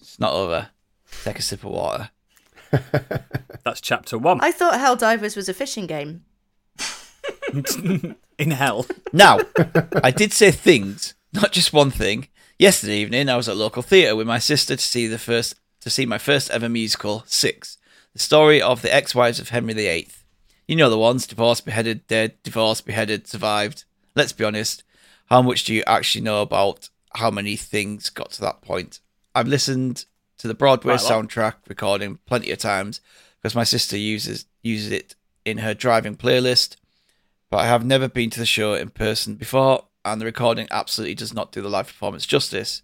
it's not over. Take a sip of water. That's chapter one. I thought Helldivers was a fishing game. In hell. Now, I did say things, not just one thing. Yesterday evening, I was at local theatre with my sister to see the first to see my first ever musical, Six, the story of the ex-wives of Henry VIII. You know the ones: divorced, beheaded, dead, divorced, beheaded, survived. Let's be honest. How much do you actually know about how many things got to that point? I've listened to the Broadway soundtrack recording plenty of times because my sister uses uses it in her driving playlist but I have never been to the show in person before, and the recording absolutely does not do the live performance justice.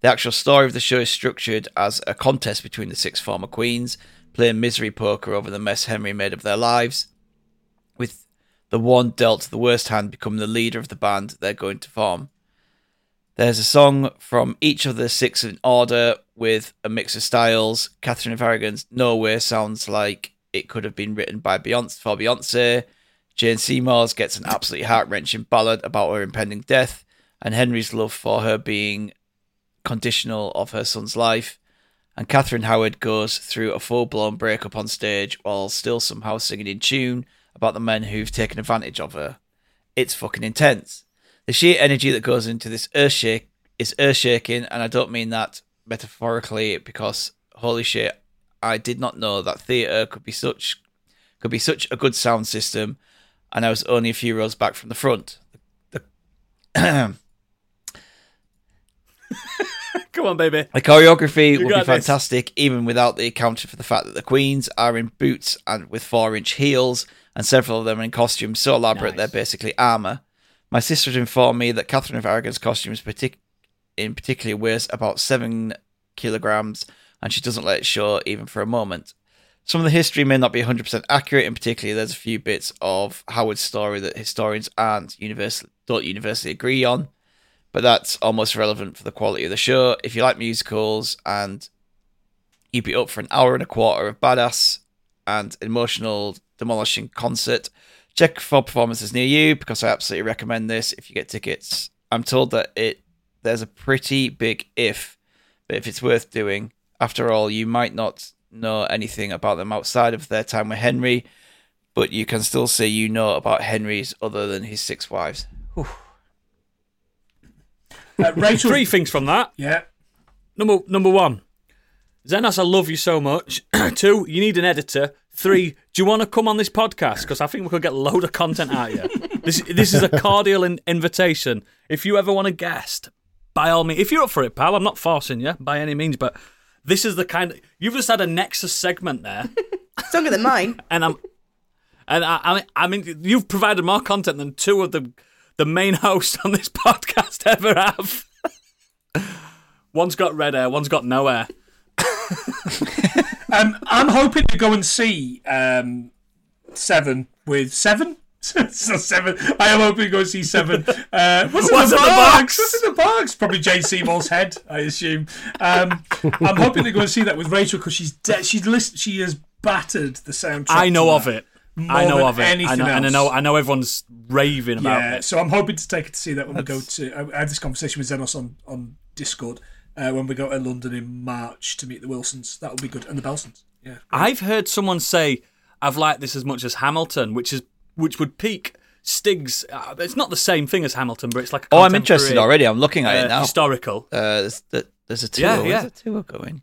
The actual story of the show is structured as a contest between the six former queens, playing misery poker over the mess Henry made of their lives, with the one dealt the worst hand becoming the leader of the band they're going to form. There's a song from each of the six in order with a mix of styles. Catherine of Aragon's Nowhere sounds like it could have been written by Beyonce for Beyonce. Jane Seymour's gets an absolutely heart wrenching ballad about her impending death, and Henry's love for her being conditional of her son's life. And Catherine Howard goes through a full blown breakup on stage while still somehow singing in tune about the men who've taken advantage of her. It's fucking intense. The sheer energy that goes into this earth shake is earth shaking, and I don't mean that metaphorically because holy shit, I did not know that theatre could be such could be such a good sound system, and I was only a few rows back from the front. The, Come on, baby. the choreography will be got this. fantastic, even without the accounting for the fact that the queens are in boots and with four-inch heels, and several of them in costumes so elaborate they're basically armor. My sister informed me that Catherine of Aragon's costumes, partic- in particular, weighs about seven kilograms, and she doesn't let it show even for a moment. Some of the history may not be 100% accurate, in particular, there's a few bits of Howard's story that historians aren't universally, don't universally agree on, but that's almost relevant for the quality of the show. If you like musicals and you'd be up for an hour and a quarter of badass and emotional, demolishing concert, check for performances near you because I absolutely recommend this if you get tickets. I'm told that it there's a pretty big if, but if it's worth doing, after all, you might not know anything about them outside of their time with Henry, but you can still say you know about Henry's other than his six wives. Uh, Rachel, Three things from that. yeah, Number number one, Zenos, I love you so much. Two, you need an editor. Three, do you want to come on this podcast? Because I think we could get a load of content out of you. This this is a cordial in- invitation. If you ever want a guest, by all means, if you're up for it, pal, I'm not forcing you by any means, but this is the kind of you've just had a Nexus segment there, Stronger than mine. and I'm and I, I mean I mean you've provided more content than two of the the main host on this podcast ever have. one's got red hair, one's got no hair. um, I'm hoping to go and see um, Seven with Seven. so seven. I am hoping to go and see Seven. Uh, what's, What's in in the the box? box? What's in the box? Probably Jane Seymour's head, I assume. Um, I'm hoping to go and see that with Rachel because she's de- she's list- she has battered the soundtrack. I know of it. More I know than of it. I anything know, and I know. I know everyone's raving about Yeah, it. so I'm hoping to take her to see that when we go to. I I had this conversation with Zenos on on Discord uh, when we go to London in March to meet the Wilsons. That will be good, and the Belsons. Yeah, I've heard someone say I've liked this as much as Hamilton, which is which would peak Stig's. Uh, it's not the same thing as Hamilton, but it's like a Oh, I'm interested already. I'm looking at uh, it now. Historical. Uh, there's, there's a tour. Yeah, Where's yeah. the tour going?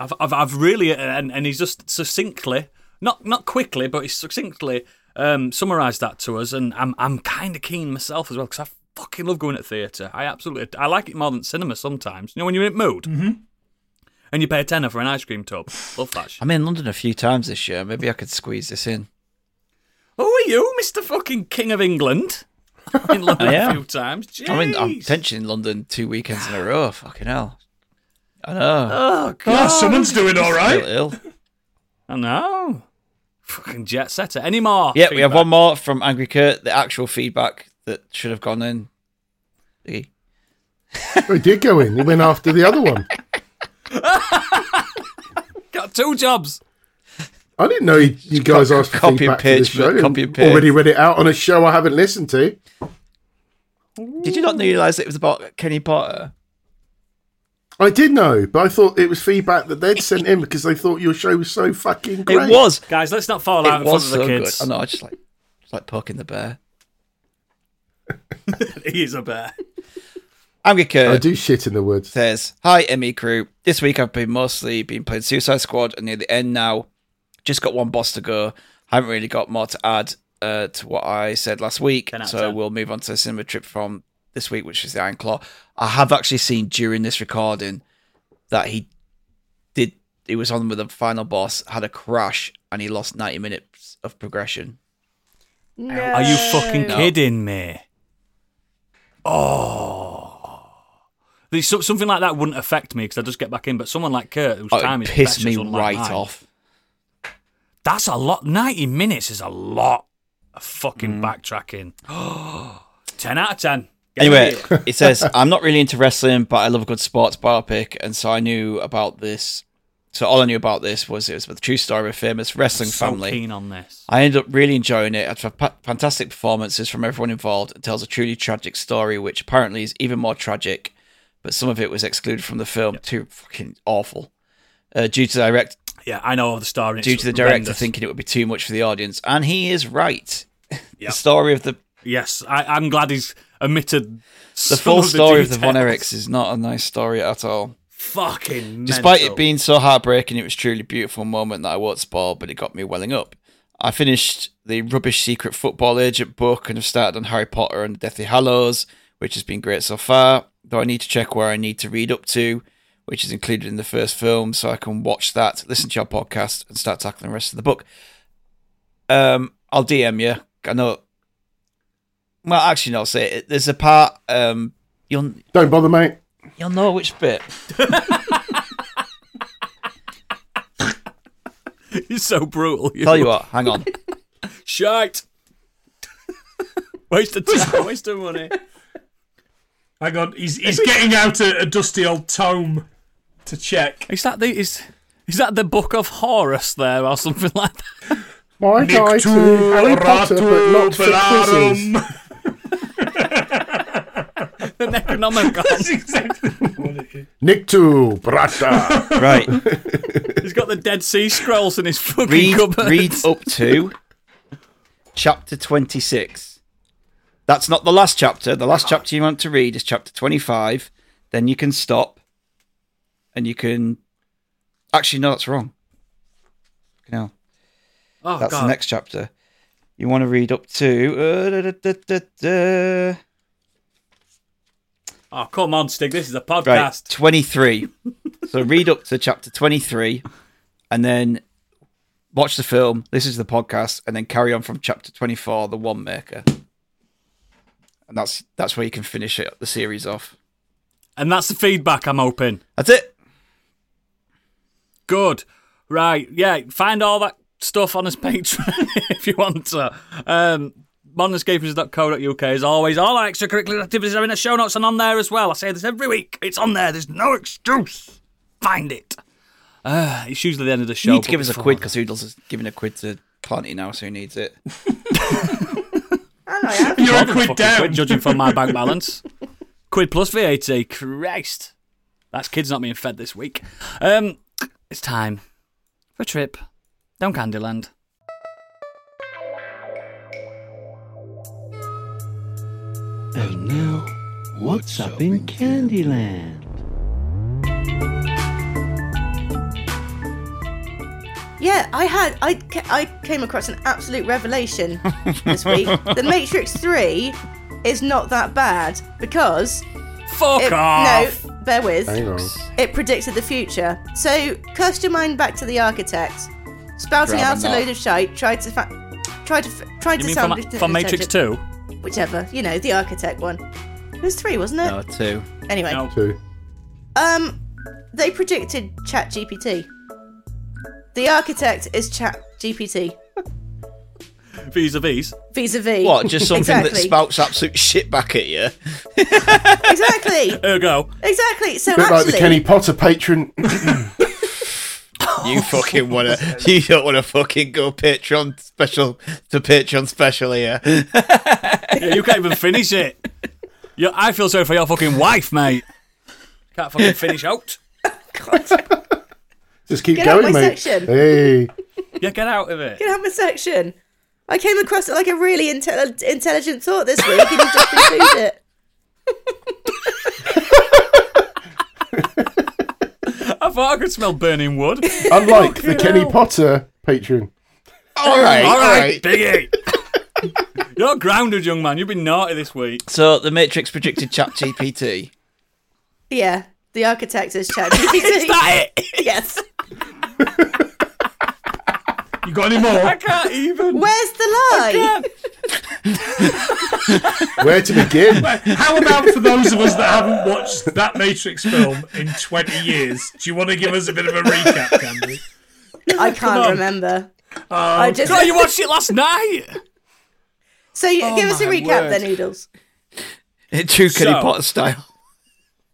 I've, I've, I've really, and, and he's just succinctly, not not quickly, but he succinctly um, summarised that to us, and I'm I'm kind of keen myself as well because I fucking love going to theatre. I absolutely, I like it more than cinema sometimes. You know, when you're in mood, mm-hmm. and you pay a tenner for an ice cream tub. Love that. shit. I'm in London a few times this year. Maybe I could squeeze this in. Who are you, Mister Fucking King of England? I'm in London I a am. few times. Jeez. I'm in. I'm potentially in London two weekends in a row. Fucking hell. I know. oh Yeah, god, someone's doing all right. Ill, right. ill. I know. Fucking jet setter. Any more? Yeah, we have one more from Angry Kurt. The actual feedback that should have gone in. The- Oh, he did go in. He went after the other one. Got two jobs. I didn't know you, you guys asked for copy and feedback for the paste, show. copy and and paste. Already read it out on a show I haven't listened to. Did you not realise it was about Kenny Potter? I did know, but I thought it was feedback that they'd sent in because they thought your show was so fucking great. It was. Guys, let's not fall out It in was front of so the good. kids. I know. I just like, just like poking the bear. he is a bear. I'm Angry I do shit in the woods. says, "Hi, ME crew. This week I've been mostly been playing Suicide Squad and near the end now. Just got one boss to go. Haven't really got more to add uh, to what I said last week. 10 out of So 10. we'll move on to a cinema trip from this week, which is the Iron Claw. I have actually seen during this recording that he did. He was on with the final boss, had a crash, and he lost ninety minutes of progression. No. Are you fucking No. kidding me? Oh. So- something like that wouldn't affect me because I just get back in, but someone like Kurt, whose Oh, time it is pissed precious, me right mine, off. That's a lot. 90 minutes is a lot of fucking Mm. backtracking. 10 out of 10. Anyway, it. says, I'm not really into wrestling, but I love a good sports biopic. And so I knew about this. So all I knew about this was it was the true story of a famous wrestling so family. keen on this. I ended up really enjoying it. It had fantastic performances from everyone involved. It tells a truly tragic story, which apparently is even more tragic, but some of it was excluded from the film. Too fucking awful. Uh, due to the direct, Yeah, I know the story. Due to the director horrendous. thinking it would be too much for the audience, and he is right. Yep. The story of the Yes, I, I'm glad he's omitted the full of the story of the Von. Erichs is not a nice story at all. Fucking Despite mental. it being so heartbreaking, it was truly a beautiful moment that I won't spoil, but it got me welling up. I finished the Rubbish Secret Football Agent book and have started on Harry Potter and the Deathly Hallows, which has been great so far, though I need to check where I need to read up to, which is included in the first film, so I can watch that, listen to your podcast, and start tackling the rest of the book. Um, I'll DM you. I know. Well, actually, no, I'll say it. There's a part. Um, you'll Don't bother, mate. you'll know which bit. You're so brutal. Tell you what, hang on. Shite. waste of time, waste of money. Hang on, he's he's getting out a, a dusty old tome to check. Is that the is is that the book of Horus there or something like that? My guy to Harry Potter, but not for quizzes. Vellarum. The Necronomicon. That's exactly what it is. Nictu, brata. Right. He's got the Dead Sea Scrolls in his fucking read, cupboard. read up to chapter 26. That's not the last chapter. The last chapter you want to read is chapter 25. Then you can stop and you can. Actually, no, that's wrong. No, Oh that's god. the next chapter. You want to read up to. Uh, da, da, da, da, da. Oh come on, Stig. This is a Right, podcast. 23. so read up to chapter 23 and then watch the film. This is the podcast, and then carry on from chapter 24, The Wandmaker. And that's that's where you can finish it, the series off. And that's the feedback I'm hoping. That's it. Good. Right. Yeah. Find all that stuff on his Patreon if you want to. Um, modernescapers.co.uk as always. All our extracurricular activities are in the show notes and on there as well. I say this every week. It's on there. There's no excuse. Find it. Uh, it's usually the end of the show. You need to give us a quid that- because Oodles is giving a quid to Planty now, so who needs it? I know, yeah. You're a quid down. quid, judging from my bank balance. quid plus VAT. Christ. That's kids not being fed this week. Um, it's time for a trip Down Candyland. And now, what's up in Candyland? Yeah, I had I I came across an absolute revelation this week. the Matrix Three is not that bad because Fuck it, off! no, bear with. It predicted the future. So cast your mind back to the architect, spouting Rather out a load of shite. Tried to fa- tried to f- tried You to mean sound from, from Matrix intelligent. 2? whichever you know the architect one. It was three, wasn't it? No, two. Anyway, No. Two. um, they predicted ChatGPT. The architect is Chat GPT Vis a vis. vis-a-vis. What? Just something that exactly. spouts absolute shit back at you? exactly, Ergo. exactly. So Bit like the Kenny Potter patron. You fucking wanna? You don't wanna fucking go Patreon special to Patreon special here. Yeah, you can't even finish it. You, I feel sorry for your fucking wife, mate. Can't fucking finish out. Just keep Get out going, my mate. section. Hey. Yeah, get out of it. Get out of my section. I came across like a really intel- intelligent thought this week, and you just include it. I I could smell burning wood. Unlike the Kenny Potter patron. all right, All all right, right. Biggie. You're grounded, young man. You've been naughty this week. So the Matrix predicted ChatGPT. Yeah, the architect is ChatGPT. That it? yes. You got any more? I can't even. Where's the lie? Where to begin? How about for those of us that haven't watched that Matrix film in 20 years? Do you want to give us a bit of a recap, Candy? I can't on. remember. Oh, I just God, you watched it last night. so you, give us a oh, recap, word. then, Noodles. In true Kenny So- Potter style.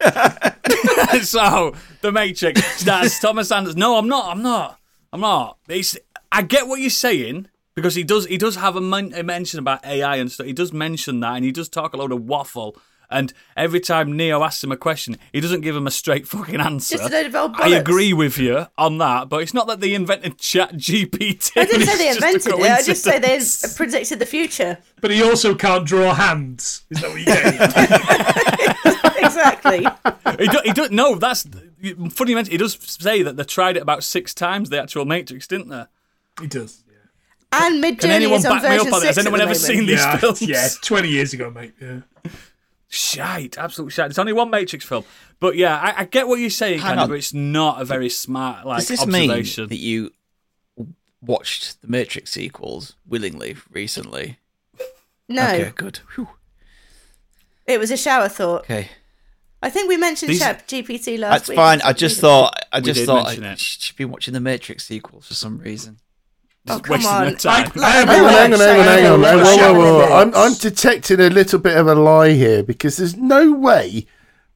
so the Matrix stars Thomas Anderson. No, I'm not. I'm not. I'm not. It's, I get what you're saying because he does. He does have a, men- a mention about AI and stuff. He does mention that, and he does talk a load of waffle. And every time Neo asks him a question, he doesn't give him a straight fucking answer. Just a load of old I agree with you on that, but it's not that they invented ChatGPT. I didn't say they just invented it. I just say they predicted the future. But he also can't draw hands. Is that what you're getting exactly. he, do, he do, no, that's funny. You mention he does say that they tried it about six times. The actual Matrix, didn't they? He does. And Midjourney is on back up version on six Has anyone at the ever moment. seen these yeah, films? yeah, 20 years ago, mate. Yeah. Shite, absolute shite. It's only one Matrix film, but yeah, I, I get what you're saying, Hang kind of, but it's not a very smart like Does this mean observation. that you watched the Matrix sequels willingly recently? No, Okay, good. Whew. it was a shower thought. Okay, I think we mentioned These- ChatGPT last that's week. fine. I just thought I We just thought mention I it. should be watching the Matrix sequels for some reason. Oh, come on. I, I have Hang on, hang on, hang on, hang on. Whoa, whoa, whoa. I'm detecting a little bit of a lie here because there's no way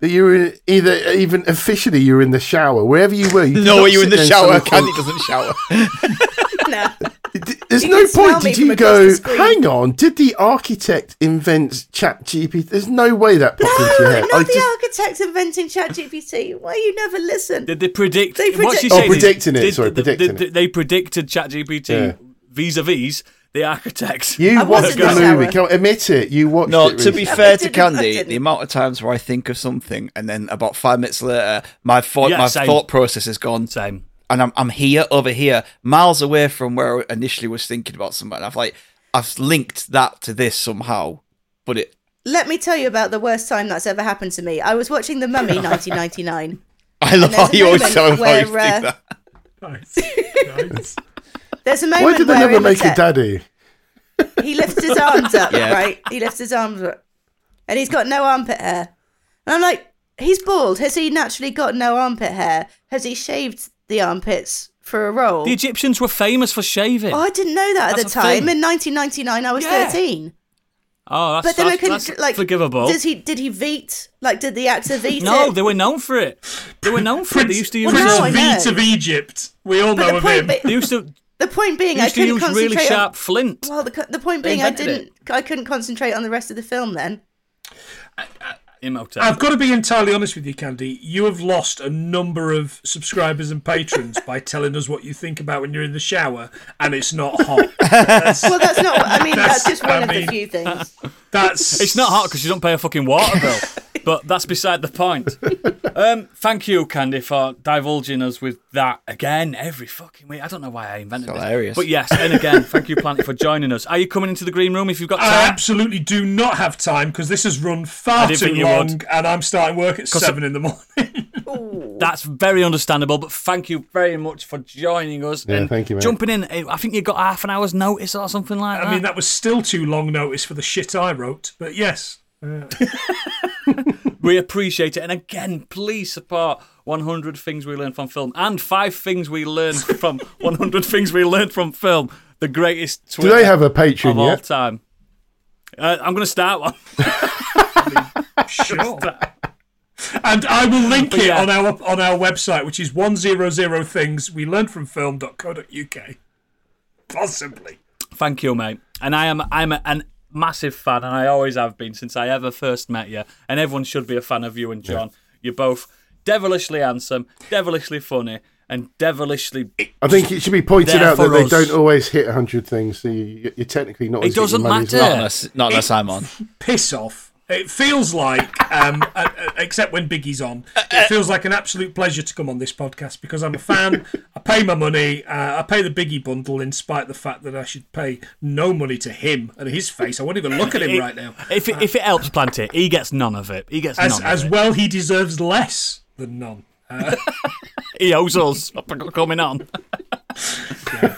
that you were either even officially you were in the shower wherever you were. You did No, not are you in the shower? and Candy doesn't shower. No. There's You no point. Did you go? Hang on. Did the architect invent ChatGPT? There's no way that popped into your No, head. not I the just, architect inventing ChatGPT. Why you never listen? Did they predict? They predict- Oh, predicting it, did- sorry, did- predicting did- it. They predicted ChatGPT Yeah. vis-a-vis the architects. you I watched the movie. shower. Come on, admit it. You watched No, it. to be fair to Candy, the amount of times where I think of something and then about five minutes later, my thought, Yeah, my same. thought process is gone, Same. and I'm I'm here over here, miles away from where I initially was thinking about something. And I've like I've linked that to this somehow, but it Let me tell you about the worst time that's ever happened to me. I was watching The Mummy 1999. I love there's how you always moment tell me where, think uh, that. Nice. nice. There's a moment Why did they never make a daddy? he lifts his arms up, Yeah. right? He lifts his arms up, and he's got no armpit hair. And I'm like, he's bald. Has he naturally got no armpit hair? Has he shaved the armpits for a role? The Egyptians were famous for shaving. Oh, I didn't know that at the time. thing. In 1999, I was Yeah. 13. oh, that's, But then I that's, couldn't that's like. forgivable. Does he? Did he veet? Like, did the actor veet no, it? they were known for it. They were known for it. They Prince, used to use. Well, Prince now I. Veet of Egypt. We all But know of point, him. be- They used to. The point being, They I used to couldn't use concentrate. really on- sharp flint. Well, the, the point being, I didn't. I couldn't concentrate on the rest of the film. Then Imhotep. I've got to be entirely honest with you, Candy. You have lost a number of subscribers and patrons by telling us what you think about when you're in the shower and it's not hot. That's, Well, that's not. I mean, that's, That's- just one I of mean- the few things. that's It's not hot because you don't pay a fucking water bill. but that's beside the point. Um, thank you, Candy, for divulging us with that again every fucking week. I don't know why I invented It's this. But yes, and again, thank you, Planty, for joining us. Are you coming into the green room if you've got time? I time? absolutely do not have time because this has run far too long would. and I'm starting work at seven in the morning. That's very understandable, but thank you very much for joining us. Yeah, and thank you, mate. Jumping in, I think you got half an hour's notice or something like that. I mean, that was still too long notice for the shit I wrote, but yes. We appreciate it. And again, please support 100 Things We Learned from Film and five things we learned from 100 Things We Learned from Film, the greatest Do they have a of Patreon all yet? time. Uh, I'm going to start one. Sure. and I will link it yeah. on our on our website, which is one zero zero things we learned from film.co.uk. Possibly. Thank you, mate. And I am I'm an massive fan, and I always have been since I ever first met you. And everyone should be a fan of you and John. You're both devilishly handsome, devilishly funny, and devilishly. I think it should be pointed out that for they don't always hit 100 things, so you, you're technically not. It doesn't matter. worth. Not unless, not unless I'm on. Piss off. It feels like, um, uh, uh, except when Biggie's on, it feels like an absolute pleasure to come on this podcast because I'm a fan. I pay my money. Uh, I pay the Biggie bundle, in spite of the fact that I should pay no money to him and his face. I won't even look at him right now. If it, if it helps Planty, he gets none of it. He gets As none as it. well, he deserves less than none. He owes us coming on.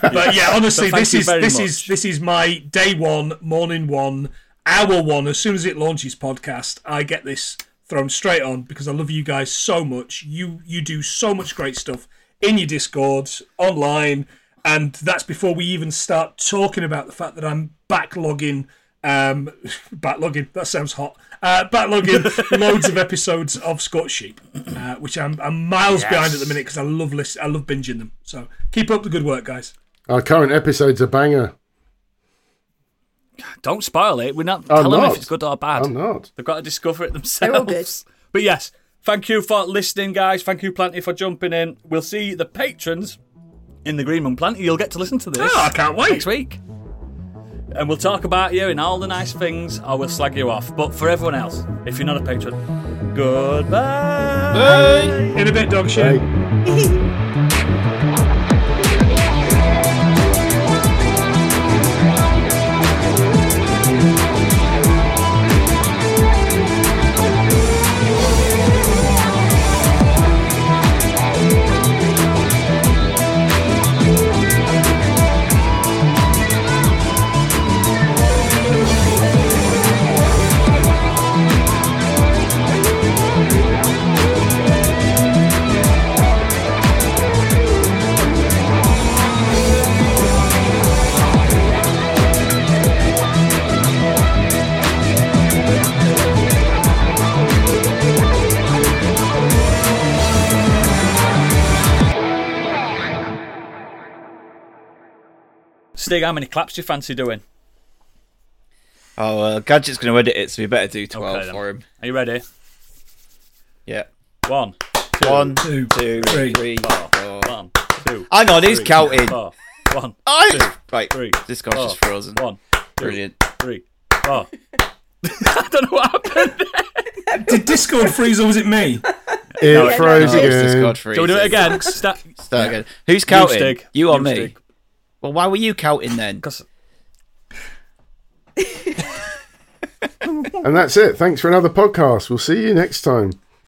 But yeah, honestly, thank this is this much. is this is my day one, morning one, hour one. As soon as it launches podcast, I get this thrown straight on because I love you guys so much. You you do so much great stuff in your Discord, online, and that's before we even start talking about the fact that I'm backlogging. Um, backlogging. That sounds hot. Uh, backlogging loads of episodes of Scorched Sheep, uh, which I'm, I'm miles behind at the minute because I love list, I love binging them. So keep up the good work, guys. Our current episode's a banger. Don't spoil it. We're not I'm telling them if it's good or bad. I'm not. They've got to discover it themselves. But yes, thank you for listening, guys. Thank you, Planty, for jumping in. We'll see the patrons in the Green Room. Planty, you'll get to listen to this Oh, I can't wait. next week. And we'll talk about you and all the nice things, or we'll slag you off. But for everyone else, if you're not a patron, goodbye. Bye. In a bit, dog shit. Hey. How many claps do you fancy doing? Oh, uh, Gadget's going to edit it, so we better do 12 Okay, then. for him. Are you ready? Yeah. One, One, two, two, three, three, four. one, two. Hang on, he's three, counting? four. One, Oh, two, right, three, Discord's four. just frozen. one, two, Brilliant. three, four. I don't know what happened. Did Discord freeze or was it me? It No, froze No, it's again. Discord free. Shall we do it again? Start. Start again. Who's counting? Stig. You or You, me? Stig. Well, why were you counting then? Because. And that's it. Thanks for another podcast. We'll see you next time.